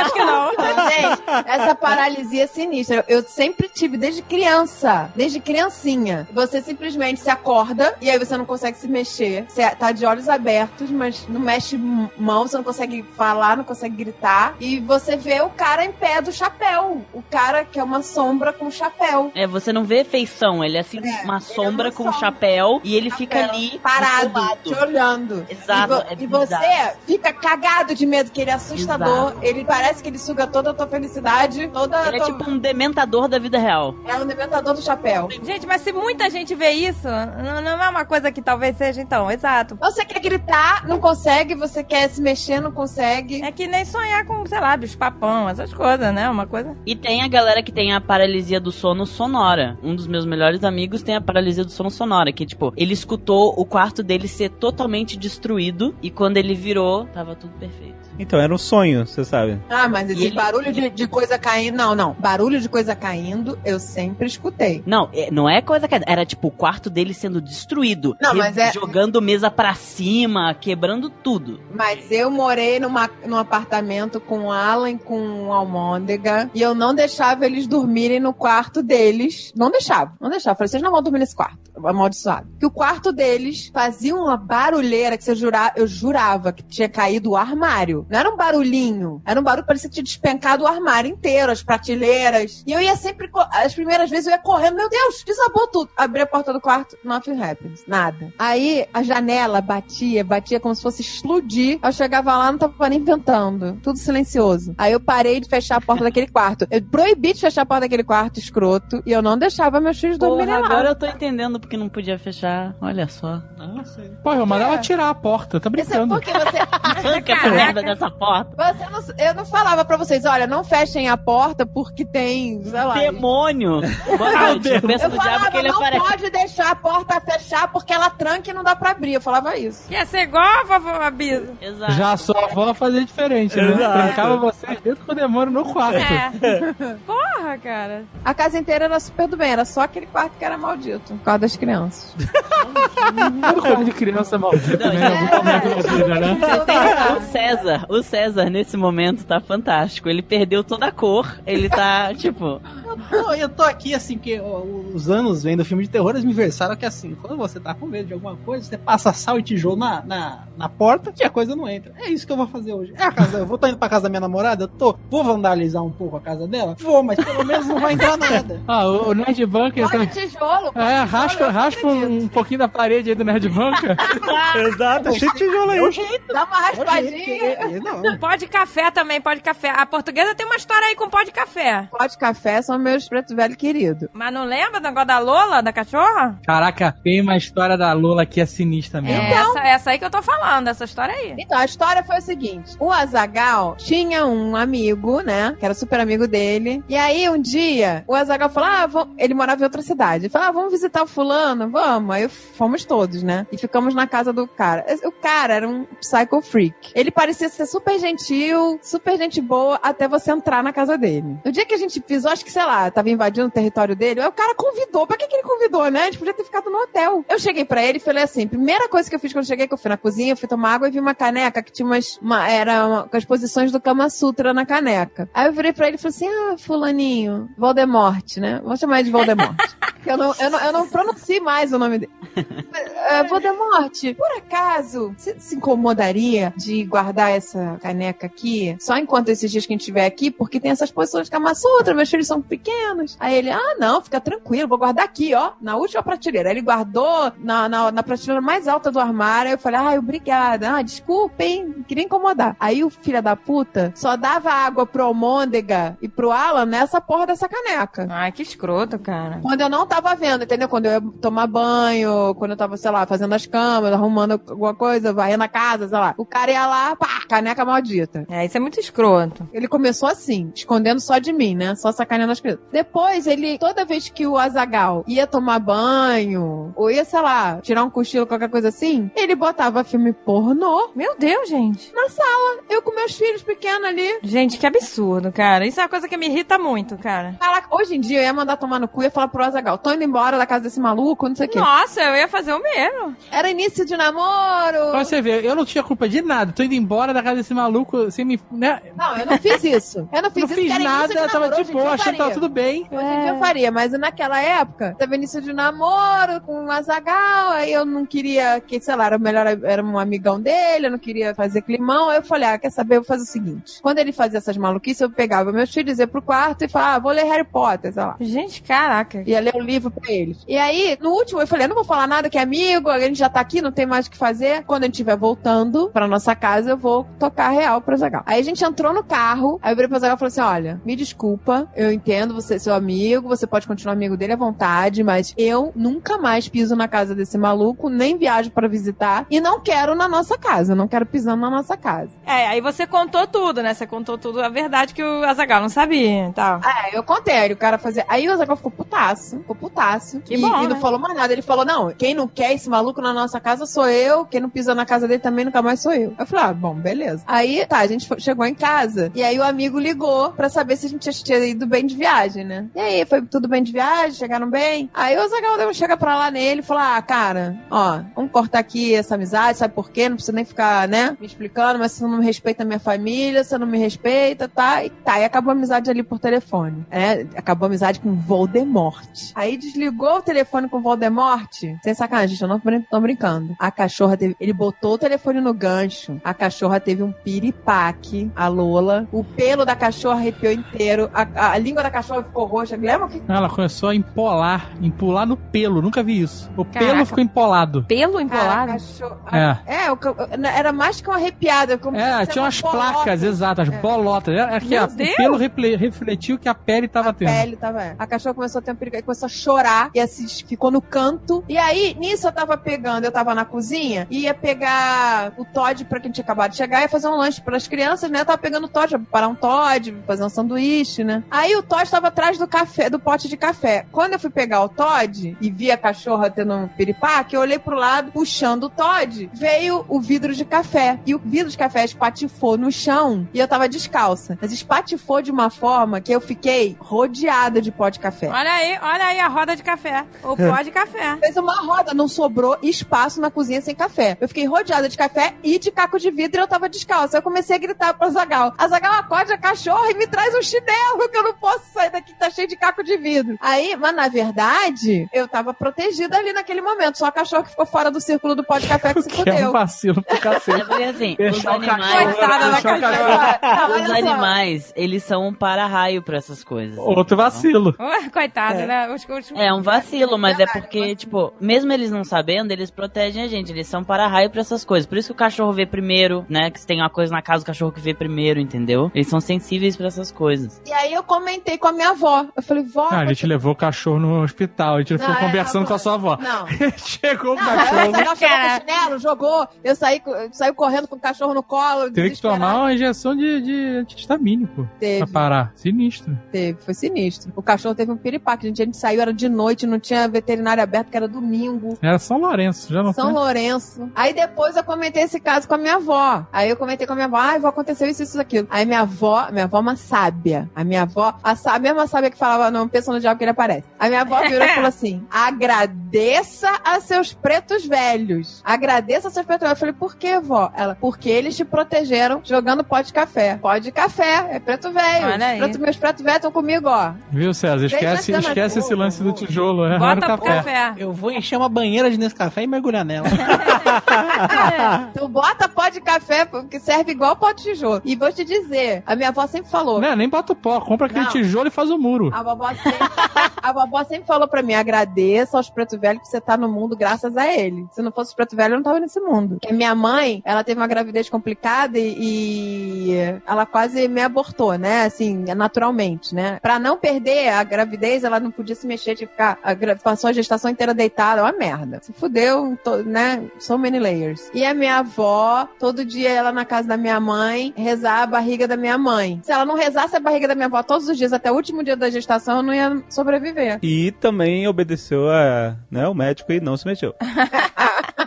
Acho que não. Gente, essa paralisia é sinistra. Eu, sempre tive, desde criança, desde criancinha. Você simplesmente se acorda e aí você não consegue se mexer. Você tá de olhos abertos, mas não mexe mão, você não consegue falar, não consegue gritar. E você vê o cara em pé do chapéu. O cara que é uma sombra com chapéu. É, você não vê feição, ele é assim, É, uma é sombra uma com sombra. chapéu e ele Chapéu, fica ali parado, te olhando. Exato, E, vo- é e você. Fica cagado de medo, que ele é assustador. Ele parece que ele suga toda a tua felicidade, toda Ele é a tua... tipo um dementador da vida real. É um dementador do chapéu. Gente, mas se muita gente vê isso, não, não é uma coisa que talvez seja, então, exato. Você quer gritar, não consegue. Você quer se mexer, não consegue. É que nem sonhar com, sei lá, bicho papão, essas coisas, né? Uma coisa. E tem a galera que tem a paralisia do sono sonora. Um dos meus melhores amigos tem a paralisia do sono sonora, que tipo, ele escutou o quarto dele ser totalmente destruído e quando ele virou, tava tudo perfeito. Então, era um sonho, você sabe. Ah, mas esse ele- barulho de, de coisa caindo. Não, não. Barulho de coisa caindo, eu sempre escutei. Não, é- não é coisa que era tipo o quarto dele sendo destruído, Não, mas é- jogando mesa pra cima, quebrando tudo. Mas eu morei numa, num apartamento com o Alan com o Almôndega. E eu não deixava eles dormirem no quarto deles. Não deixava, não deixava. Falei, vocês não vão dormir nesse quarto. Amaldiçoado. Que o quarto deles fazia uma barulheira que você jurava, eu jurava que tinha caído o armário. Não era um barulhinho. Era um barulho que parecia que tinha despencado o armário inteiro, as prateleiras. E eu ia sempre, as primeiras vezes eu ia correndo, meu Deus, desabou tudo. Abri a porta do quarto, nothing happens. Nada. Aí a janela batia, batia como se fosse explodir. Eu chegava lá, não tava nem ventando. Tudo silencioso. Aí eu parei de fechar a porta daquele quarto. Eu proibi de fechar a porta daquele quarto escroto e eu não deixava meus filhos dormirem lá. agora eu tô entendendo porque não podia fechar. Olha só. Nossa, Pô, eu mandava É. tirar a porta, tá Isso é brincando. porque você, Arranca essa merda dessa porta. você não, eu não falava pra vocês, olha, não fechem a porta porque tem, sei lá. Demônio! Boa noite. Eu no diabo que ele não aparece. pode deixar a porta fechar porque ela tranca e não dá pra abrir. Eu falava isso. Ia ser igual a vovó Abisa. Exato. Já a sua avó fazia diferente, né? Exato. Trancava vocês dentro com o demônio no quarto. É. Porra, cara. A casa inteira era super do bem, era só aquele quarto que era maldito, por causa das crianças. Todo quarto de criança maldita, Não, né? já- Em algum momento da vida, né? O César, o César nesse momento tá fantástico. Ele perdeu toda a cor. Ele tá, tipo, Não, eu tô aqui assim, porque ó, os anos vendo filme de terror, eles me versaram que assim, quando você tá com medo de alguma coisa, você passa sal e tijolo na, na, na porta que a coisa não entra. É isso que eu vou fazer hoje. É a casa, eu vou estar indo pra casa da minha namorada, eu tô, vou vandalizar um pouco a casa dela? Vou, mas pelo menos não vai entrar nada. Ah, o, o Nerd Bunker tá... tijolo. É, tijolo, raspa, raspa acredito. um pouquinho da parede aí do Nerd Bunker. Exato, cheio de tijolo É aí. jeito. Dá uma é o jeito raspadinha. que- é, não. Pó de café também, pó de café. A portuguesa tem uma história aí com pó de café. Pó de café são meus preto velho querido. Mas não lembra do negócio da Lola, da cachorra? Caraca, tem uma história da Lola que é sinistra mesmo. É essa, essa aí que eu tô falando, essa história aí. Então, a história foi o seguinte: o Azagal tinha um amigo, né? Que era super amigo dele. E aí, um dia, o Azagal falou: ah, vamos... ele morava em outra cidade. Ele falou: ah, vamos visitar o fulano? Vamos. Aí fomos todos, né? E ficamos na casa do cara. O cara era um psycho freak. Ele parecia ser super gentil, super gente boa, até você entrar na casa dele. No dia que a gente pisou, acho que, sei lá, tava invadindo o território dele, aí o cara convidou. Pra que, que ele convidou, né? A gente podia ter ficado no hotel. Eu cheguei pra ele e falei assim: primeira coisa que eu fiz quando cheguei, que eu fui na cozinha, fui tomar água e vi uma caneca que tinha umas. Uma, era uma- com as posições do Kama Sutra na caneca. Aí eu virei pra ele e falei assim: ah, Fulaninho, Voldemort, né? Vou chamar ele de Voldemort. eu, não, eu, não, eu não pronuncio mais o nome dele. É, Voldemort, por acaso, você se incomodaria de guardar essa caneca aqui só enquanto esses dias que a gente estiver aqui? Porque tem essas posições de Kama Sutra, meus filhos são pequenos. Aí ele, ah, não, fica tranquilo, vou guardar aqui, ó, na última prateleira. Aí ele guardou na, na, na prateleira mais alta do armário. Aí eu falei, ai, obrigada. Ah, desculpa, hein, não queria incomodar. Aí o filho da puta só dava água pro Almôndega e pro Alan nessa porra dessa caneca. Ai, que escroto, cara. Quando eu não tava vendo, entendeu? Quando eu ia tomar banho, quando eu tava, sei lá, fazendo as camas, arrumando alguma coisa, varrendo a casa, sei lá. O cara ia lá, pá, caneca maldita. É, isso é muito escroto. Ele começou assim, escondendo só de mim, né? Só sacaneando as crianças. Depois, ele, toda vez que o Azagal ia tomar banho, ou ia, sei lá, tirar um cochilo, qualquer coisa assim, ele botava filme pornô Meu Deus, gente. na sala. Eu com meus filhos pequenos ali. Gente, que absurdo, cara. Isso é uma coisa que me irrita muito, cara. Caraca, hoje em dia eu ia mandar tomar no cu e ia falar pro Azagal, tô indo embora da casa desse maluco, não sei o quê. Nossa, eu ia fazer o mesmo. Era início de namoro. Pra você ver, eu não tinha culpa de nada. Tô indo embora da casa desse maluco sem me. Né? Não, eu não fiz isso. Eu não fiz Não isso. fiz nada, de tava de boa, eu achando que tava tudo bem. Hoje em dia eu faria, mas naquela época, tava início de namoro com o Azagal, aí eu não queria, que, sei lá, era melhor, era um amigão dele, eu não queria fazer climão, aí eu falei, ah, quer saber, eu vou fazer o seguinte. Quando ele fazia essas maluquices, eu pegava meus filhos, ia pro quarto e falava, ah, vou ler Harry Potter, sei lá. Gente, caraca. Ia ler um livro pra eles. E aí, no último, eu falei, eu não vou falar nada que é amigo, a gente já tá aqui, não tem mais o que fazer. Quando a gente estiver voltando pra nossa casa, eu vou tocar real pro Zagal. Aí a gente entrou no carro, aí eu virei pro Zagal e falei assim: olha, me desculpa, eu entendo você é seu amigo, você pode continuar amigo dele à vontade, mas eu nunca mais piso na casa desse maluco, nem viajo pra visitar, e não quero na nossa casa, eu não quero pisando na nossa casa. É, aí você contou tudo, né? Você contou tudo a verdade que o Azagal não sabia e tal. É, eu contei, aí o cara fazia. Aí o Zagal ficou putaço, ficou putaço. Que e, bom, e não né? falou mais nada. Ele falou: não, quem não quer esse maluco na nossa casa sou eu, quem não pisa na casa dele também nunca mais sou eu. Eu falei: ah, bom, beleza. Aí, tá, a gente chegou em casa. E aí o amigo ligou pra saber se a gente tinha ido bem de viagem, né? E aí, foi tudo bem de viagem? Chegaram bem? Aí o Zagal deu chega pra lá nele e falou: ah, cara, ó, vamos cortar aqui essa amizade, sabe por quê? Não precisa nem ficar, né, me explicando, mas você não me respeita a minha família, você não me respeita, tá? E tá, e acabou a amizade ali por telefone. É, acabou a amizade com Voldemort. Aí Aí desligou o telefone com o Voldemort. Sem sacanagem, gente, eu não brin- tô brincando. A cachorra teve. Ele botou o telefone no gancho. A cachorra teve um piripaque, a Lola. O pelo da cachorra arrepiou inteiro. A, a- a língua da cachorra ficou roxa. Lembra que. Ela começou a empolar, empolar no pelo, nunca vi isso. O Caraca. pelo ficou empolado. Pelo Cara, a empolado? cachorra. É. É, era mais que uma arrepiada. Como É, tinha uma umas bolota. placas, exato, as bolotas. Era, era que a- o pelo refle- refletiu que a pele tava A tendo. pele tava. é. A cachorra começou a ter um perigo, aí começou a chorar e assim, ficou no canto. E aí, nisso eu tava pegando, eu tava na cozinha ia pegar o Todd pra quem tinha acabado de chegar, ia fazer um lanche pras crianças, né? Eu tava pegando o Todd, ia preparar um Todd, fazer um sanduíche, né? Aí o Todd tava atrás do café, do pote de café. Quando eu fui pegar o Todd e vi a cachorra tendo um piripaque, eu olhei pro lado, puxando o Todd, veio o vidro de café. E o vidro de café espatifou no chão e eu tava descalça. Mas espatifou de uma forma que eu fiquei rodeada de pó de café. Olha aí, olha aí a roda de café. O pó de café. Fez uma roda, não sobrou espaço na cozinha sem café. Eu fiquei rodeada de café e de caco de vidro e eu tava descalça. Eu comecei a gritar pro Azagal: Azagal, acorde a cachorra e me traz um chinelo, que eu não posso sair daqui tá cheio de caco de vidro. Aí, mas na verdade, eu tava protegida ali naquele momento. Só a cachorra que ficou fora do círculo do pó de café que se Que é um fudeu. vacilo pro É cacete. porque assim, os o animais. Coitada o Os eles são um para-raio pra essas coisas. Outro vacilo. Ué, Coitado, né? Os, É um vacilo, mas é porque, tipo, mesmo eles não sabendo, eles protegem a gente. Eles são para-raio pra essas coisas. Por isso que o cachorro vê primeiro, né? Que se tem uma coisa na casa, o cachorro que vê primeiro, entendeu? Eles são sensíveis pra essas coisas. E aí eu comentei com a minha avó. Eu falei, vó. Ah, a gente levou o cachorro no hospital, a gente Não, ficou é, conversando não, com a sua avó. Não. Chegou o Não, o cachorro. Azaghal chegou com chinelo, jogou. Eu saí, saiu correndo com o cachorro no colo. Teve que tomar uma injeção de, de antihistamínico Teve. pra parar. Sinistro. Teve, foi sinistro. O cachorro teve um piripaque. Gente, a gente saiu, era de noite, não tinha veterinário aberto, que era domingo. Era São Lourenço, já não São foi? Lourenço. Aí depois eu comentei esse caso com a minha avó. Aí eu comentei com a minha avó, ai, avó, aconteceu isso, isso, aquilo. Aí minha avó, minha avó é uma sábia. A minha avó, a, sá- a mesma sábia que falava, não pensa no diabo que ele aparece. A minha avó virou e falou assim: agradeça a seus pretos velhos. Agradeça a seus pretos velhos. Eu falei, por que, vó? Ela, porque eles te protegeram jogando pó de café. Pó de café, é preto velho. Preto- meus pretos velhos estão comigo, ó. Viu, César? Esquece, esquece esse lance do tijolo. É Bota pro café. café. Eu vou encher uma banheira de Nescafé e mergulhar nela. Tu bota pó de café, que serve igual pó de tijolo. E vou te dizer, a minha avó sempre falou. Não, nem bota o pó, compra aquele Não. tijolo e faz o muro. A vovó, sempre, a vovó sempre falou pra mim: agradeça aos preto velhos que você tá no mundo graças a ele. Se não fosse os preto velho, eu não tava nesse mundo. Porque minha mãe, ela teve uma gravidez complicada e, e ela quase me abortou, né? Assim, naturalmente, né? Pra não perder a gravidez, ela não podia se mexer, tinha que ficar. Passou a gestação inteira deitada, é uma merda. Se fudeu, to- né? So many layers. E a minha avó, todo dia ela na casa da minha mãe, rezar a barriga da minha mãe. Se ela não rezasse a barriga da minha avó todos os dias, até o último dia da gestação, eu não ia sobreviver. E também obedeceu a, né, o médico e não se mexeu.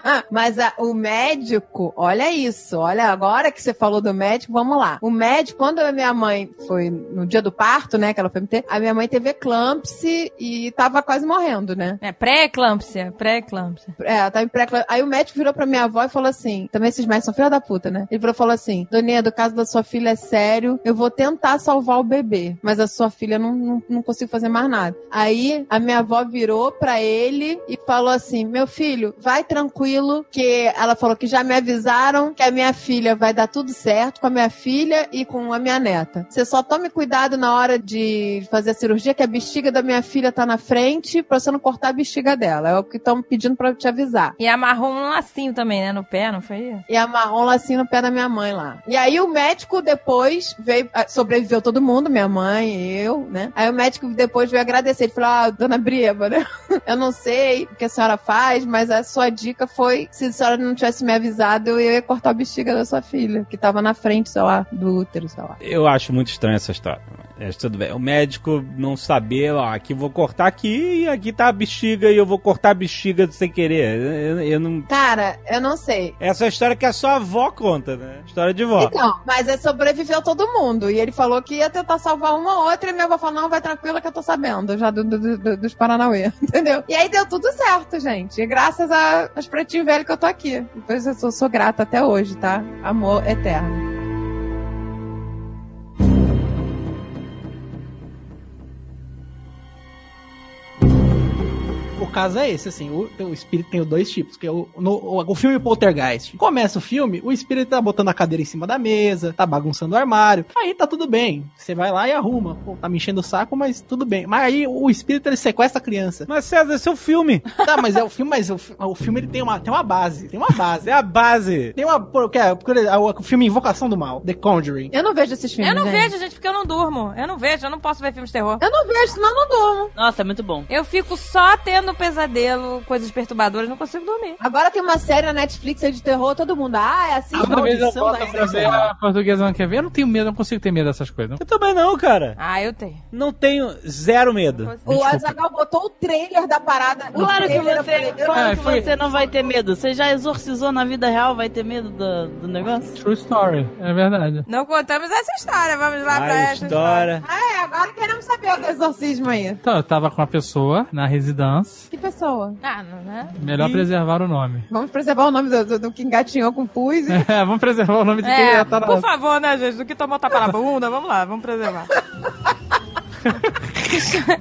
Mas a- o médico, olha isso, olha, agora que você falou do médico, vamos lá. O médico, quando a minha mãe foi no dia do parto, né, que ela foi me ter, a minha mãe teve eclâmpsia e tava quase morrendo, né? É pré-eclâmpsia, pré-eclâmpsia. É, ela tava em pré Aí o médico virou pra minha avó e falou assim: também esses médicos são filha da puta, né? Ele virou e falou assim: Doninha, do caso da sua filha é sério, eu vou tentar salvar o bebê, mas a sua filha não, não, não consigo fazer mais nada. Aí a minha avó virou pra ele e falou assim: Meu filho, vai tranquilo, que ela falou que já me avisaram que a minha filha vai dar tudo certo com a minha filha e com a minha neta. Você só tome cuidado na hora de fazer a cirurgia, que a bexiga da minha filha tá na frente, pra você não cortar a bexiga dela. É o que estão pedindo pra te avisar. E amarrou um lacinho também, né? No pé, não foi? E amarrou um lacinho no pé da minha mãe lá. E aí o médico depois veio, ah, sobreviveu todo mundo, minha mãe, eu, né? Aí o médico depois veio agradecer. Ele falou, ah, dona Brieba, né? Eu não sei o que a senhora faz, mas a sua dica foi, se a senhora não tivesse me avisado, eu ia cortar a bexiga da sua filha, que tava na frente, sei lá, do útero, sei lá. Eu acho muito estranha essa história. Mas tudo bem. O médico não saber, ó, aqui vou cortar aqui e aqui tá a bexiga e eu vou cortar a bexiga sem querer. Eu, eu não. Cara, eu não sei. Essa é a história que a sua avó conta, né? História de vó. Então, mas é sobreviveu todo mundo. E ele falou que ia tentar salvar uma ou outra. E minha avó falou: não, vai tranquila que eu tô sabendo já do, do- do- dos Paranauê. Entendeu? E aí deu tudo certo, gente. E graças a- aos pretinhos velhos que eu tô aqui. Depois eu sou, sou grata até hoje, tá? Amor eterno. Caso é esse, assim, o, o espírito tem dois tipos, que é o, no, o, o filme Poltergeist. Começa o filme, o espírito tá botando a cadeira em cima da mesa, tá bagunçando o armário, aí tá tudo bem. Você vai lá e arruma. Pô, tá me enchendo o saco, mas tudo bem. Mas aí o espírito ele sequestra a criança. Mas César, esse é o filme. Tá, mas é o filme, mas o, o filme ele tem uma, tem uma base, tem uma base. É a base. Tem uma, é, porque é o, o filme Invocação do Mal, The Conjuring. Eu não vejo esses filmes. Eu não gente. vejo, gente, porque eu não durmo. Eu não vejo, eu não posso ver filmes de terror. Eu não vejo, senão eu não durmo. Nossa, é muito bom. Eu fico só tendo pesadelo, coisas perturbadoras, não consigo dormir. Agora tem uma série na Netflix aí de terror, todo mundo. Ah, é assim, Toda vez eu boto pra ver a portuguesa não quer ver, eu não tenho medo, não consigo ter medo dessas coisas. Eu também não, cara. Ah, eu tenho. Não tenho zero medo. O Azagal botou o trailer da parada. o Claro que você, claro Ah, que foi- você não vai ter medo. Você já exorcizou na vida real, vai ter medo do, do negócio? True story, é verdade. Não contamos essa história, vamos lá pra A essa história. Ah, é, agora queremos saber do exorcismo aí. Então, eu tava com uma pessoa na residência, Que pessoa? Ah, não, né? melhor preservar o nome. Vamos preservar o nome do, do, do que engatinhou com pus. e- É, vamos preservar o nome de quem É, já tá na... por favor, né, gente? Do que tomou tapa na bunda, vamos lá, vamos preservar.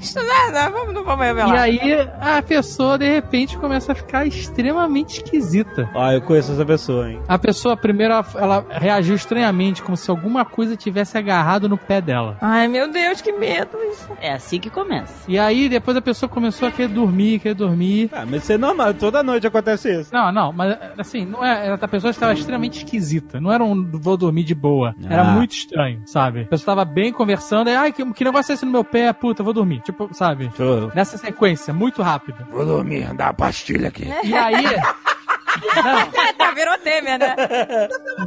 Isso não, é, não, vamos, não vamos revelar. E aí, a pessoa, de repente, começa a ficar extremamente esquisita. Ó, eu conheço essa pessoa, hein? A pessoa, primeiro, ela, ela reagiu estranhamente, como se alguma coisa tivesse agarrado no pé dela. Ai, meu Deus, que medo isso. É assim que começa. E aí, depois a pessoa começou a querer dormir, querer dormir. Ah, mas isso é normal, toda noite acontece isso. Não, não, mas assim, não é, a pessoa estava extremamente esquisita. Não era um vou dormir de boa. Era Ah. muito estranho, sabe? A pessoa estava bem conversando, e ai, que, que negócio é esse meu pé? Puta, vou dormir. Tipo, sabe? Tô- Nessa sequência, muito rápida. Vou dormir, dá uma pastilha aqui. E aí. tá, virou Temer, né?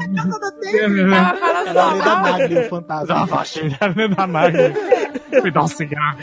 Não, Tava falando Era a lei da normal. Magli, o fantasma. Dá uma pastilha da Magli. Me dá um cigarro.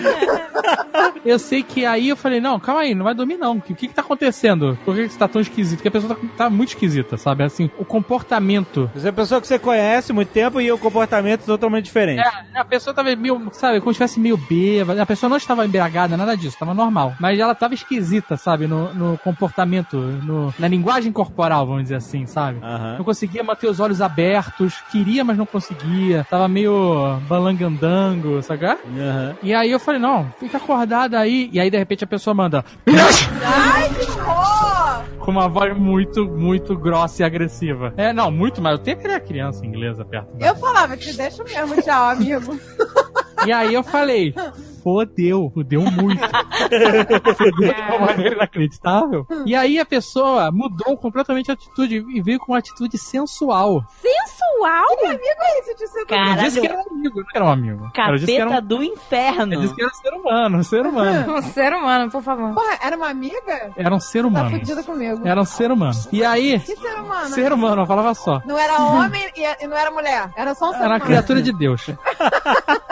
Eu sei que aí eu falei, não, calma aí, não vai dormir não. O que, que, que tá acontecendo? Por que, que você tá tão esquisito? Porque a pessoa tá, tá muito esquisita, sabe? Assim, o comportamento. Você é uma pessoa que você conhece muito tempo e o comportamento é totalmente diferente. É, a pessoa tava meio, sabe, como se estivesse meio bêbada. A pessoa não estava embriagada, nada disso, tava normal. Mas ela tava esquisita, sabe, no, no comportamento, no, na linguagem corporal, vamos dizer assim, sabe? Aham. Não conseguia manter os olhos abertos, queria, mas não conseguia. Tava meio balangandango, sabe? Aham. E aí eu falei, não, fica acordada aí. E aí, de repente, a pessoa manda. Com uma voz muito, muito grossa e agressiva. É, não, muito, mas eu tenho que era criança inglesa perto. Eu falava, te deixo mesmo, tchau, amigo. E aí eu falei, fodeu, fodeu muito. fodeu de uma maneira inacreditável. E aí a pessoa mudou completamente a atitude e veio com uma atitude sensual. Sensual? Que amigo é esse de ser disse que era um amigo, não era um amigo. Que era capeta um, do inferno. ela disse que era um ser humano, um ser humano. Um ser humano, por favor. Porra, era uma amiga? Era um ser Tá humano. fudida comigo. Era um ser humano. E aí, Que ser humano? ser humano, eu falava só. Não era homem e, e não era mulher. Era só um ser Era uma humano. criatura de Deus.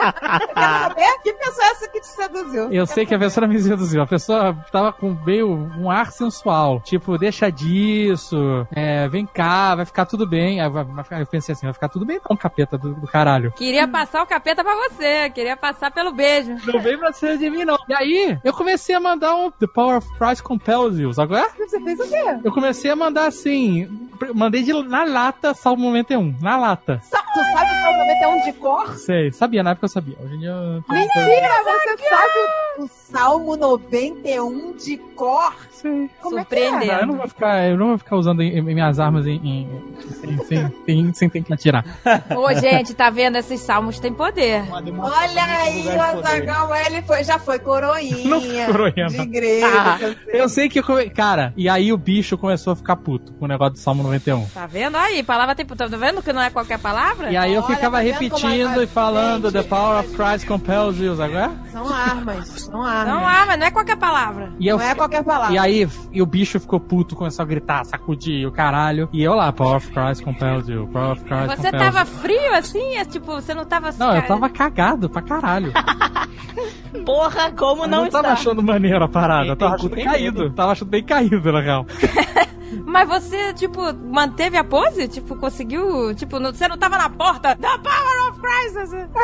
Eu quero saber que pessoa é essa que te seduziu. Eu sei que a pessoa me seduziu. A pessoa tava com veio um ar sensual. Tipo, deixa disso. é, vem cá, vai ficar tudo bem. Ficar- Eu pensei assim, vai ficar tudo bem não, capeta do, do caralho. Queria passar o capeta pra você, queria passar pelo beijo. Não vem pra cima de mim, não. E aí, eu comecei a mandar um The Power of Christ Compels You, qual é? Você fez o quê? Eu comecei a mandar assim, mandei de, na lata Salmo 91, na lata. Sa- Tu sabe o Salmo 91 de cor? Sei, sabia, na época eu sabia. Hoje em dia eu... Mentira, você sabe o, o Salmo 91 de cor? Sei. Como é que é? Não, eu Surpreendendo. não vou ficar, eu não vou ficar usando em- em minhas armas em, em- sem, sem, sem, sem ter que atirar. Ô, gente, tá vendo? Esses salmos têm poder. Olha aí, o Azagal, ele foi, já foi coroinha. Não fui coroinha, De igreja. Ah, eu sei. que eu. Cara, e aí o bicho começou a ficar puto com o negócio do Salmo 91. Tá vendo aí? Palavra tem Tá vendo que não é qualquer palavra? E aí eu Olha, ficava tá repetindo e falando gente- The Power of Christ compels you, sabe? Qual é? São armas, são armas. Não é qualquer palavra. E eu Não é qualquer palavra. E aí, e o bicho ficou puto, começou a gritar, sacudir o caralho. E eu lá, Power of Christ compels you, Power of Christ Você compels tava frio assim? É, tipo, você não tava... Não, eu tava cagado pra caralho. Porra, como Eu não, não tava está? achando maneiro a parada, eu tava achando bem caído. Tava achando bem caído, na real. Mas você, tipo, manteve a pose? Tipo, conseguiu... Tipo, não- você não tava na porta? The power of Christ!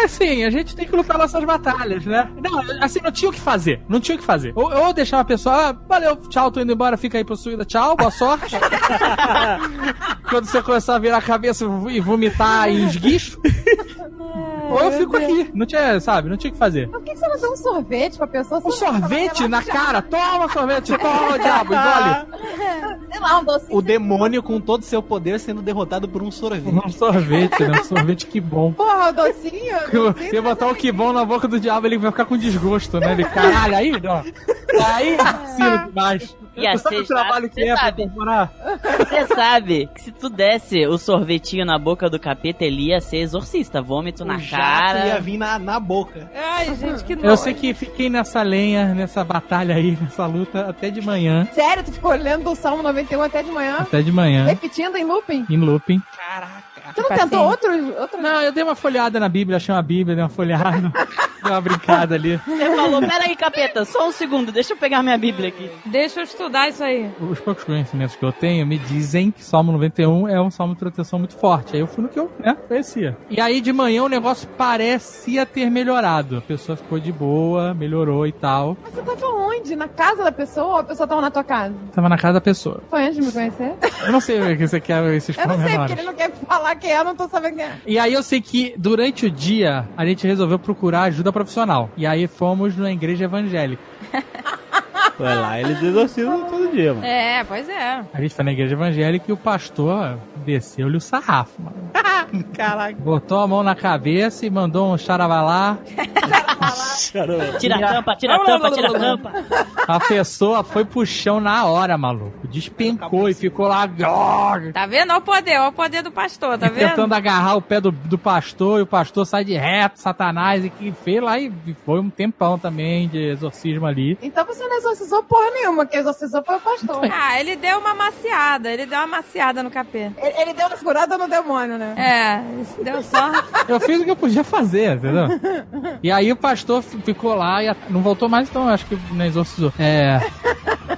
assim. A gente tem que lutar nossas batalhas, né? Não, assim, não tinha o que fazer. Não tinha o que fazer. Ou, ou deixar uma pessoa, ah, valeu, tchau, tô indo embora, fica aí possuída, tchau, boa sorte. Quando você começar a virar a cabeça e vomitar em esguicho. Ou eu fico aqui. Não tinha, sabe, não tinha o que fazer. Por que você não dá um sorvete pra pessoa? Um sorvete na cara, toma sorvete, toma, diabo, engole. Sei lá, um docinho. O demônio com todo o seu poder sendo derrotado por um sorvete. Um sorvete, né? Um sorvete que bom. Porra, o docinho. Eu ia botar o que bom na boca do diabo, ele vai ficar com desgosto, né? Ele, caralho, aí, ó. Aí, ensino demais. Ia Tu sabe o trabalho que é pra sabe. incorporar? Você sabe que se tu desse o sorvetinho na boca do capeta, ele ia ser exorcista. Vômito na o jato cara. ia vir na, na boca. Ai, gente, que nojo. Eu sei que fiquei nessa lenha, nessa batalha aí, nessa luta, até de manhã. Sério, tu ficou lendo o Salmo 91 até de manhã? Até de manhã, Repetindo em looping? em looping. Tu não tentou outros? outros... Não, eu dei uma folhada na Bíblia, achei uma Bíblia, dei uma folhada, dei uma brincada ali. Você falou, peraí, capeta, só um segundo, deixa eu pegar minha bíblia aqui. Deixa eu estudar isso aí. Os poucos conhecimentos que eu tenho me dizem que Salmo 91 é um salmo de proteção muito forte. Aí eu fui no que eu né, conhecia. E aí de manhã o negócio parecia ter melhorado. A pessoa ficou de boa, melhorou e tal. Mas você tava onde? Na casa da pessoa ou a pessoa tava na tua casa? Tava na casa da pessoa. Foi antes de me conhecer? Eu não sei o que você quer esses Eu não sei, pormenores. porque ele não quer falar quem é, não tô sabendo quem é. E aí eu sei que durante o dia a gente resolveu procurar ajuda profissional. E aí fomos na igreja evangélica. Vai lá, eles exorcizam todo dia, mano. É, pois é. A gente foi na igreja evangélica e o pastor desceu-lhe o sarrafo, mano. Caraca. Botou a mão na cabeça e mandou um charavalá. Tira a tampa, tira a tampa, tira a tampa. A pessoa foi pro chão na hora, maluco. Despencou e ficou lá Tá vendo? Olha o poder, olha o poder do pastor, tá vendo? tentando agarrar o pé do, do pastor. E o pastor sai de reto, satanás. E que fez lá e foi um tempão também de exorcismo ali. Então você não exorcizou porra nenhuma, quem exorcizou foi o pastor. Ah, ele deu uma maciada, ele deu uma maciada no capeta. Ele, ele deu uma segurada no demônio, né? É, isso deu só. Eu fiz o que eu podia fazer, entendeu? E aí o pastor ficou lá e a- não voltou mais, então eu acho que não exorcizou. É.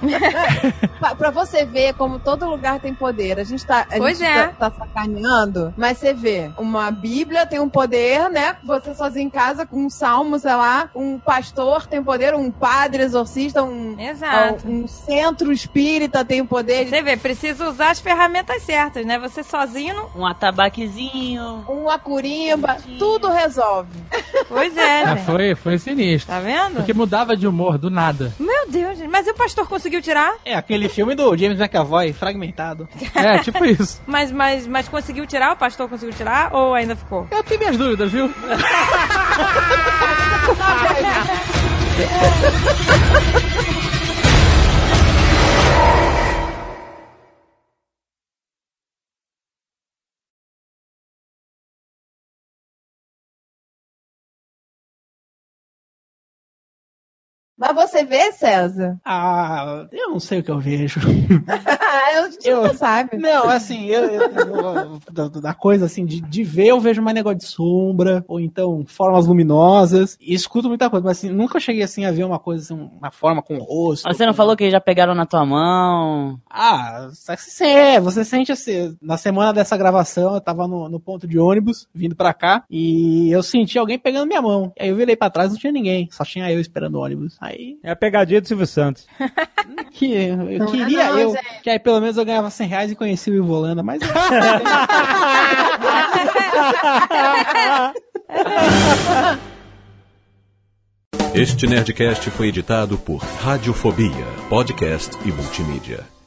Pra, pra você ver como todo lugar tem poder. A gente tá, a Pois gente é. tá, tá sacaneando, mas você vê, uma Bíblia tem um poder, né? Você sozinho em casa com um salmo, sei lá, um pastor tem poder, um padre exorcista, um, Exato. um centro espírita tem o poder. Você vê, precisa usar as ferramentas certas, né? Você sozinho não. Um atabaquezinho. Uma curimba, tudo resolve. Pois é, É, foi, foi sinistro. Tá vendo? Porque mudava de humor do nada. Meu Deus, gente. Mas e o pastor conseguiu tirar? É aquele filme do James McAvoy, fragmentado. É, tipo isso. Mas, mas, mas conseguiu tirar? O pastor conseguiu tirar? Ou ainda ficou? Eu tenho minhas dúvidas, viu? Mas você vê, César? Ah, eu não sei o que eu vejo. Eu- não sabe. Não, assim, eu, eu- eu- da, da coisa assim, de, de ver, eu vejo mais negócio de sombra, ou então formas luminosas, e escuto muita coisa, mas assim, nunca cheguei assim a ver uma coisa assim, uma forma com o rosto. Você não com- falou que já pegaram na tua mão? Ah, você, é, você sente assim, na semana dessa gravação, eu tava no, no ponto de ônibus, vindo pra cá, e eu senti alguém pegando minha mão. Aí eu virei pra trás, não tinha ninguém, só tinha eu esperando o ônibus. Aí, É a pegadinha do Silvio Santos. que eu Não queria não, eu, que aí pelo menos eu ganhava 100 reais e conhecia o Ivo Holanda, mas... Este Nerdcast foi editado por Radiofobia, podcast e multimídia.